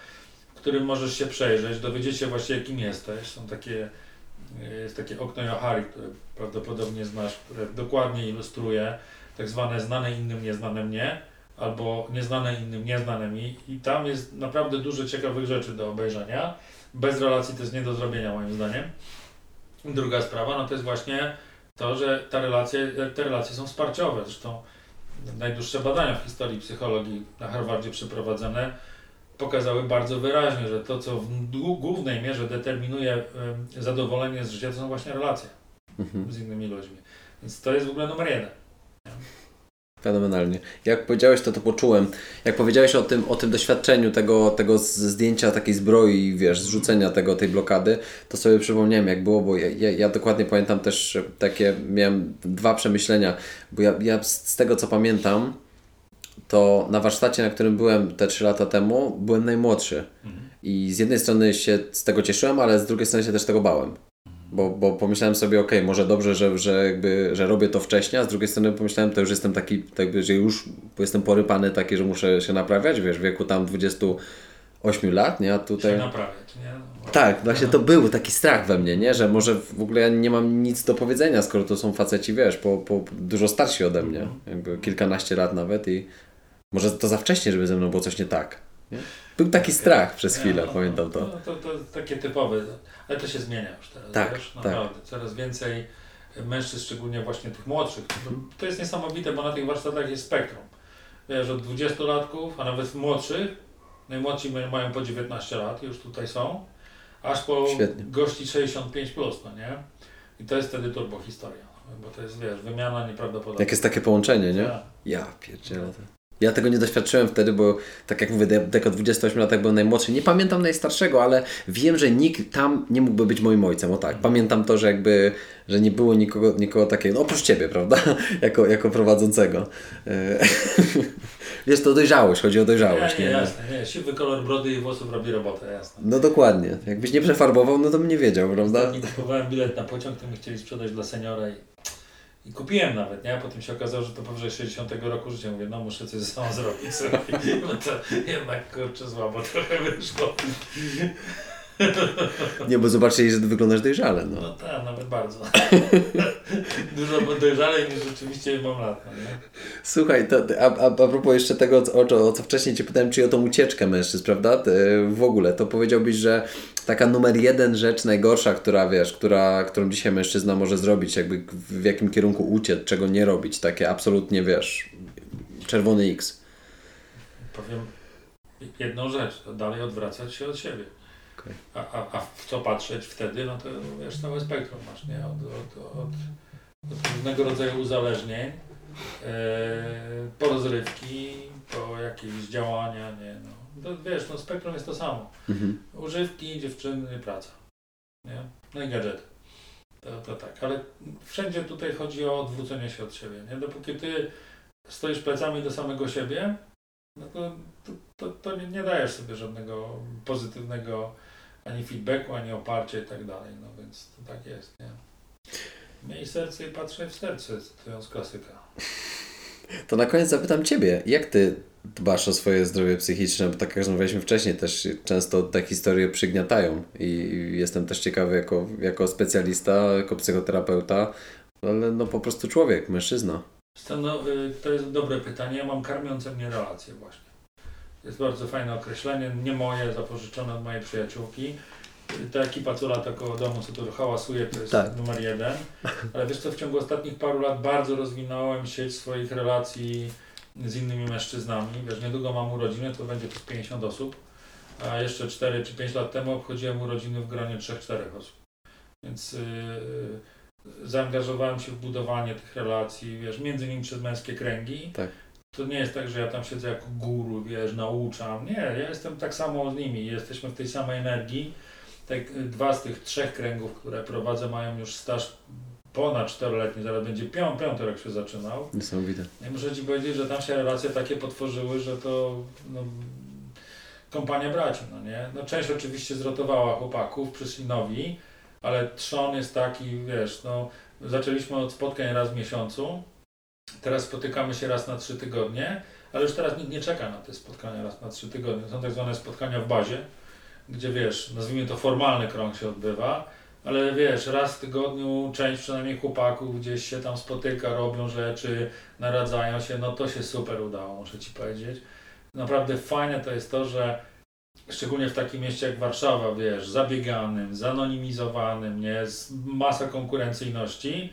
w którym możesz się przejrzeć, dowiedzieć się właściwie kim jesteś. Są takie jest takie okno Johari, które prawdopodobnie znasz, które dokładnie ilustruje tak zwane znane innym, nieznane mnie, albo nieznane innym, nieznane mi i tam jest naprawdę dużo ciekawych rzeczy do obejrzenia. Bez relacji to jest nie do zrobienia moim zdaniem. Druga sprawa, no to jest właśnie to, że ta relacje, te relacje są wsparciowe. Zresztą najdłuższe badania w historii psychologii na Harvardzie przeprowadzone pokazały bardzo wyraźnie, że to, co w głównej mierze determinuje zadowolenie z życia, to są właśnie relacje mhm. z innymi ludźmi. Więc to jest w ogóle numer jeden. Fenomenalnie. Jak powiedziałeś, to to poczułem. Jak powiedziałeś o tym, o tym doświadczeniu tego, tego zdjęcia takiej zbroi, wiesz, zrzucenia tego, tej blokady, to sobie przypomniałem, jak było, bo ja, ja, ja dokładnie pamiętam też takie, miałem dwa przemyślenia, bo ja, ja z tego, co pamiętam, to na warsztacie, na którym byłem te 3 lata temu, byłem najmłodszy. Mhm. I z jednej strony się z tego cieszyłem, ale z drugiej strony się też tego bałem. Bo, bo pomyślałem sobie, okej, okay, może dobrze, że, że, jakby, że robię to wcześniej, a z drugiej strony pomyślałem, to już jestem taki, jakby, że już jestem porypany taki, że muszę się naprawiać, wiesz, w wieku tam 28 lat, nie? A tutaj... Się naprawiać, nie? No, tak, właśnie to był taki strach we mnie, nie? Że może w ogóle ja nie mam nic do powiedzenia, skoro to są faceci, wiesz, po, po dużo starsi ode mnie, mhm. jakby kilkanaście lat nawet i może to za wcześnie, żeby ze mną było coś nie tak. Nie? Był taki strach przez chwilę, no, pamiętam to. No, to, to takie typowe, ale to się zmienia już teraz. Tak, wiesz? Tak. Naprawdę. Tak. Coraz więcej mężczyzn, szczególnie właśnie tych młodszych. To jest niesamowite, bo na tych warsztatach jest spektrum. Wiesz, od 20-latków, a nawet młodszych, najmłodsi mają po 19 lat, już tutaj są, aż po Świetnie. gości 65+, plus, no nie? I to jest wtedy turbo historia, bo to jest, wiesz, wymiana nieprawdopodobna. Jak jest takie połączenie, nie? Ja, ja pierdzielę. Ja tego nie doświadczyłem wtedy, bo tak jak mówię, jako 28 latach byłem najmłodszy. Nie pamiętam najstarszego, ale wiem, że nikt tam nie mógłby być moim ojcem. O tak, pamiętam to, że jakby, że nie było nikogo, nikogo takiego, no oprócz Ciebie, prawda? (laughs) jako, jako prowadzącego. E, (laughs) wiesz, to dojrzałość, chodzi o dojrzałość. Nie, nie, nie? jasne, nie. Siwy kolor brody i włosów robi robotę, jasne. No dokładnie. Jakbyś nie przefarbował, no to bym nie wiedział, prawda? Nie kupowałem bilet na pociąg, to mi chcieli sprzedać dla seniora i i kupiłem nawet, nie? A potem się okazało, że to powyżej 60 roku życia. Mówię, no muszę coś ze sobą zrobić. (laughs) No to jednak kurczę słabo trochę wyszło. (laughs) Nie, bo zobaczyli, że wyglądasz dojrzale. No, no tak, nawet bardzo. (laughs) Dużo dojrzalej niż rzeczywiście mam lat. No? Słuchaj, to, a, a, a propos jeszcze tego, o, o co wcześniej Cię pytałem, czyli o tą ucieczkę mężczyzn, prawda? W ogóle, to powiedziałbyś, że taka numer jeden rzecz najgorsza, która wiesz, która, którą dzisiaj mężczyzna może zrobić, jakby w jakim kierunku uciec, czego nie robić, takie absolutnie wiesz, czerwony X. Powiem jedną rzecz, dalej odwracać się od siebie. Okay. A, a, a w co patrzeć wtedy, no to wiesz, całe spektrum masz, nie? Od, od, od, od różnego rodzaju uzależnień, e, po rozrywki, po jakieś działania, nie? No, to, wiesz, no spektrum jest to samo. Mhm. Używki, dziewczyny, praca, nie? No i gadżety. To, to tak, ale wszędzie tutaj chodzi o odwrócenie się od siebie, nie? Dopóki ty stoisz plecami do samego siebie, no to, to, to, to nie, nie dajesz sobie żadnego pozytywnego ani feedbacku, ani oparcia i tak dalej. No więc to tak jest, nie? Miej serce i patrzę w serce, cytując klasyka. (laughs) To na koniec zapytam Ciebie, jak Ty dbasz o swoje zdrowie psychiczne? Bo tak jak rozmawialiśmy wcześniej, też często te historie przygniatają i jestem też ciekawy jako, jako specjalista, jako psychoterapeuta, ale no po prostu człowiek, mężczyzna. No, y, to jest dobre pytanie. Ja mam karmiące mnie relacje właśnie jest bardzo fajne określenie, nie moje, zapożyczone od mojej przyjaciółki. Ta ekipa co lata koło domu, co tu hałasuje, to jest tak. numer jeden. Ale wiesz co, w ciągu ostatnich paru lat bardzo rozwinąłem sieć swoich relacji z innymi mężczyznami. Wiesz, niedługo mam urodziny, to będzie tu 50 osób. A jeszcze 4 czy 5 lat temu obchodziłem urodziny w gronie 3-4 osób. Więc yy, zaangażowałem się w budowanie tych relacji, wiesz, między innymi przez męskie kręgi. Tak to nie jest tak, że ja tam siedzę jako guru, wiesz, nauczam. Nie, ja jestem tak samo z nimi, jesteśmy w tej samej energii. Tak, dwa z tych trzech kręgów, które prowadzę, mają już staż ponad czteroletni, zaraz będzie pią, piąty rok się zaczynał. Niesamowite. I muszę Ci powiedzieć, że tam się relacje takie potworzyły, że to no, kompania braci, no nie? No część oczywiście zrotowała chłopaków, przyszli nowi, ale trzon jest taki, wiesz, no zaczęliśmy od spotkań raz w miesiącu, Teraz spotykamy się raz na trzy tygodnie, ale już teraz nikt nie czeka na te spotkania raz na trzy tygodnie. Są tak zwane spotkania w bazie, gdzie wiesz, nazwijmy to formalny krąg się odbywa, ale wiesz, raz w tygodniu część przynajmniej chłopaków gdzieś się tam spotyka, robią rzeczy, naradzają się, no to się super udało, muszę Ci powiedzieć. Naprawdę fajne to jest to, że szczególnie w takim mieście jak Warszawa, wiesz, zabieganym, zanonimizowanym, nie, z masa konkurencyjności,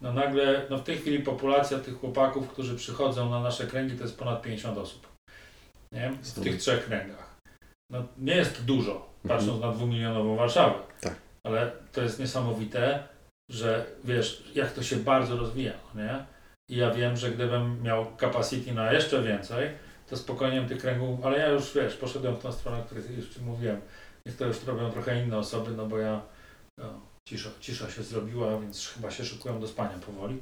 no nagle, no w tej chwili populacja tych chłopaków, którzy przychodzą na nasze kręgi, to jest ponad 50 osób. Nie? W tych trzech kręgach. No nie jest dużo, patrząc mhm. na dwumilionową Warszawę. Tak. Ale to jest niesamowite, że wiesz, jak to się bardzo rozwija, nie? I ja wiem, że gdybym miał capacity na jeszcze więcej, to spokojnie tych kręgów, ale ja już wiesz, poszedłem w tą stronę, o której już Ci mówiłem. Niech to już robią trochę inne osoby, no bo ja no, cisza, cisza się zrobiła, więc chyba się szykują do spania powoli,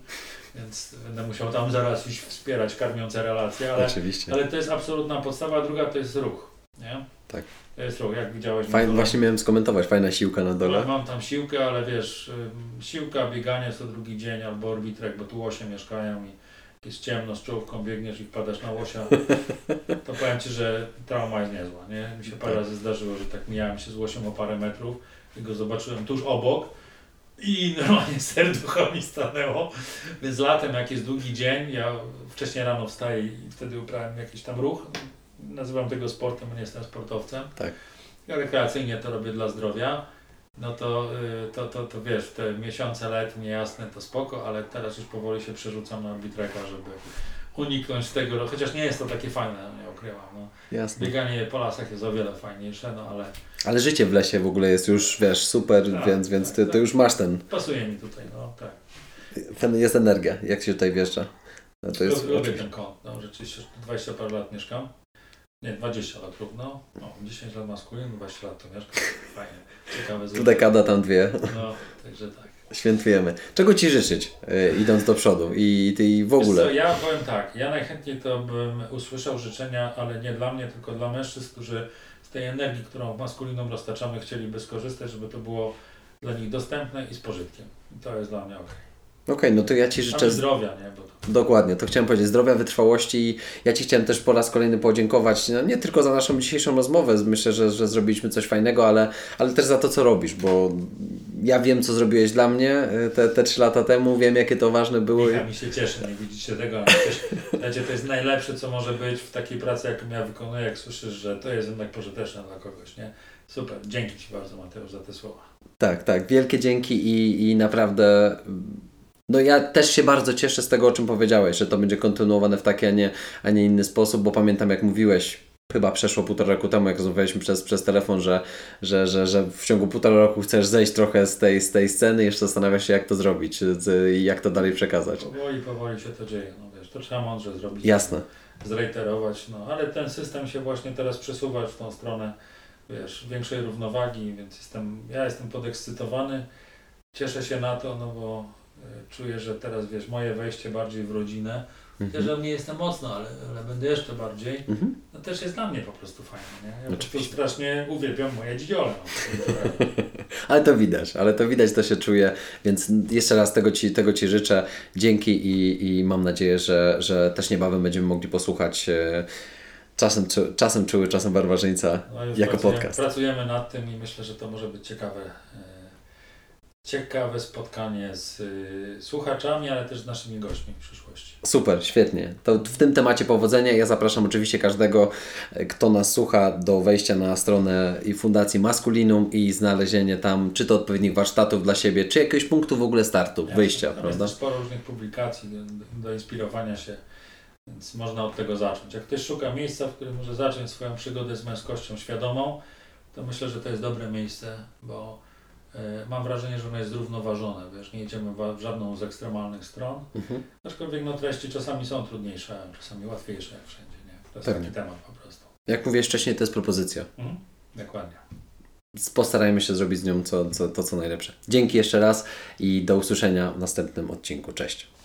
więc będę musiał tam zaraz iść wspierać karmiące relacje, ale, Oczywiście. ale to jest absolutna podstawa, druga to jest ruch, nie? Tak. Jest ruch, jak widziałeś. Fajn, właśnie miałem skomentować, fajna siłka na dole. Mam tam siłkę, ale wiesz, siłka, bieganie co drugi dzień albo orbitrek, bo tu łosie mieszkają i jest ciemno, z czołówką biegniesz i wpadasz na łosia, (laughs) to powiem Ci, że trauma jest niezła, nie? Mi się parę tak. razy zdarzyło, że tak mijałem się z łosiem o parę metrów go zobaczyłem tuż obok i normalnie (laughs) serducho mi stanęło. Więc latem, jak jest długi dzień, ja wcześniej rano wstaję i wtedy uprawiam jakiś tam ruch. Nazywam tego sportem, bo nie jestem sportowcem. Tak. Ja rekreacyjnie to robię dla zdrowia. No to, y, to, to, to wiesz, te miesiące letnie jasne to spoko, ale teraz już powoli się przerzucam na arbitreka, żeby uniknąć tego, chociaż nie jest to takie fajne, nie ukrywam. No. Jasne. Bieganie po lasach jest o wiele fajniejsze, no ale... Ale życie w lesie w ogóle jest już, wiesz, super, tak, więc, więc ty, tak, ty już masz ten... Pasuje mi tutaj, no tak. Jest energia, jak się tutaj wjeżdża. No to jest Lubię ten kąt, no rzeczywiście 20 parę lat mieszkam. Nie, 20 lat równo. No, 10 lat maskulin, 20 lat to mieszkam. Fajnie, ciekawe. Tu dekada, tam dwie. No, także tak. Świętujemy. Czego Ci życzyć, yy, idąc do przodu i, i w ogóle? Co, ja powiem tak, ja najchętniej to bym usłyszał życzenia, ale nie dla mnie, tylko dla mężczyzn, którzy z tej energii, którą maskuliną roztaczamy, chcieliby skorzystać, żeby to było dla nich dostępne i z pożytkiem. I to jest dla mnie ok. Okej, okay, no to ja Ci życzę... zdrowia, nie? Bo. Dokładnie, to chciałem powiedzieć, zdrowia, wytrwałości i ja Ci chciałem też po raz kolejny podziękować, no nie tylko za naszą dzisiejszą rozmowę, myślę, że, że zrobiliśmy coś fajnego, ale, ale też za to, co robisz, bo ja wiem, co zrobiłeś dla mnie y, te, te trzy lata temu, wiem, jakie to ważne było. Ja mi się cieszę, nie widzicie tego, ale to jest najlepsze, co może być w takiej pracy, jaką ja wykonuję, jak słyszysz, że to jest jednak pożyteczne dla kogoś, nie? Super, dzięki Ci bardzo Mateusz za te słowa. Tak, tak, wielkie dzięki i, i naprawdę no ja też się bardzo cieszę z tego, o czym powiedziałeś, że to będzie kontynuowane w taki, a nie, a nie inny sposób, bo pamiętam jak mówiłeś, chyba przeszło półtora roku temu, jak rozmawialiśmy przez, przez telefon, że, że, że, że w ciągu półtora roku chcesz zejść trochę z tej, z tej sceny i jeszcze zastanawiasz się, jak to zrobić i jak to dalej przekazać. Powoli, powoli się to dzieje, no wiesz, to trzeba mądrze zrobić. Jasne. Zreiterować, no ale ten system się właśnie teraz przesuwa w tą stronę, wiesz, większej równowagi, więc jestem, ja jestem podekscytowany, cieszę się na to, no bo czuję, że teraz wiesz, moje wejście bardziej w rodzinę, mhm. też nie jestem mocno, ale, ale będę jeszcze bardziej, mhm. no też jest dla mnie po prostu fajne, nie? Ja Oczywiście. strasznie uwielbiam moje dzidziole. No, (laughs) ale to widać, ale to widać, to się czuje, więc jeszcze raz tego Ci, tego ci życzę, dzięki i, i mam nadzieję, że, że też niebawem będziemy mogli posłuchać e, czasem, czasem czuły, czasem barbarzyńca no jako pracujemy, podcast. Pracujemy nad tym i myślę, że to może być ciekawe e, ciekawe spotkanie z y, słuchaczami, ale też z naszymi gośćmi w przyszłości. Super, świetnie. To w tym temacie powodzenia. Ja zapraszam oczywiście każdego, kto nas słucha, do wejścia na stronę i Fundacji Maskulinum i znalezienie tam czy to odpowiednich warsztatów dla siebie, czy jakiegoś punktu w ogóle startu, ja, wyjścia, tam prawda? Jest sporo różnych publikacji do, do inspirowania się, więc można od tego zacząć. Jak ktoś szuka miejsca, w którym może zacząć swoją przygodę z męskością świadomą, to myślę, że to jest dobre miejsce, bo mam wrażenie, że ono jest zrównoważone, wiesz, nie idziemy w żadną z ekstremalnych stron, mhm. aczkolwiek no, treści czasami są trudniejsze, czasami łatwiejsze jak wszędzie, nie? To jest Pewnie. taki temat po prostu. Jak mówię wcześniej, to jest propozycja. Mhm. Dokładnie. Postarajmy się zrobić z nią co, co, to, co najlepsze. Dzięki jeszcze raz i do usłyszenia w następnym odcinku. Cześć.